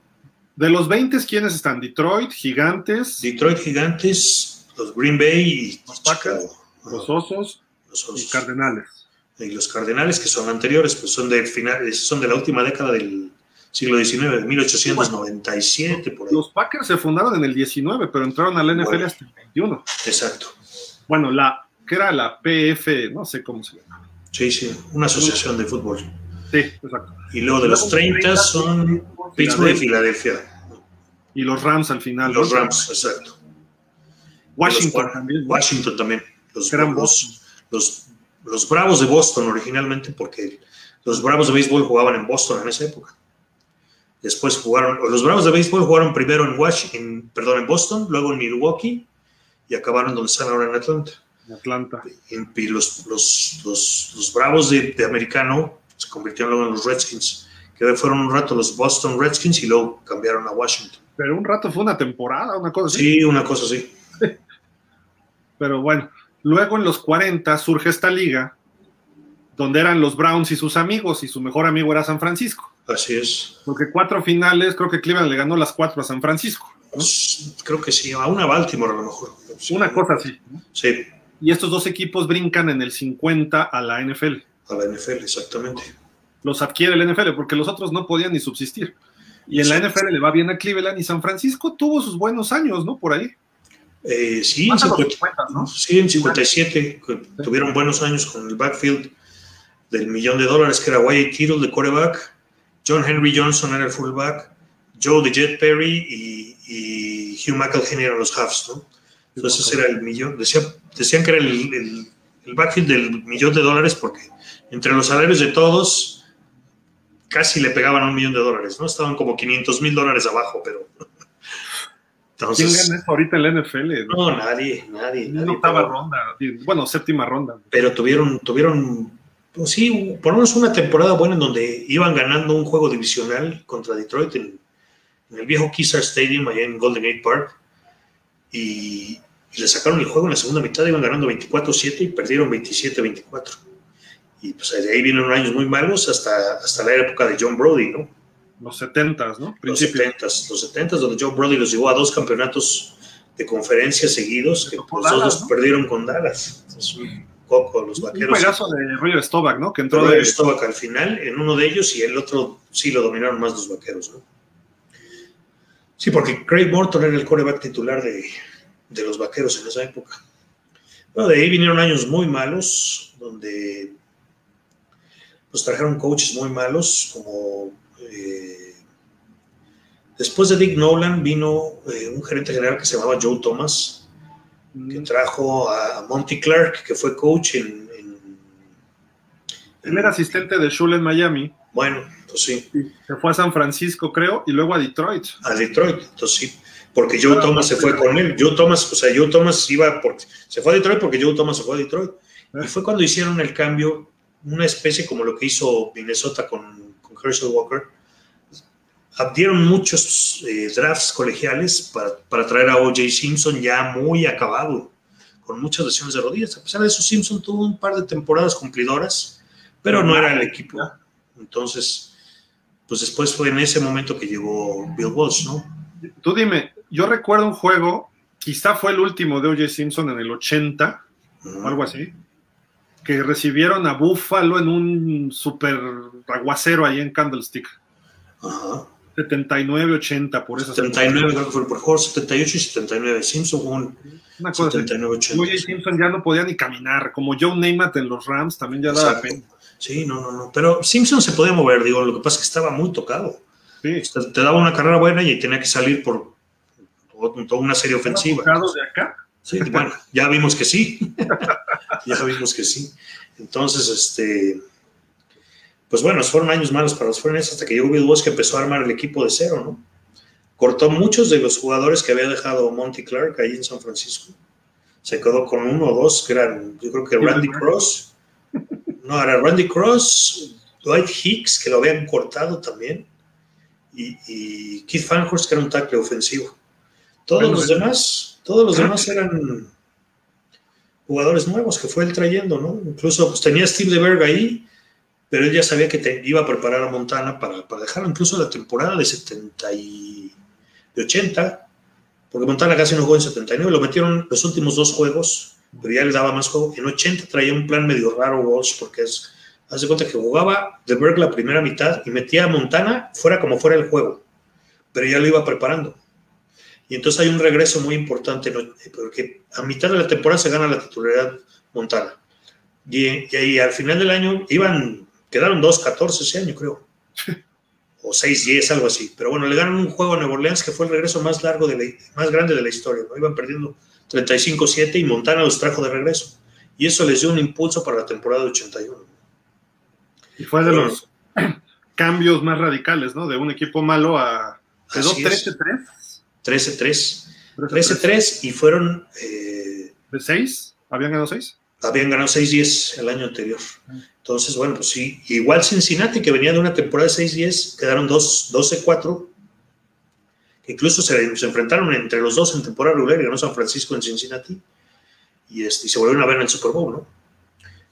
De los 20, ¿quiénes están? Detroit, Gigantes. Detroit, Gigantes, los Green Bay y los Packers, los Osos, los Osos. y Cardenales. Y los Cardenales, que son anteriores, pues son del final, son de la última década del siglo XIX, 1897, por ahí. Los Packers se fundaron en el 19, pero entraron a la NFL hasta el 21. Exacto. Bueno, la, que era la PF, no sé cómo se llama. Sí, sí, una asociación de fútbol. Sí, exacto. Y luego de los 30 son Pittsburgh y Filadelfia. Y los Rams al final. Los Rams, exacto. Washington también. Washington también. Los, los, los, los, Bravos de Boston originalmente, porque los Bravos de béisbol jugaban en Boston en esa época. Después jugaron, los Bravos de béisbol jugaron primero en, Washington, perdón, en Boston, luego en Milwaukee y acabaron donde están ahora en Atlanta. Atlanta. Y los, los, los, Bravos de, americano se convirtieron luego en los Redskins, que fueron un rato los Boston Redskins y luego cambiaron a Washington. Pero un rato fue una temporada, una cosa así. Sí, una cosa así. Pero bueno, luego en los 40 surge esta liga donde eran los Browns y sus amigos, y su mejor amigo era San Francisco. Así es. Porque cuatro finales, creo que Cleveland le ganó las cuatro a San Francisco. Pues, creo que sí, a una Baltimore a lo mejor. Una cosa así. Sí y estos dos equipos brincan en el 50 a la NFL. A la NFL, exactamente. Los adquiere el NFL porque los otros no podían ni subsistir. Y en la NFL le va bien a Cleveland y San Francisco tuvo sus buenos años, ¿no? Por ahí. Eh, sí, en 50, ¿no? sí, en 57 tuvieron buenos años con el backfield del millón de dólares que era Wyatt Tittle de quarterback, John Henry Johnson era el fullback, Joe de Jet Perry y, y Hugh McElhenney eran los halves, ¿no? Entonces era el millón, decían que era el, el, backfield del millón de dólares porque entre los salarios de todos casi le pegaban a un millón de dólares, ¿no? Estaban como 500 mil dólares abajo, pero... Entonces, ¿Quién gana ahorita en la NFL? No, nadie, nadie. nadie octava ronda, bueno, séptima ronda. Pero tuvieron, tuvieron, pues sí, por lo menos una temporada buena en donde iban ganando un juego divisional contra Detroit en, en el viejo Kissar Stadium allá en Golden Gate Park. Y, y le sacaron el juego en la segunda mitad, iban ganando 24-7 y perdieron 27-24. Y pues de ahí vienen años muy malos hasta, hasta la época de John Brody, ¿no? Los 70 ¿no? Los 70 los 70 donde John Brody los llevó a dos campeonatos de conferencia seguidos, que los dos perdieron con Dallas. Es un coco, los vaqueros. Un pedazo de Roger Stovak, ¿no? Que entró Roger de... Stovak al final, en uno de ellos, y el otro sí lo dominaron más los vaqueros, ¿no? Sí, porque Craig Morton era el coreback titular de, de los vaqueros en esa época. Bueno, de ahí vinieron años muy malos, donde pues trajeron coaches muy malos, como eh, después de Dick Nolan vino eh, un gerente general que se llamaba Joe Thomas, que mm. trajo a Monty Clark, que fue coach en... Él era asistente de Shule en Miami. Bueno, pues sí. Se fue a San Francisco, creo, y luego a Detroit. A Detroit, entonces sí porque Joe Thomas se fue con él. Joe Thomas, o sea, Joe Thomas iba por, se fue a Detroit porque Joe Thomas se fue a Detroit. Y ah. fue cuando hicieron el cambio, una especie como lo que hizo Minnesota con, con Herschel Walker. Dieron muchos eh, drafts colegiales para, para traer a O.J. Simpson ya muy acabado, con muchas lesiones de rodillas. A pesar de eso, Simpson tuvo un par de temporadas cumplidoras, pero no era el equipo. Entonces, pues después fue en ese momento que llegó Bill Walsh, ¿no? Tú dime, yo recuerdo un juego, quizá fue el último de O.J. Simpson en el 80, o algo así, que recibieron a Buffalo en un super aguacero ahí en Candlestick. Ajá. 79-80 por eso. 79 creo que fue por juego 78 y 79. Simpson un Una cosa 79-80. O.J. Simpson ya no podía ni caminar, como Joe Namath en los Rams también ya daba pena. Sí, no, no, no. Pero Simpson se podía mover, digo, lo que pasa es que estaba muy tocado. Sí. Te, te daba una carrera buena y tenía que salir por toda una serie ofensiva. ¿Tocados de acá? Sí, bueno, ya vimos que sí. ya vimos que sí. Entonces, este. Pues bueno, fueron años malos para los Foreigners hasta que llegó Bill Walsh que empezó a armar el equipo de cero, ¿no? Cortó muchos de los jugadores que había dejado Monty Clark ahí en San Francisco. Se quedó con uno o dos, que eran, yo creo que Randy Cross. No, era Randy Cross, Dwight Hicks, que lo habían cortado también, y, y Keith Fanhurst, que era un tackle ofensivo. Todos Bueno, los bueno. demás, todos los demás eran jugadores nuevos que fue él trayendo, ¿no? Incluso pues, tenía Steve DeBerg ahí, pero él ya sabía que te- iba a preparar a Montana para, para dejarlo incluso la temporada de 70 y de 80, porque Montana casi no jugó en 79, lo metieron los últimos dos juegos, pero ya le daba más juego. En 80 traía un plan medio raro Walsh, porque es, hace cuenta que jugaba DeBerg la primera mitad y metía a Montana fuera como fuera el juego, pero ya lo iba preparando. Y entonces hay un regreso muy importante, porque a mitad de la temporada se gana la titularidad Montana. Y, y al final del año iban, quedaron 2-14 ese año, creo. O 6-10, algo así. Pero bueno, le ganan un juego a Nueva Orleans que fue el regreso más largo, de la, más grande de la historia. ¿no? Iban perdiendo 35-7 y Montana los trajo de regreso. Y eso les dio un impulso para la temporada de 81. Y fue de los cambios más radicales, ¿no? De un equipo malo a. Quedó Así es. 13-3. 13-3. 13-3 y fueron... eh, ¿De 6? ¿Habían ganado 6? habían ganado 6-10 el año anterior. Entonces, bueno, pues sí, igual Cincinnati, que venía de una temporada de 6-10, quedaron dos- 12-4, que incluso se, se enfrentaron entre los dos en temporada regular y ganó San Francisco en Cincinnati, y, este, y se volvieron a ver en el Super Bowl, ¿no?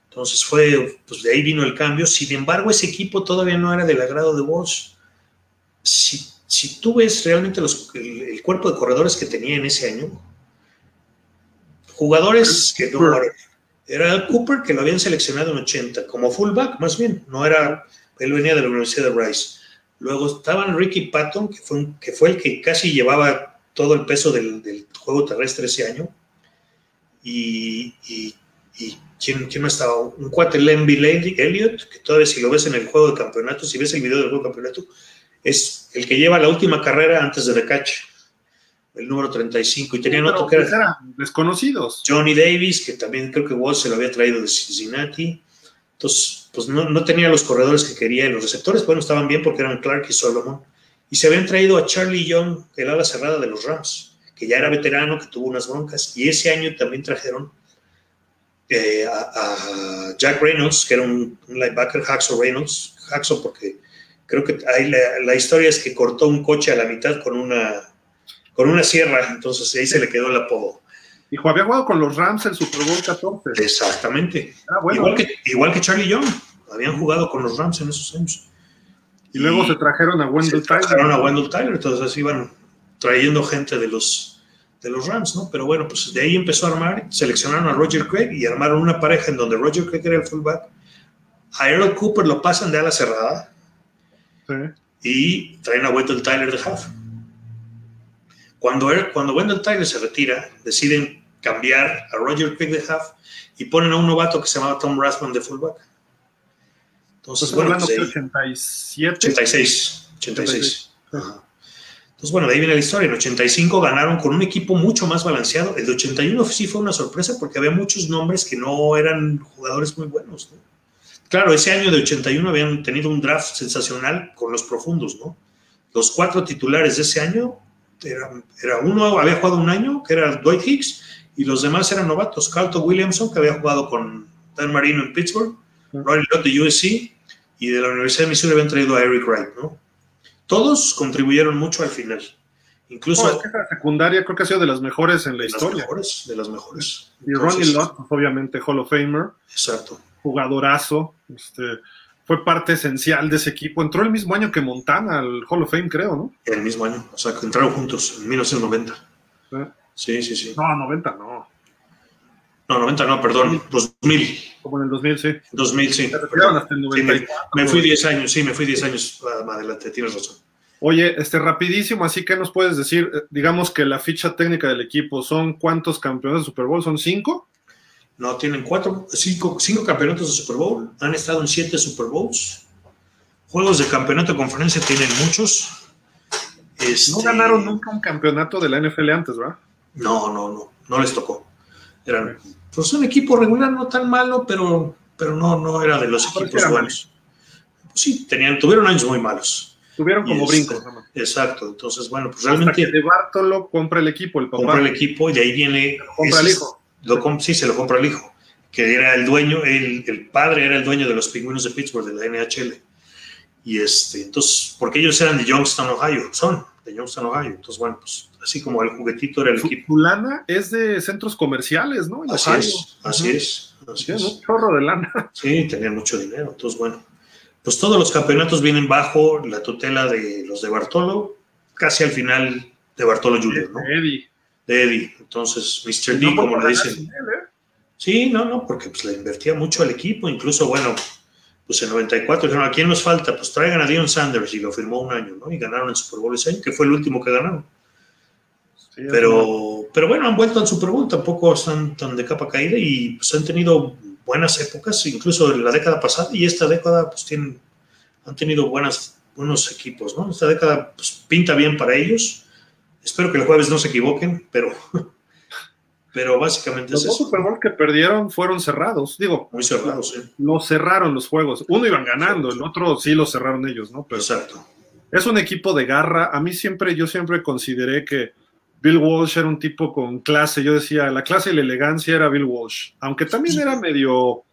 Entonces fue, pues de ahí vino el cambio. Sin embargo, ese equipo todavía no era del agrado de Walsh. Si, si tú ves realmente los- el, el cuerpo de corredores que tenía en ese año, jugadores que no era Cooper que lo habían seleccionado en 80, como fullback más bien, no era, él venía de la Universidad de Rice. Luego estaban Ricky Patton, que fue, un- que fue el que casi llevaba todo el peso del, del juego terrestre ese año. Y, y, y ¿quién, quién estaba? Un cuate, Lemby Elliott, que todavía si lo ves en el juego de campeonato, si ves el video del juego de campeonato, es el que lleva la última carrera antes de recache, el número 35. Y tenían otro que era eran desconocidos. Johnny Davis, que también creo que Walsh se lo había traído de Cincinnati. Entonces, pues no, no tenía los corredores que quería. y Los receptores, bueno, estaban bien porque eran Clark y Solomon. Y se habían traído a Charlie Young, el ala cerrada de los Rams, que ya era veterano, que tuvo unas broncas. Y ese año también trajeron eh, a, Jack Reynolds, que era un, linebacker, Hacksaw Reynolds. Hacksaw porque creo que ahí la, la historia es que cortó un coche a la mitad con una, con una sierra. Entonces ahí se le quedó el apodo. Ju- había jugado con los Rams el Super Bowl 14. Exactamente. Ah, bueno. igual, que, igual que Charlie Young. Habían jugado con los Rams en esos años. Y luego se trajeron a se Wendell trajeron Tyler. a Wendell Tyler, entonces así iban trayendo gente de los, de los Rams, ¿no? Pero bueno, pues de ahí empezó a armar, seleccionaron a Roger Craig y armaron una pareja en donde Roger Craig era el fullback. A Earl Cooper lo pasan de ala cerrada Sí. y traen a Wendell Tyler de half. Cuando, Earl- cuando Wendell Tyler se retira, deciden cambiar a Roger Craig de half y ponen a un novato que se llamaba Tom Rathman de fullback. Entonces, bueno, pues, que de ahí- 87. 86. 86. Ajá. Entonces, bueno, de ahí viene la historia. En 85 ganaron con un equipo mucho más balanceado. El de 81 sí fue una sorpresa porque había muchos nombres que no eran jugadores muy buenos. ¿no? Claro, ese año de 81 habían tenido un draft sensacional con los profundos, ¿no? Los cuatro titulares de ese año, era, era uno había jugado un año, que era Dwight Hicks, y los demás eran novatos. Carlton Williamson, que había jugado con Dan Marino en Pittsburgh, Ronnie Lott de USC, y de la Universidad de Missouri habían traído a Eric Wright, ¿no? Todos contribuyeron mucho al final. Incluso No, es que esa secundaria creo que ha sido de las mejores en la de las historia. mejores, de las mejores. Y Ronnie Lott, pues, obviamente Hall of Famer, Exacto. jugadorazo. Este, fue parte esencial de ese equipo. Entró el mismo año que Montana al Hall of Fame, creo, ¿no? El mismo año, o sea, que entraron juntos en 1990. Sí, sí, sí. No, 90 no. No, 90 no, perdón, 2000. Como en el 2000, sí. 2000, sí. hasta el 94, sí me, me, fui 10 años, sí, me fui 10 años adelante, tienes razón. Oye, este rapidísimo, así que nos puedes decir, digamos que la ficha técnica del equipo son cuántos campeones de Super Bowl, ¿son cinco? No, tienen cuatro, cinco, cinco campeonatos de Super Bowl, han estado en siete Super Bowls. Juegos de campeonato de conferencia tienen muchos. Este... No ganaron nunca un campeonato de la NFL antes, ¿verdad? No, no, no, no les tocó. Eran pues un equipo regular, no tan malo, pero, pero no, no era de los equipos buenos. Pues sí, tenían, tuvieron años muy malos. Tuvieron como brincos. Este, exacto, entonces bueno, pues realmente... Hasta que de Bartolo compra el equipo, el papá. Compra el equipo y de ahí viene... Compra el hijo. Lo, sí, se lo compra el hijo, que era el dueño, el, el padre era el dueño de los pingüinos de Pittsburgh, de la NHL. Y este, entonces, porque ellos eran de Youngstown, Ohio, son de Youngstown, Ohio. Entonces, bueno, pues así como el juguetito era el equipo. Tu lana es de centros comerciales, ¿no? así es, así es. Así es. Un chorro de lana. Sí, tenían mucho dinero. Entonces, bueno, pues todos los campeonatos vienen bajo la tutela de los de Bartolo, casi al final de Bartolo Jr., ¿no? De Eddie. De Eddie. Entonces, Mr. D, como le dicen. ¿eh? Sí, no, no, porque pues le invertía mucho al equipo, incluso, bueno, pues en 94 dijeron, ¿a quién nos falta? Pues traigan a Dion Sanders y lo firmó un año, ¿no? Y ganaron el Super Bowl ese año, que fue el último que ganaron. Sí, pero, pero bueno, han vuelto al Super Bowl, tampoco están tan de capa caída y pues han tenido buenas épocas, incluso en la década pasada y esta década pues tienen, han tenido buenas, buenos equipos, ¿no? Esta década pues pinta bien para ellos. Espero que el jueves no se equivoquen, pero pero básicamente los dos Super Bowl que perdieron fueron cerrados, digo. Muy cerrados, sí. No cerraron los juegos. Uno iban ganando, el otro sí lo cerraron ellos, ¿no? Pero Exacto. Es un equipo de garra. A mí siempre, yo siempre consideré que Bill Walsh era un tipo con clase. Yo decía, la clase y la elegancia era Bill Walsh. Aunque también era medio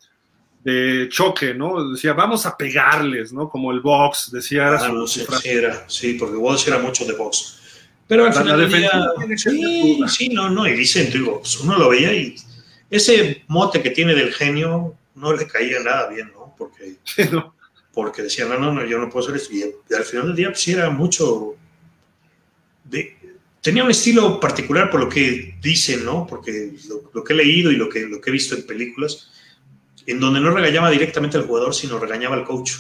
de choque, ¿no? Decía, vamos a pegarles, ¿no? Como el box, decía. Era ah, no, sí, sí, era, sí, porque Walsh era mucho de box. Pero al final del día, sí, sí, no, no, y dicen, digo, pues uno lo veía y ese mote que tiene del genio no le caía nada bien, ¿no? Porque, no. porque decían, no, no, no, yo no puedo hacer eso. Y, al final del día, pues sí era mucho. De, tenía un estilo particular por lo que dicen, ¿no? Porque lo, lo, que he leído y lo que, lo que he visto en películas, en donde no regañaba directamente al jugador, sino regañaba al coach.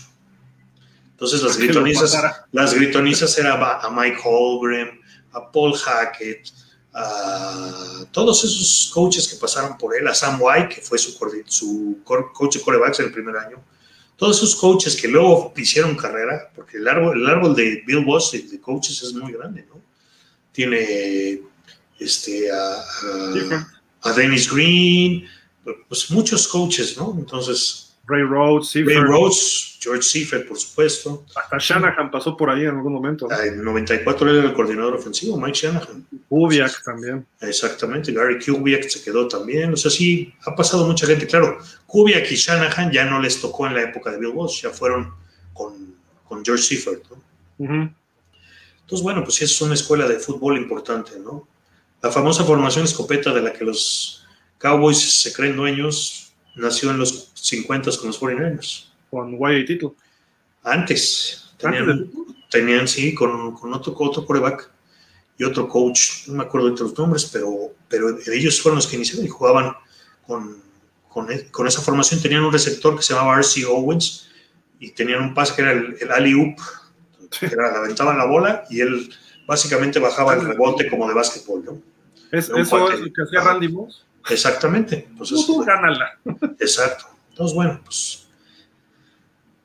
Entonces las gritonizas, las gritonizas era a Mike Holmgren, a Paul Hackett, a todos esos coaches que pasaron por él, a Sam White, que fue su, su coach de corebacks en el primer año, todos esos coaches que luego hicieron carrera, porque el árbol, el árbol de Bill Boss de coaches es muy grande, ¿no? Tiene este, a, a, a Dennis Green, pues muchos coaches, ¿no? Entonces, Ray Rhodes, Ray Rhodes, George Seifert, por supuesto. Hasta Shanahan pasó por ahí en algún momento. ¿no? En 94 era el coordinador ofensivo, Mike Shanahan. Kubiak también. Exactamente, Gary Kubiak se quedó también. O sea, sí, ha pasado mucha gente. Claro, Kubiak y Shanahan ya no les tocó en la época de Bill Walsh, ya fueron con, con George Seifert. ¿no? Uh -huh. Entonces, bueno, pues es una escuela de fútbol importante, ¿no? La famosa formación escopeta de la que los Cowboys se creen dueños nació en los 50 con los 49ers. Con Wyatt Tito. Antes. Tenían, tenían sí, con, con, otro, otro coreback y otro coach. No me acuerdo de los nombres, pero, pero ellos fueron los que iniciaron y jugaban con, con, con esa formación. Tenían un receptor que se llamaba R.C. Owens y tenían un pase que era el, el alley-oop, aventaban la bola y él básicamente bajaba el rebote como de básquetbol. ¿no? ¿Es, ¿Eso es lo que hacía Randy Moss? Exactamente. Uh, gánala. Exacto. Entonces, bueno, pues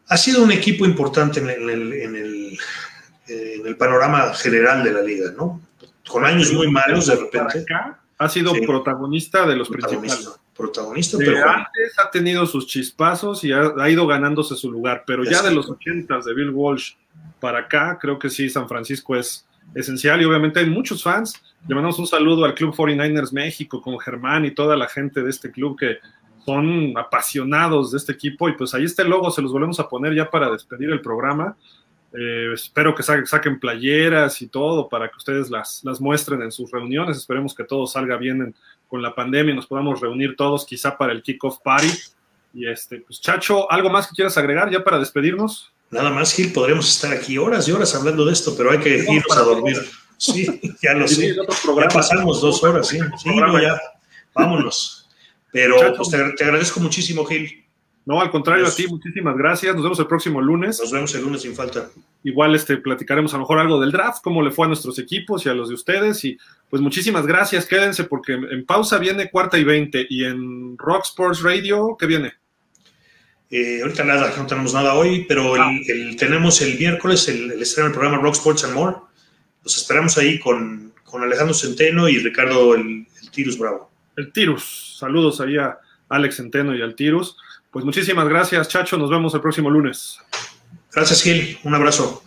ha sido un equipo importante en el, en el, en el panorama general de la liga, ¿no? Con años muy malos de repente. Acá ha sido sí. protagonista de los protagonista, principales. Protagonista, pero antes ha tenido sus chispazos y ha, ha ido ganándose su lugar, pero ya de los ochentas de Bill Walsh para acá, creo que sí, San Francisco es esencial y obviamente hay muchos fans. Le mandamos un saludo al Club 49ers México con Germán y toda la gente de este club que son apasionados de este equipo y pues ahí está el logo, se los volvemos a poner ya para despedir el programa. Eh, espero que sa saquen playeras y todo para que ustedes las, las muestren en sus reuniones. Esperemos que todo salga bien en, con la pandemia y nos podamos reunir todos quizá para el kickoff party. Y este, pues Chacho, ¿algo más que quieras agregar ya para despedirnos? Nada más, Gil, podríamos estar aquí horas y horas hablando de esto, pero hay que irnos a dormir. Sí, ya lo sé. Ya pasamos dos horas, sí. Sí, no, ya. Vámonos. Pero pues, te, te agradezco muchísimo, Gil. No, al contrario a ti, muchísimas gracias. Nos vemos el próximo lunes. Nos vemos el lunes sin falta. Igual este, platicaremos a lo mejor algo del draft, cómo le fue a nuestros equipos y a los de ustedes. Y pues muchísimas gracias, quédense porque en pausa viene cuarta y veinte. Y en Rock Sports Radio, ¿qué viene? Eh, ahorita nada, no tenemos nada hoy, pero ah. el, tenemos el miércoles el, el estreno del programa Rock Sports and More. Los esperamos ahí con, con Alejandro Centeno y Ricardo el, el Tirus Bravo. El Tirus, saludos ahí a Alex Centeno y al Tirus. Pues muchísimas gracias, Chacho. Nos vemos el próximo lunes. Gracias, Gil. Un abrazo.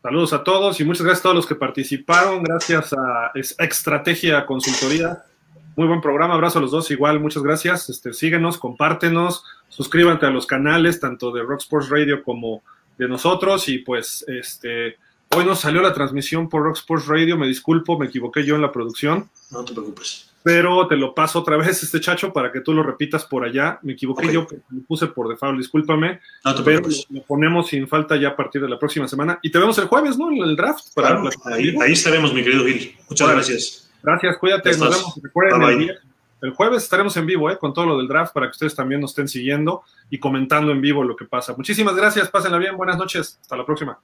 Saludos a todos y muchas gracias a todos los que participaron. Gracias a Estrategia Consultoría. Muy buen programa. Abrazo a los dos. Igual, muchas gracias. Este, síguenos, compártenos, suscríbanse a los canales, tanto de Rock Sports Radio como de nosotros. Y pues, este, hoy nos salió la transmisión por Rock Sports Radio. Me disculpo, me equivoqué yo en la producción. No te preocupes pero te lo paso otra vez este chacho para que tú lo repitas por allá. Me equivoqué yo, me puse por default, discúlpame. pero lo, ponemos sin falta ya a partir de la próxima semana. Y te vemos el jueves, ¿no? En el draft. Para ahí, estaremos, mi querido Gil. Muchas gracias. Gracias, cuídate. Nos vemos. Recuerden, el, jueves estaremos en vivo, ¿eh? Con todo lo del draft para que ustedes también nos estén siguiendo y comentando en vivo lo que pasa. Muchísimas gracias, pásenla bien, buenas noches. Hasta la próxima.